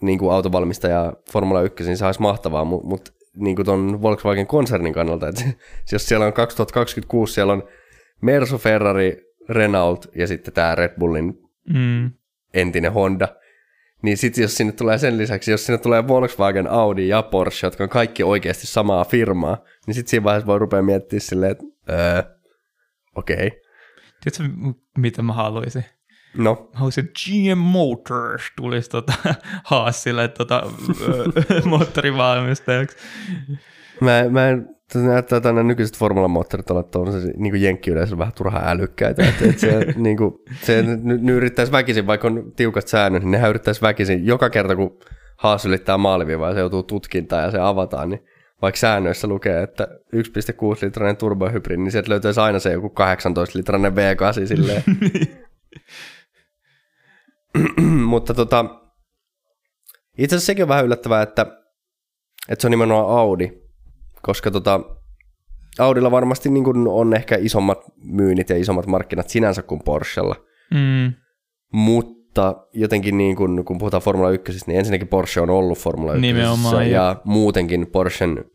S1: niin kuin autovalmistajaa Formula 1, niin se olisi mahtavaa, mutta mut, niin kuin ton Volkswagen-konsernin kannalta, että jos siellä on 2026, siellä on Mersu, Ferrari, Renault ja sitten tämä Red Bullin
S2: Mm.
S1: entinen Honda, Niin sitten jos sinne tulee sen lisäksi, jos sinne tulee Volkswagen, Audi ja Porsche, jotka on kaikki oikeasti samaa firmaa, niin sitten siinä vaiheessa voi rupea miettimään silleen, että öö, okei. Okay.
S2: Tiedätkö, mitä mä haluaisin?
S1: No,
S2: Mä haluaisin GM Motors tulisi tota, Haasille tota, moottorivalmistajaksi.
S1: mä, mä en, näyttää, että nämä nykyiset formulamoottorit ovat tuollaisia niin jenkkiyleisöllä vähän turhaan älykkäitä. Että, että se, niin kuin, se nyt nyt yrittäisi väkisin, vaikka on tiukat säännöt, niin nehän yrittäisi väkisin joka kerta, kun Haas ylittää maaliviivaa ja se joutuu tutkintaan ja se avataan, niin vaikka säännöissä lukee, että 1,6-litrainen turbohybridi, niin sieltä löytyisi aina se joku 18-litrainen V8 silleen. Mutta tota, itse asiassa sekin on vähän yllättävää, että, että se on nimenomaan Audi, koska tota, Audilla varmasti niin kuin on ehkä isommat myynnit ja isommat markkinat sinänsä kuin Porschella,
S2: Mm.
S1: mutta jotenkin niin kuin, kun puhutaan Formula 1, niin ensinnäkin Porsche on ollut Formula 1
S2: Nimenomaan,
S1: ja muutenkin Porschen,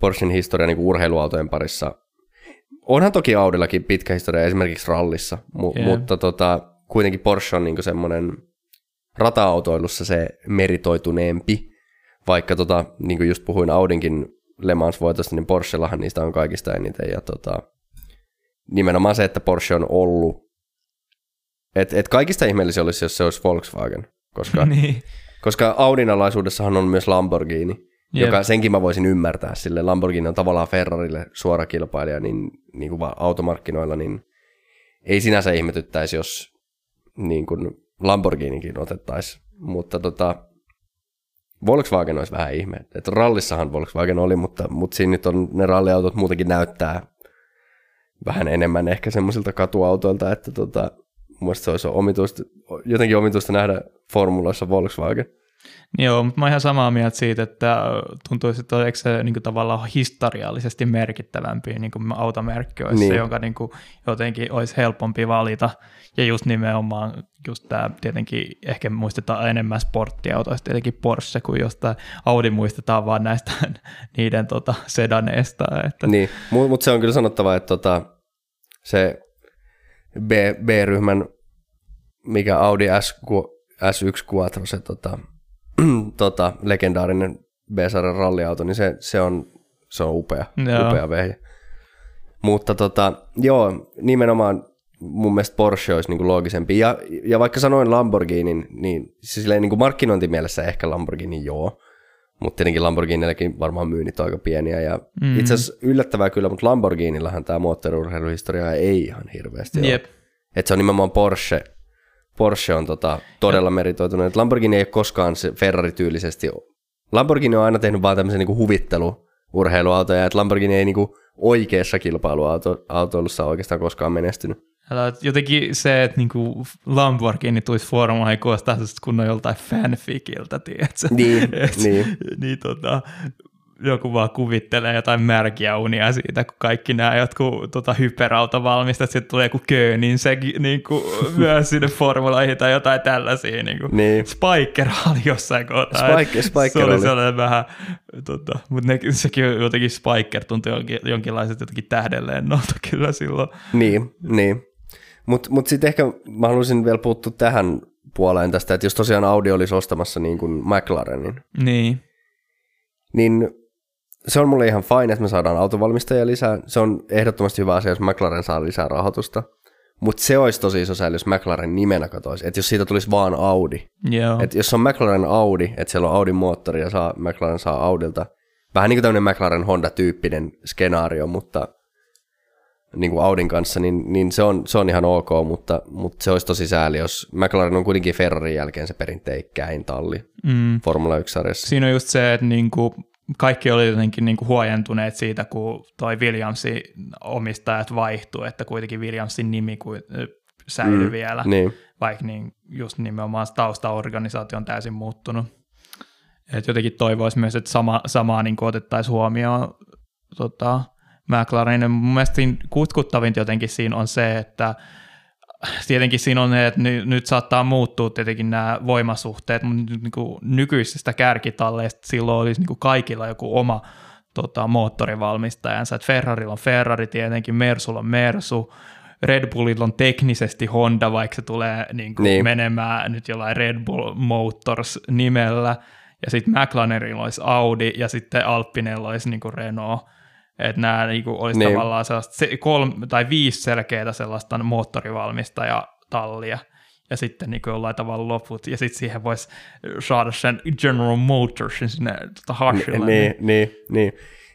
S1: Porschen historia niin urheiluautojen parissa. Onhan toki Audillakin pitkä historia esimerkiksi rallissa, mu-
S2: Jep.
S1: mutta tota, kuitenkin Porsche on niin semmoinen rata-autoilussa se meritoituneempi, vaikka tota, niin kuin just puhuin Audinkin Le Mans voitosta, niin Porschellahan niistä on kaikista eniten. Ja tota, nimenomaan se, että Porsche on ollut, että et kaikista ihmeellisiä olisi, jos se olisi Volkswagen, koska,
S2: niin.
S1: koska Audin alaisuudessahan on myös Lamborghini,
S2: Jep.
S1: joka senkin mä voisin ymmärtää, sille Lamborghini on tavallaan Ferrarille suora kilpailija niin, niin kuin automarkkinoilla, niin ei sinänsä ihmetyttäisi, jos niin kuin Lamborghinikin otettaisiin, mutta tota, Volkswagen olisi vähän ihme. Et rallissahan Volkswagen oli, mutta, mutta siinä nyt on ne ralliautot muutenkin näyttää vähän enemmän ehkä semmoisilta katuautoilta, että tota, mielestä se olisi omituista, jotenkin omituista nähdä formuloissa Volkswagen.
S2: Joo, mutta mä oon ihan samaa mieltä siitä, että tuntuisi, että oliko se niin kuin, tavallaan historiallisesti merkittävämpi niin kuin automerkki olisi
S1: Niin.
S2: se, jonka niin kuin, jotenkin olisi helpompi valita. Ja just nimenomaan just tämä tietenkin ehkä muistetaan enemmän sporttiautoista, tietenkin Porsche, kuin jostain Audi muistetaan vaan näistä niiden tota, sedaneista. Että,
S1: Niin, mutta se on kyllä sanottava, että tota, se B, B-ryhmän, mikä Audi S, S1 Quattro, se tota, tota, legendaarinen B-sarjan ralliauto, niin se, se, on, se on upea,
S2: Joo.
S1: upea vehje. Mutta tota, joo, nimenomaan mun mielestä Porsche olisi niinku loogisempi. Ja, ja vaikka sanoin Lamborghinin, niin se silleen niinku markkinointimielessä ehkä Lamborghini joo. Mutta tietenkin Lamborghinillekin varmaan myynnit on aika pieniä. Ja
S2: Mm.
S1: Itse asiassa yllättävää kyllä, mutta Lamborghinillahan tämä moottoriurheiluhistoria ei ihan hirveästi ole.
S2: Jep.
S1: Että se on nimenomaan Porsche. Porsche on tota, todella meritoitunut. Et Lamborghini ei ole koskaan se Ferrari-tyylisesti. Lamborghini on aina tehnyt vaan tämmöisen niinku huvittelu-urheiluautoja, että Lamborghini ei niinku oikeassa kilpailuautoilussa oikeastaan koskaan menestynyt.
S2: Älä- Jotenkin se, että niinku Lamborghini tulisi formulaan, kuulostaa kunnon joltain fanficiltä, tiedätkö?
S1: Niin,
S2: Et-
S1: niin.
S2: niin tota, joku vaan kuvittelee jotain märkiä unia siitä, kun kaikki nämä jotkut tota, hyperautovalmistajat, sitten tulee joku Köönin sekin niin kuin, myös sinne formulaihin tai jotain tällaisia. Niin kuin.
S1: Niin.
S2: Spiker oli jossain kohtaa.
S1: Spike-
S2: Et
S1: Spiker
S2: se oli
S1: oli.
S2: sellainen vähän, tota, mutta ne, sekin jotenkin Spiker tuntui jonkin, jonkinlaiset jotenkin tähdenlennolta kyllä silloin.
S1: Niin, niin. Mutta mut sitten ehkä mä haluaisin vielä puuttua tähän puoleen tästä, että jos tosiaan Audi olisi ostamassa niin kuin McLarenin,
S2: Niin,
S1: niin se on mulle ihan fine, että me saadaan autovalmistajia lisää. Se on ehdottomasti hyvä asia, jos McLaren saa lisää rahoitusta. Mutta se olisi tosi iso sääli, jos McLaren nimenä katoisi. Että jos siitä tulisi vaan Audi.
S2: joo.
S1: Että jos on McLaren Audi, että siellä on Audin moottori ja saa, McLaren saa Audilta. Vähän niin kuin tämmöinen McLaren Honda-tyyppinen skenaario, mutta niin kuin Audin kanssa, niin, niin se, on, se on ihan ok, mutta, mutta se olisi tosi sääli, jos McLaren on kuitenkin Ferrarin jälkeen se perinteikkäin talli
S2: Mm.
S1: Formula 1-sarjassa.
S2: Siinä on just se, että niinku kaikki oli jotenkin niinku huojentuneet siitä, kun toi Williamsin omistajat vaihtui, että kuitenkin Williamsin nimi kuin, säilyi mm, vielä,
S1: Niin.
S2: vaikka niin just nimenomaan taustaorganisaatio on täysin muuttunut. Et jotenkin toivoisi myös, että sama, samaa niin otettaisiin huomioon tota, McLarenin. Mun mielestä siinä kutkuttavinta jotenkin siinä on se, että tietenkin siinä on ne, että ny, nyt saattaa muuttua tietenkin nämä voimasuhteet, mutta nyt niin kuin nykyisistä kärkitalleista silloin olisi niin kuin kaikilla joku oma tota, moottorivalmistajansa. Et Ferrarilla on Ferrari tietenkin, Mersulla on Mersu, Red Bullilla on teknisesti Honda, vaikka se tulee niin kuin
S1: Niin.
S2: menemään nyt jollain Red Bull Motors nimellä, ja sitten McLarenilla olisi Audi, ja sitten Alpinella olisi niin kuin Renault. Että nämä niin kuin olisi
S1: Niin.
S2: tavallaan sellaista se, kolme tai viisi selkeää sellaista moottorivalmistajatallia, ja sitten niin jollain tavalla loput, ja sitten siihen voisi saada sen General Motorsin sinne tota hashille.
S1: Niin, niin, niin.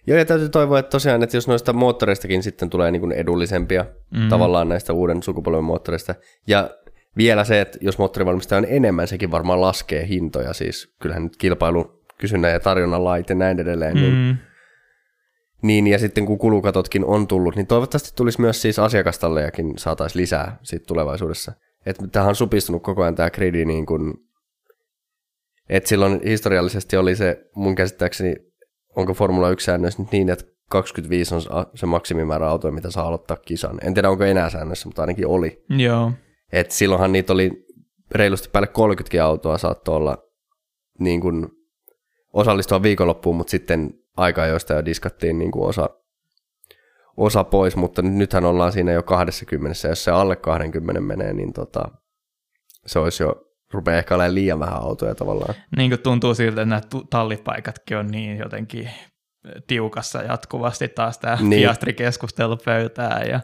S1: Joo, ja täytyy toivoa, että tosiaan, että jos noista moottoreistakin sitten tulee niin kuin edullisempia mm. tavallaan näistä uuden sukupolven moottoreista. Ja vielä se, että jos moottorivalmistaja on enemmän, sekin varmaan laskee hintoja. Siis kyllähän nyt kilpailu, kysynnän ja tarjonnan lait ja näin edelleen. Mm. Niin,
S2: Mm.
S1: Niin, ja sitten kun kulukatotkin on tullut, niin toivottavasti tulisi myös siis asiakastallejakin saataisiin lisää sitten tulevaisuudessa. Että tähän on supistunut koko ajan tämä gridi niin kuin, että silloin historiallisesti oli se, mun käsittääkseni, onko Formula 1 säännössä nyt niin, että 25 on se maksimimäärä autoja, mitä saa aloittaa kisan. En tiedä, onko enää säännössä, mutta ainakin oli.
S2: Joo.
S1: Et silloinhan niitä oli reilusti päälle 30 autoa saattoi olla niin kuin osallistua viikonloppuun, mutta sitten aika joista jo diskattiin niin kuin osa, osa pois, mutta nyt- nythän ollaan siinä jo 20, jos se alle 20 menee, niin tota, se olisi jo, rupeaa ehkä olemaan liian vähän autoja tavallaan.
S2: Niin kuin tuntuu siltä, että nämä tallipaikatkin on niin jotenkin tiukassa jatkuvasti taas tämä
S1: Niin.
S2: Piastri-keskustelu pöytään. Ja,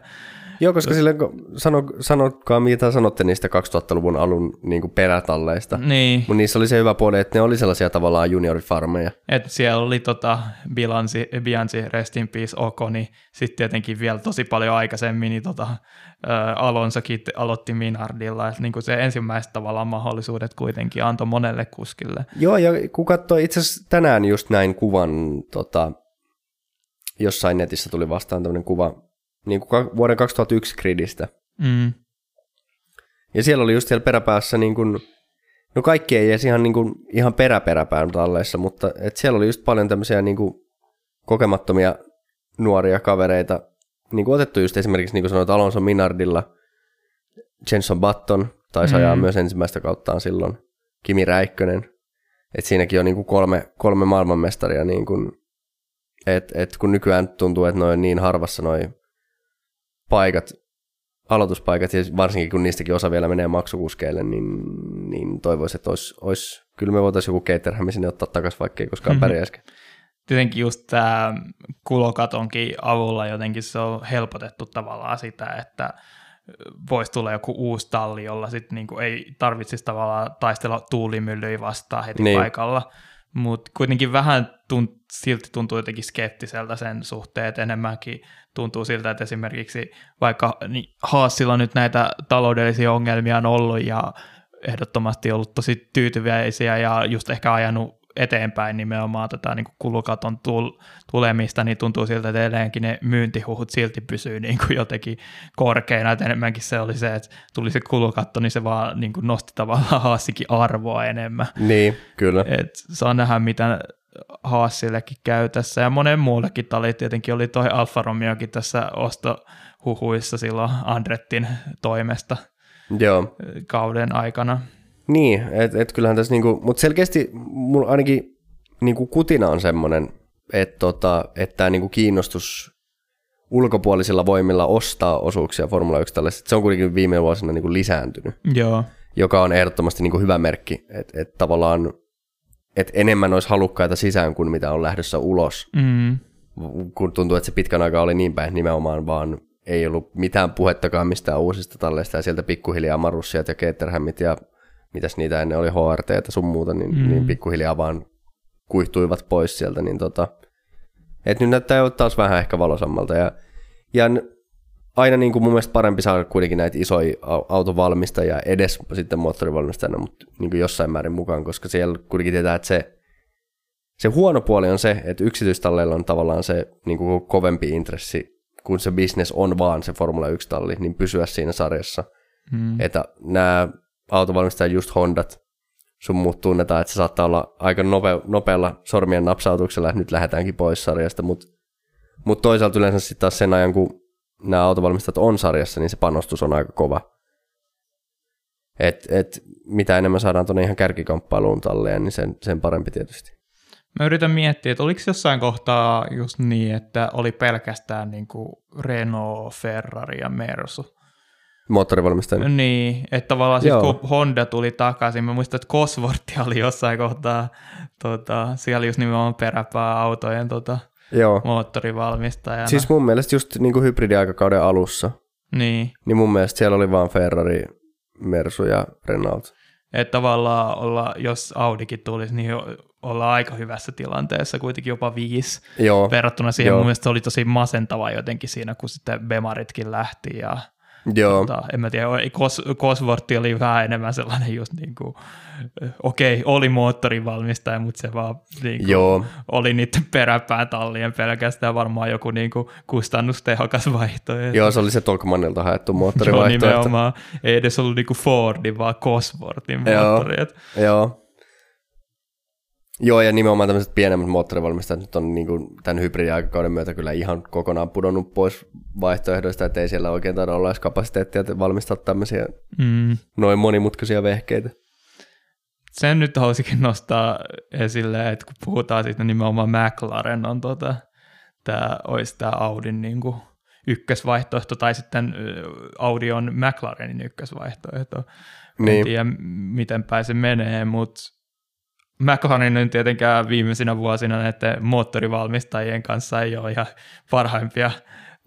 S1: Joo, koska sille, sano, sanokaa mitä sanotte niistä 2000-luvun alun niin kuin perätalleista.
S2: Niin,
S1: Mutta niissä oli se hyvä puoli, että ne oli sellaisia tavallaan juniorifarmeja.
S2: että siellä oli tota Bianci, Bianci Rest in Peace Oko, niin sitten tietenkin vielä tosi paljon aikaisemmin niin tota, ä, Alonsokin aloitti Minardilla, että niin kuin se ensimmäiset tavallaan mahdollisuudet kuitenkin antoi monelle kuskille.
S1: Joo, ja kun katsoi itse asiassa tänään just näin kuvan, tota, jossain netissä tuli vastaan tämmöinen kuva niin kuin vuoden 2001 gridistä.
S2: Mm.
S1: Ja siellä oli just siellä peräpäässä niin kuin, no kaikki ei edes ihan, niin kuin, ihan peräperäpään talleissa, mutta et siellä oli just paljon tämmöisiä niin kuin, kokemattomia nuoria kavereita, niin kuin otettu just esimerkiksi, niin kuin sanoit, Alonso Minardilla, Jenson Button taisi
S2: Mm.
S1: ajaa myös ensimmäistä kauttaan silloin, Kimi Räikkönen, että siinäkin on niin kuin kolme, kolme maailmanmestaria, niin kuin, et, et kun nykyään tuntuu, että noin niin harvassa noin paikat, aloituspaikat, ja varsinkin kun niistäkin osa vielä menee maksukuskeille, niin, niin toivoisin, että olisi, olisi, kyllä me voitaisiin joku Caterham sinne ottaa takaisin, vaikka ei koskaan
S2: Mhm.
S1: pärjäisikään.
S2: tietenkin just tämä kulokatonkin avulla jotenkin se on helpotettu tavallaan sitä, että voisi tulla joku uusi talli, jolla sitten niinku ei tarvitsisi tavallaan taistella tuulimyllyjä vastaan heti
S1: niin.
S2: paikalla. Mutta kuitenkin vähän tunt, silti tuntuu jotenkin skeptiseltä sen suhteen, että enemmänkin tuntuu siltä, että esimerkiksi vaikka niin Haasilla nyt näitä taloudellisia ongelmia on ollut ja ehdottomasti ollut tosi tyytyväisiä ja just ehkä ajanut eteenpäin nimenomaan tätä niin kuin kulukaton tul- tulemista, niin tuntuu siltä, että edelleenkin ne myyntihuhut silti pysyy niin kuin jotenkin korkeina, että enemmänkin se oli se, että tuli se kulukatto, niin se vaan niin kuin nosti tavallaan Haasikin arvoa enemmän.
S1: Niin, kyllä.
S2: Et saa nähdä, mitä Haasillekin käy tässä, ja monen muullekin tali tietenkin oli toi Alfa Romeokin tässä ostohuhuissa silloin Andrettin toimesta
S1: Joo.
S2: kauden aikana.
S1: Niin, että et kyllähän tässä niinku, mutta selkeästi mulla ainakin niinku kutina on semmoinen, että tota, et tämä niinku kiinnostus ulkopuolisilla voimilla ostaa osuuksia Formula 1 tällaisesta, se on kuitenkin viime vuosina niinku lisääntynyt,
S2: Joo,
S1: joka on ehdottomasti niinku hyvä merkki, että et tavallaan et enemmän olisi halukkaita sisään kuin mitä on lähdössä ulos,
S2: mm,
S1: kun tuntuu, että se pitkän aikaa oli niin päin, että nimenomaan vaan ei ollut mitään puhettakaan mistään uusista talleista ja sieltä pikkuhiljaa Marussiat ja Caterhammit ja mitäs niitä ennen oli HRT ja sun muuta, niin, mm. Niin pikkuhiljaa vaan kuihtuivat pois sieltä, niin tota, et nyt näyttää jo taas vähän ehkä valosammalta. Ja, ja aina niin kuin mun mielestä parempi saada kuitenkin näitä isoja au- autovalmistajia edes sitten moottorivalmistajana, mutta niin kuin jossain määrin mukaan, koska siellä kuitenkin tietää, että se, se huono puoli on se, että yksityistalleilla on tavallaan se niin kuin kovempi intressi, kun se business on vaan se Formula 1-talli, niin pysyä siinä sarjassa.
S2: mm,
S1: Että nämä autovalmistajat, just Hondat, sun muut tunnetaan, että se saattaa olla aika nope, nopealla sormien napsautuksella, että nyt lähdetäänkin pois sarjasta, mutta mut toisaalta yleensä sitten taas sen ajan, kun nämä autovalmistajat on sarjassa, niin se panostus on aika kova. Et, et, mitä enemmän saadaan tuonne ihan kärkikamppailuun talleen, niin sen, sen parempi tietysti.
S2: Mä yritän miettiä, että oliko jossain kohtaa just niin, että oli pelkästään niin kuin Renault, Ferrari ja Mersu.
S1: moottorivalmistaja.
S2: Niin, että tavallaan
S1: Joo.
S2: kun Honda tuli takaisin, mä muistan, että Cosworth oli jossain kohtaa, tota, siellä just nimenomaan peräpääautojen tota,
S1: Joo.
S2: moottorivalmistajana.
S1: Siis mun mielestä just niin kuin hybridiaikakauden alussa,
S2: niin,
S1: niin mun mielestä siellä oli vaan Ferrari, Mersu ja Renault.
S2: että tavallaan olla, jos Audikin tulisi, niin ollaan aika hyvässä tilanteessa, kuitenkin jopa viisi.
S1: Joo,
S2: Verrattuna siihen
S1: Joo.
S2: mun mielestä se oli tosi masentava jotenkin siinä, kun sitten Bemaritkin lähti ja
S1: joo.
S2: Tota, en mä tiedä, Cos, Cosworth oli vähän enemmän sellainen just niin kuin, okei, oli moottorivalmistaja, mutta se vaan niin kuin,
S1: Joo,
S2: oli niiden peräpäätallien pelkästään varmaan joku niin kuin kustannustehokas vaihtoehto.
S1: joo, se oli se Tolkmanilta haettu
S2: Joo,
S1: moottorivaihtoehto.
S2: nimenomaan. Ei edes ollut niinku Fordin, vaan Cosworthin
S1: Joo.
S2: moottori. Et,
S1: Joo. Joo, ja nimenomaan tämmöiset pienemmät moottorivalmistajat nyt on niin kuin tämän hybridiaikakauden myötä kyllä ihan kokonaan pudonnut pois vaihtoehdoista, että ei siellä oikein taida olla edes kapasiteettia valmistaa tämmöisiä
S2: mm,
S1: noin monimutkaisia vehkeitä.
S2: sen nyt haluaisinkin nostaa esille, että kun puhutaan siitä nimenomaan McLaren on tota, tämä olisi tämä Audin niin kuin ykkösvaihtoehto, tai sitten Audi on McLarenin ykkösvaihtoehto. En
S1: Niin.
S2: tiedä, m- miten päin se menee, mutta McLarenin tietenkään viimeisinä vuosina näiden moottorivalmistajien kanssa ei ole ihan parhaimpia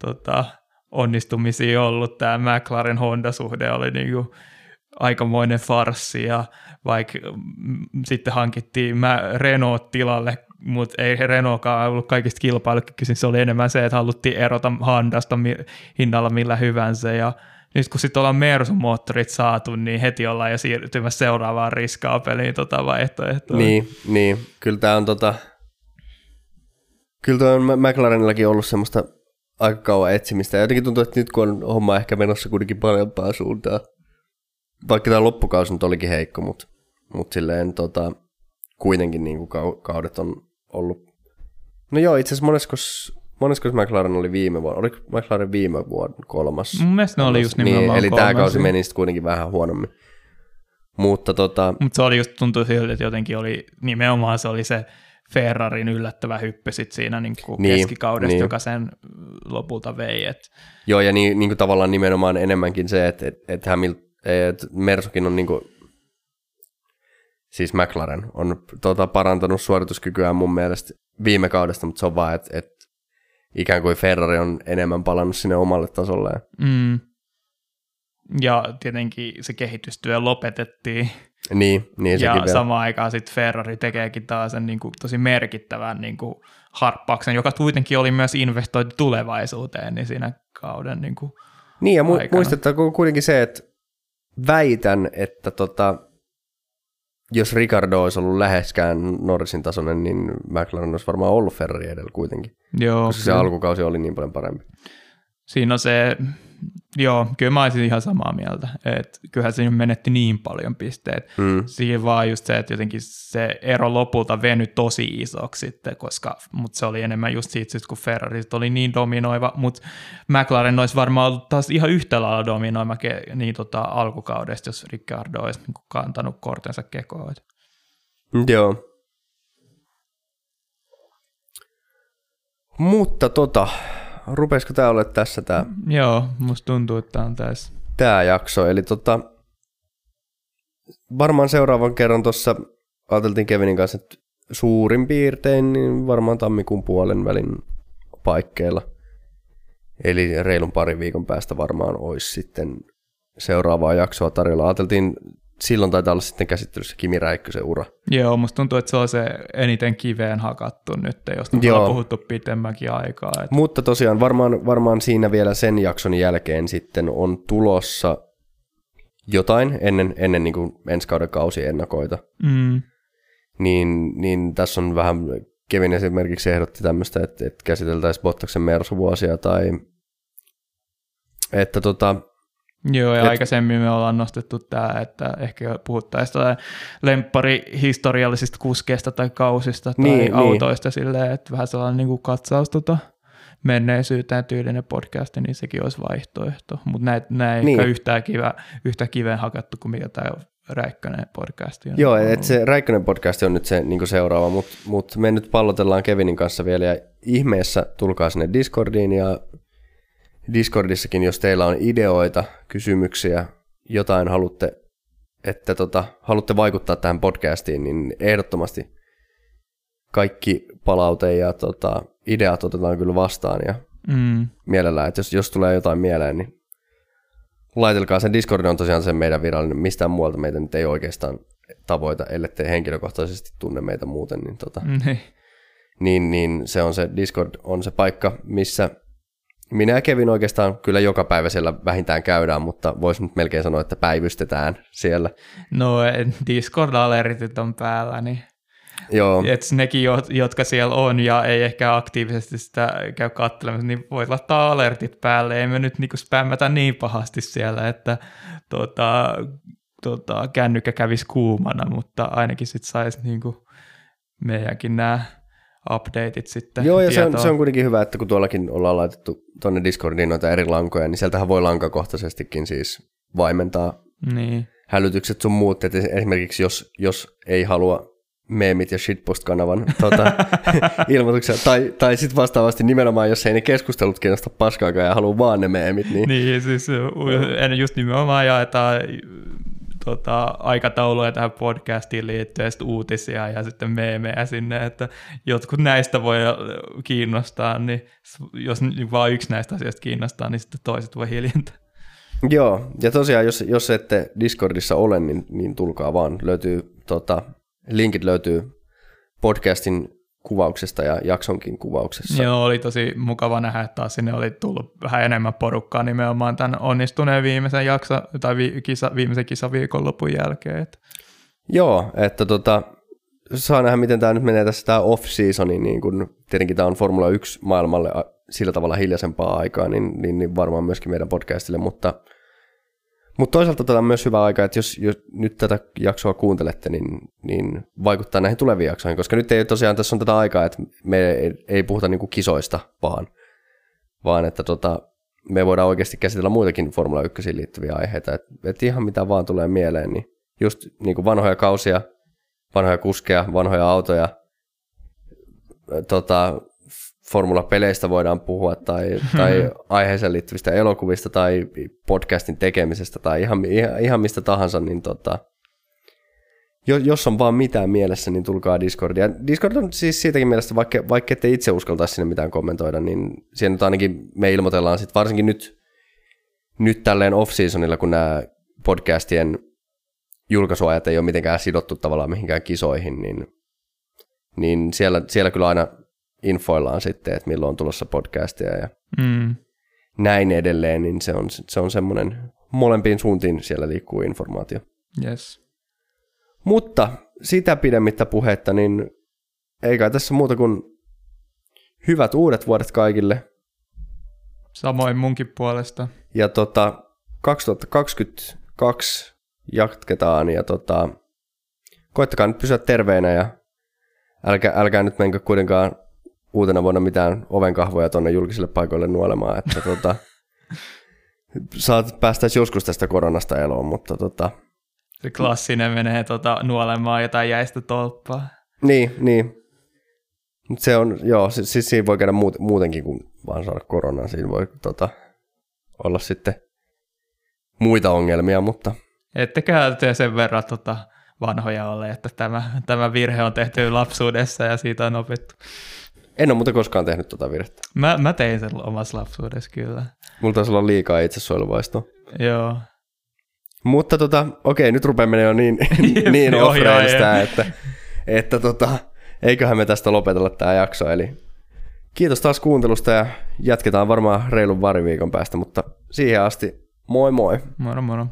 S2: tota, onnistumisia ollut. Tämä McLaren-Honda-suhde oli niinku aikamoinen farssi ja vaikka mm, sitten hankittiin mä Renault tilalle, mutta ei Renaultkaan ollut kaikista kilpailukykyisin, se oli enemmän se, että haluttiin erota Hondasta mi- hinnalla millä hyvänsä ja nyt kun sitten ollaan Mersun moottorit saatu, niin heti ollaan jo siirtymässä seuraavaan riskaapeliin tota vaihtoehtoa.
S1: Niin, niin. Kyllä tämä on tota... Kyllä on McLarenillakin ollut semmoista aika kauan etsimistä. Ja jotenkin tuntuu, että nyt kun on homma ehkä menossa kuitenkin parempaa suuntaan. Vaikka tämä loppukausi nyt olikin heikko, mutta mut silleen tota, kuitenkin niin kuin kau- kaudet on ollut. No joo, itse asiassa moneskos, moneskos McLaren oli viime vuonna? Oliko McLaren viime vuonna kolmas?
S2: Mun mielestä ne oli just
S1: niin,
S2: nimenomaan
S1: eli tämä kausi meni sitten kuitenkin vähän huonommin. Mutta tota,
S2: Mutta se oli just, tuntui siltä, että jotenkin oli, nimenomaan se oli se Ferrarin yllättävä hyppy sit siinä niin kuin
S1: Niin,
S2: keskikaudesta,
S1: niin.
S2: joka sen lopulta vei. Et,
S1: Joo, ja niin, niin kuin tavallaan nimenomaan enemmänkin se, että et, et Hamil, et Mersukin on niin kuin, siis McLaren on tota, parantanut suorituskykyään mun mielestä viime kaudesta, mutta se on vaan, että et, ikään kuin Ferrari on enemmän palannut sinne omalle tasolleen.
S2: mm, ja tietenkin se kehitystyö lopetettiin,
S1: Niin, niin sekin
S2: ja
S1: vielä.
S2: samaan aikaan sitten Ferrari tekeekin taas sen niin kuin, tosi merkittävän niin kuin, harppauksen, joka kuitenkin oli myös investointi tulevaisuuteen, niin siinä kauden niin kuin,
S1: Niin, ja mu- muistettakoon kuitenkin se, että väitän, että tota, jos Ricardo olisi ollut läheskään Norrisin tasoinen, niin McLaren olisi varmaan ollut Ferrari edellä kuitenkin,
S2: joo,
S1: koska se
S2: kyllä.
S1: alkukausi oli niin paljon parempi.
S2: Siinä on se, joo, kyllä mä olisin ihan samaa mieltä, että kyllähän siinä menetti niin paljon pisteet.
S1: Mm.
S2: Siinä vaan just se, että jotenkin se ero lopulta venyi tosi isoksi sitten, koska, mutta se oli enemmän just siitä, syystä, kun Ferrari oli niin dominoiva, mutta McLaren olisi varmaan ollut taas ihan yhtä lailla dominoima niin tota, alkukaudesta, jos Ricardo olisi niin kantanut kortensa kekoon.
S1: Joo. Mutta tota, rupeisiko tämä olla tässä tämä
S2: Joo, musta tuntuu, että tää on tässä.
S1: tää jakso. Eli tota, varmaan seuraavan kerran tuossa ajateltiin Kevinin kanssa, että suurin piirtein niin varmaan tammikuun puolen välin paikkeilla. Eli reilun parin viikon päästä varmaan olisi sitten seuraavaa jaksoa tarjolla. Ajateltiin, silloin taitaa olla sitten käsittelyssä Kimi Räikkösen ura.
S2: Joo, musta tuntuu, että se on se eniten kiveen hakattu nyt, josta
S1: Joo.
S2: ollaan puhuttu pitemmänkin aikaa. Et
S1: Mutta tosiaan varmaan, varmaan siinä vielä sen jakson jälkeen sitten on tulossa jotain ennen, ennen niin kuin ensi kauden kausiennakoita.
S2: Mm,
S1: Niin, niin tässä on vähän, Kevin esimerkiksi ehdotti tämmöistä, että, että käsiteltäisiin Bottaksen Mersu-vuosia tai että tota,
S2: Joo, ja
S1: Et-
S2: aikaisemmin me ollaan nostettu tämä, että ehkä puhuttaisiin lemppari historiallisista kuskeista tai kausista tai
S1: Niin,
S2: niin,
S1: niin.
S2: autoista silleen, että vähän sellainen niin kuin katsaus tota menneisyyteen tyylinen podcast, niin sekin olisi vaihtoehto. Mutta näin, näin
S1: Niin.
S2: niin. yhtään, kivä, yhtä kiveen hakattu kuin mikä tämä Räikkönen podcast on.
S1: Joo, että se Räikkönen podcast on nyt se niin seuraava, mutta mut me nyt pallotellaan Kevinin kanssa vielä ja ihmeessä tulkaa sinne Discordiin ja Discordissakin, jos teillä on ideoita, kysymyksiä, jotain haluatte, että tota, haluatte vaikuttaa tähän podcastiin, niin ehdottomasti kaikki palaute ja tota, ideat otetaan kyllä vastaan ja
S2: Mm.
S1: mielellään, että jos, jos tulee jotain mieleen, niin laitelkaa sen. Discord on tosiaan se meidän virallinen, mistään muualta meitä nyt ei oikeastaan tavoita, ellei henkilökohtaisesti tunne meitä muuten, niin, tota,
S2: Niin.
S1: niin, niin se on se Discord on se paikka, missä minä ja Kevin oikeastaan kyllä joka päivä siellä vähintään käydään, mutta voisi nyt melkein sanoa, että päivystetään siellä.
S2: No Discord-alertit on päällä, niin
S1: Joo,
S2: et nekin, jo- jotka siellä on ja ei ehkä aktiivisesti sitä käy katselemassa, niin voit laittaa alertit päälle. Ei me nyt niinku spämmätä niin pahasti siellä, että tota, tota, kännykkä kävisi kuumana, mutta ainakin sitten saisi niinku meidänkin nämä updateit sitten
S1: Joo, ja se on, se on kuitenkin hyvä, että kun tuollakin ollaan laitettu tuonne Discordiin noita eri lankoja, niin sieltähän voi lankakohtaisestikin siis vaimentaa
S2: Niin.
S1: hälytykset sun muut, että esimerkiksi jos, jos ei halua meemit ja shitpost-kanavan tota, ilmoituksia, tai, tai sitten vastaavasti nimenomaan, jos ei ne keskustelut kiinnosta paskaakaan ja haluaa vaan ne meemit, niin, niin.
S2: Niin, siis en just nimenomaan jaetaan tota, aikatauluja tähän podcastiin liittyen sitten uutisia ja sitten meemejä sinne, että jotkut näistä voi kiinnostaa, niin jos n- vaan yksi näistä asioista kiinnostaa, niin sitten toiset voi hiljentää.
S1: Joo, ja tosiaan jos, jos ette Discordissa ole, niin, niin tulkaa vaan. Löytyy, tota, linkit löytyy podcastin kuvauksesta ja jaksonkin kuvauksessa.
S2: Joo, oli tosi mukava nähdä, että taas sinne oli tullut vähän enemmän porukkaa nimenomaan tämän onnistuneen viimeisen jakso, tai vi, kisa, viimeisen kisaviikonlopun jälkeen. Että.
S1: Joo, että tota, saa nähdä, miten tämä nyt menee tässä tämä off-seasoni, niin kun tietenkin tämä on Formula 1 maailmalle sillä tavalla hiljaisempaa aikaa, niin, niin, niin varmaan myöskin meidän podcastille, mutta, mutta toisaalta tätä on myös hyvä aika, että jos, jos nyt tätä jaksoa kuuntelette, niin, niin vaikuttaa näihin tuleviin jaksoihin, koska nyt ei tosiaan tässä on tätä aikaa, että me ei, ei puhuta niinku kisoista vaan, vaan että tota, me voidaan oikeasti käsitellä muitakin Formula 1 liittyviä aiheita, että et ihan mitä vaan tulee mieleen, niin just niin kuin vanhoja kausia, vanhoja kuskeja, vanhoja autoja, tota, formula-peleistä voidaan puhua tai, tai aiheeseen liittyvistä elokuvista tai podcastin tekemisestä tai ihan, ihan, ihan mistä tahansa, niin tota, jo- jos on vaan mitään mielessä, niin tulkaa Discordia. Discord on siis siitäkin mielestä, vaikka, vaikka ette itse uskaltaisi sinne mitään kommentoida, niin siihen nyt ainakin me ilmoitellaan sitten varsinkin nyt, nyt tälleen off-seasonilla, kun nämä podcastien julkaisuajat ei ole mitenkään sidottu tavallaan mihinkään kisoihin, niin, niin siellä, siellä kyllä aina infoillaan sitten, että milloin on tulossa podcastia ja
S2: Mm.
S1: näin edelleen, niin se on, se on semmoinen molempiin suuntiin siellä liikkuu informaatio.
S2: Yes.
S1: Mutta sitä pidemmittä puhetta, niin ei kai tässä muuta kuin hyvät uudet vuodet kaikille.
S2: Samoin munkin puolesta.
S1: Ja tota, 2022 jatketaan ja tota, koittakaa nyt pysyä terveinä ja älkää, älkää nyt menkö kuitenkaan uutena vuonna mitään ovenkahvoja tuonne julkisille paikoille nuolemaan, että tota, saat päästäisi joskus tästä koronasta eloon, mutta tota,
S2: Se klassinen menee tota, nuolemaan jotain jäistä tolppaa.
S1: niin, niin. Mut se on, joo, siis, siis siinä voi käydä muut, muutenkin kuin vaan saada koronaa, siinä voi tota, olla sitten muita ongelmia, mutta
S2: Ettekä te sen verran tota, vanhoja ole, että tämä, tämä virhe on tehty lapsuudessa ja siitä on opittu.
S1: En ole muuten koskaan tehnyt tota virhettä.
S2: Mä, mä tein sen omassa lapsuudessa kyllä.
S1: Mulla taisi olla liikaa itsesuojeluvaistoa.
S2: Joo.
S1: Mutta tota, okei, nyt rupeaa menemään niin, niin
S2: Joo,
S1: off että, että tota, eiköhän me tästä lopetella tämä jakso. Eli kiitos taas kuuntelusta ja jatketaan varmaan reilun variviikon päästä, mutta siihen asti moi moi.
S2: Moro moro.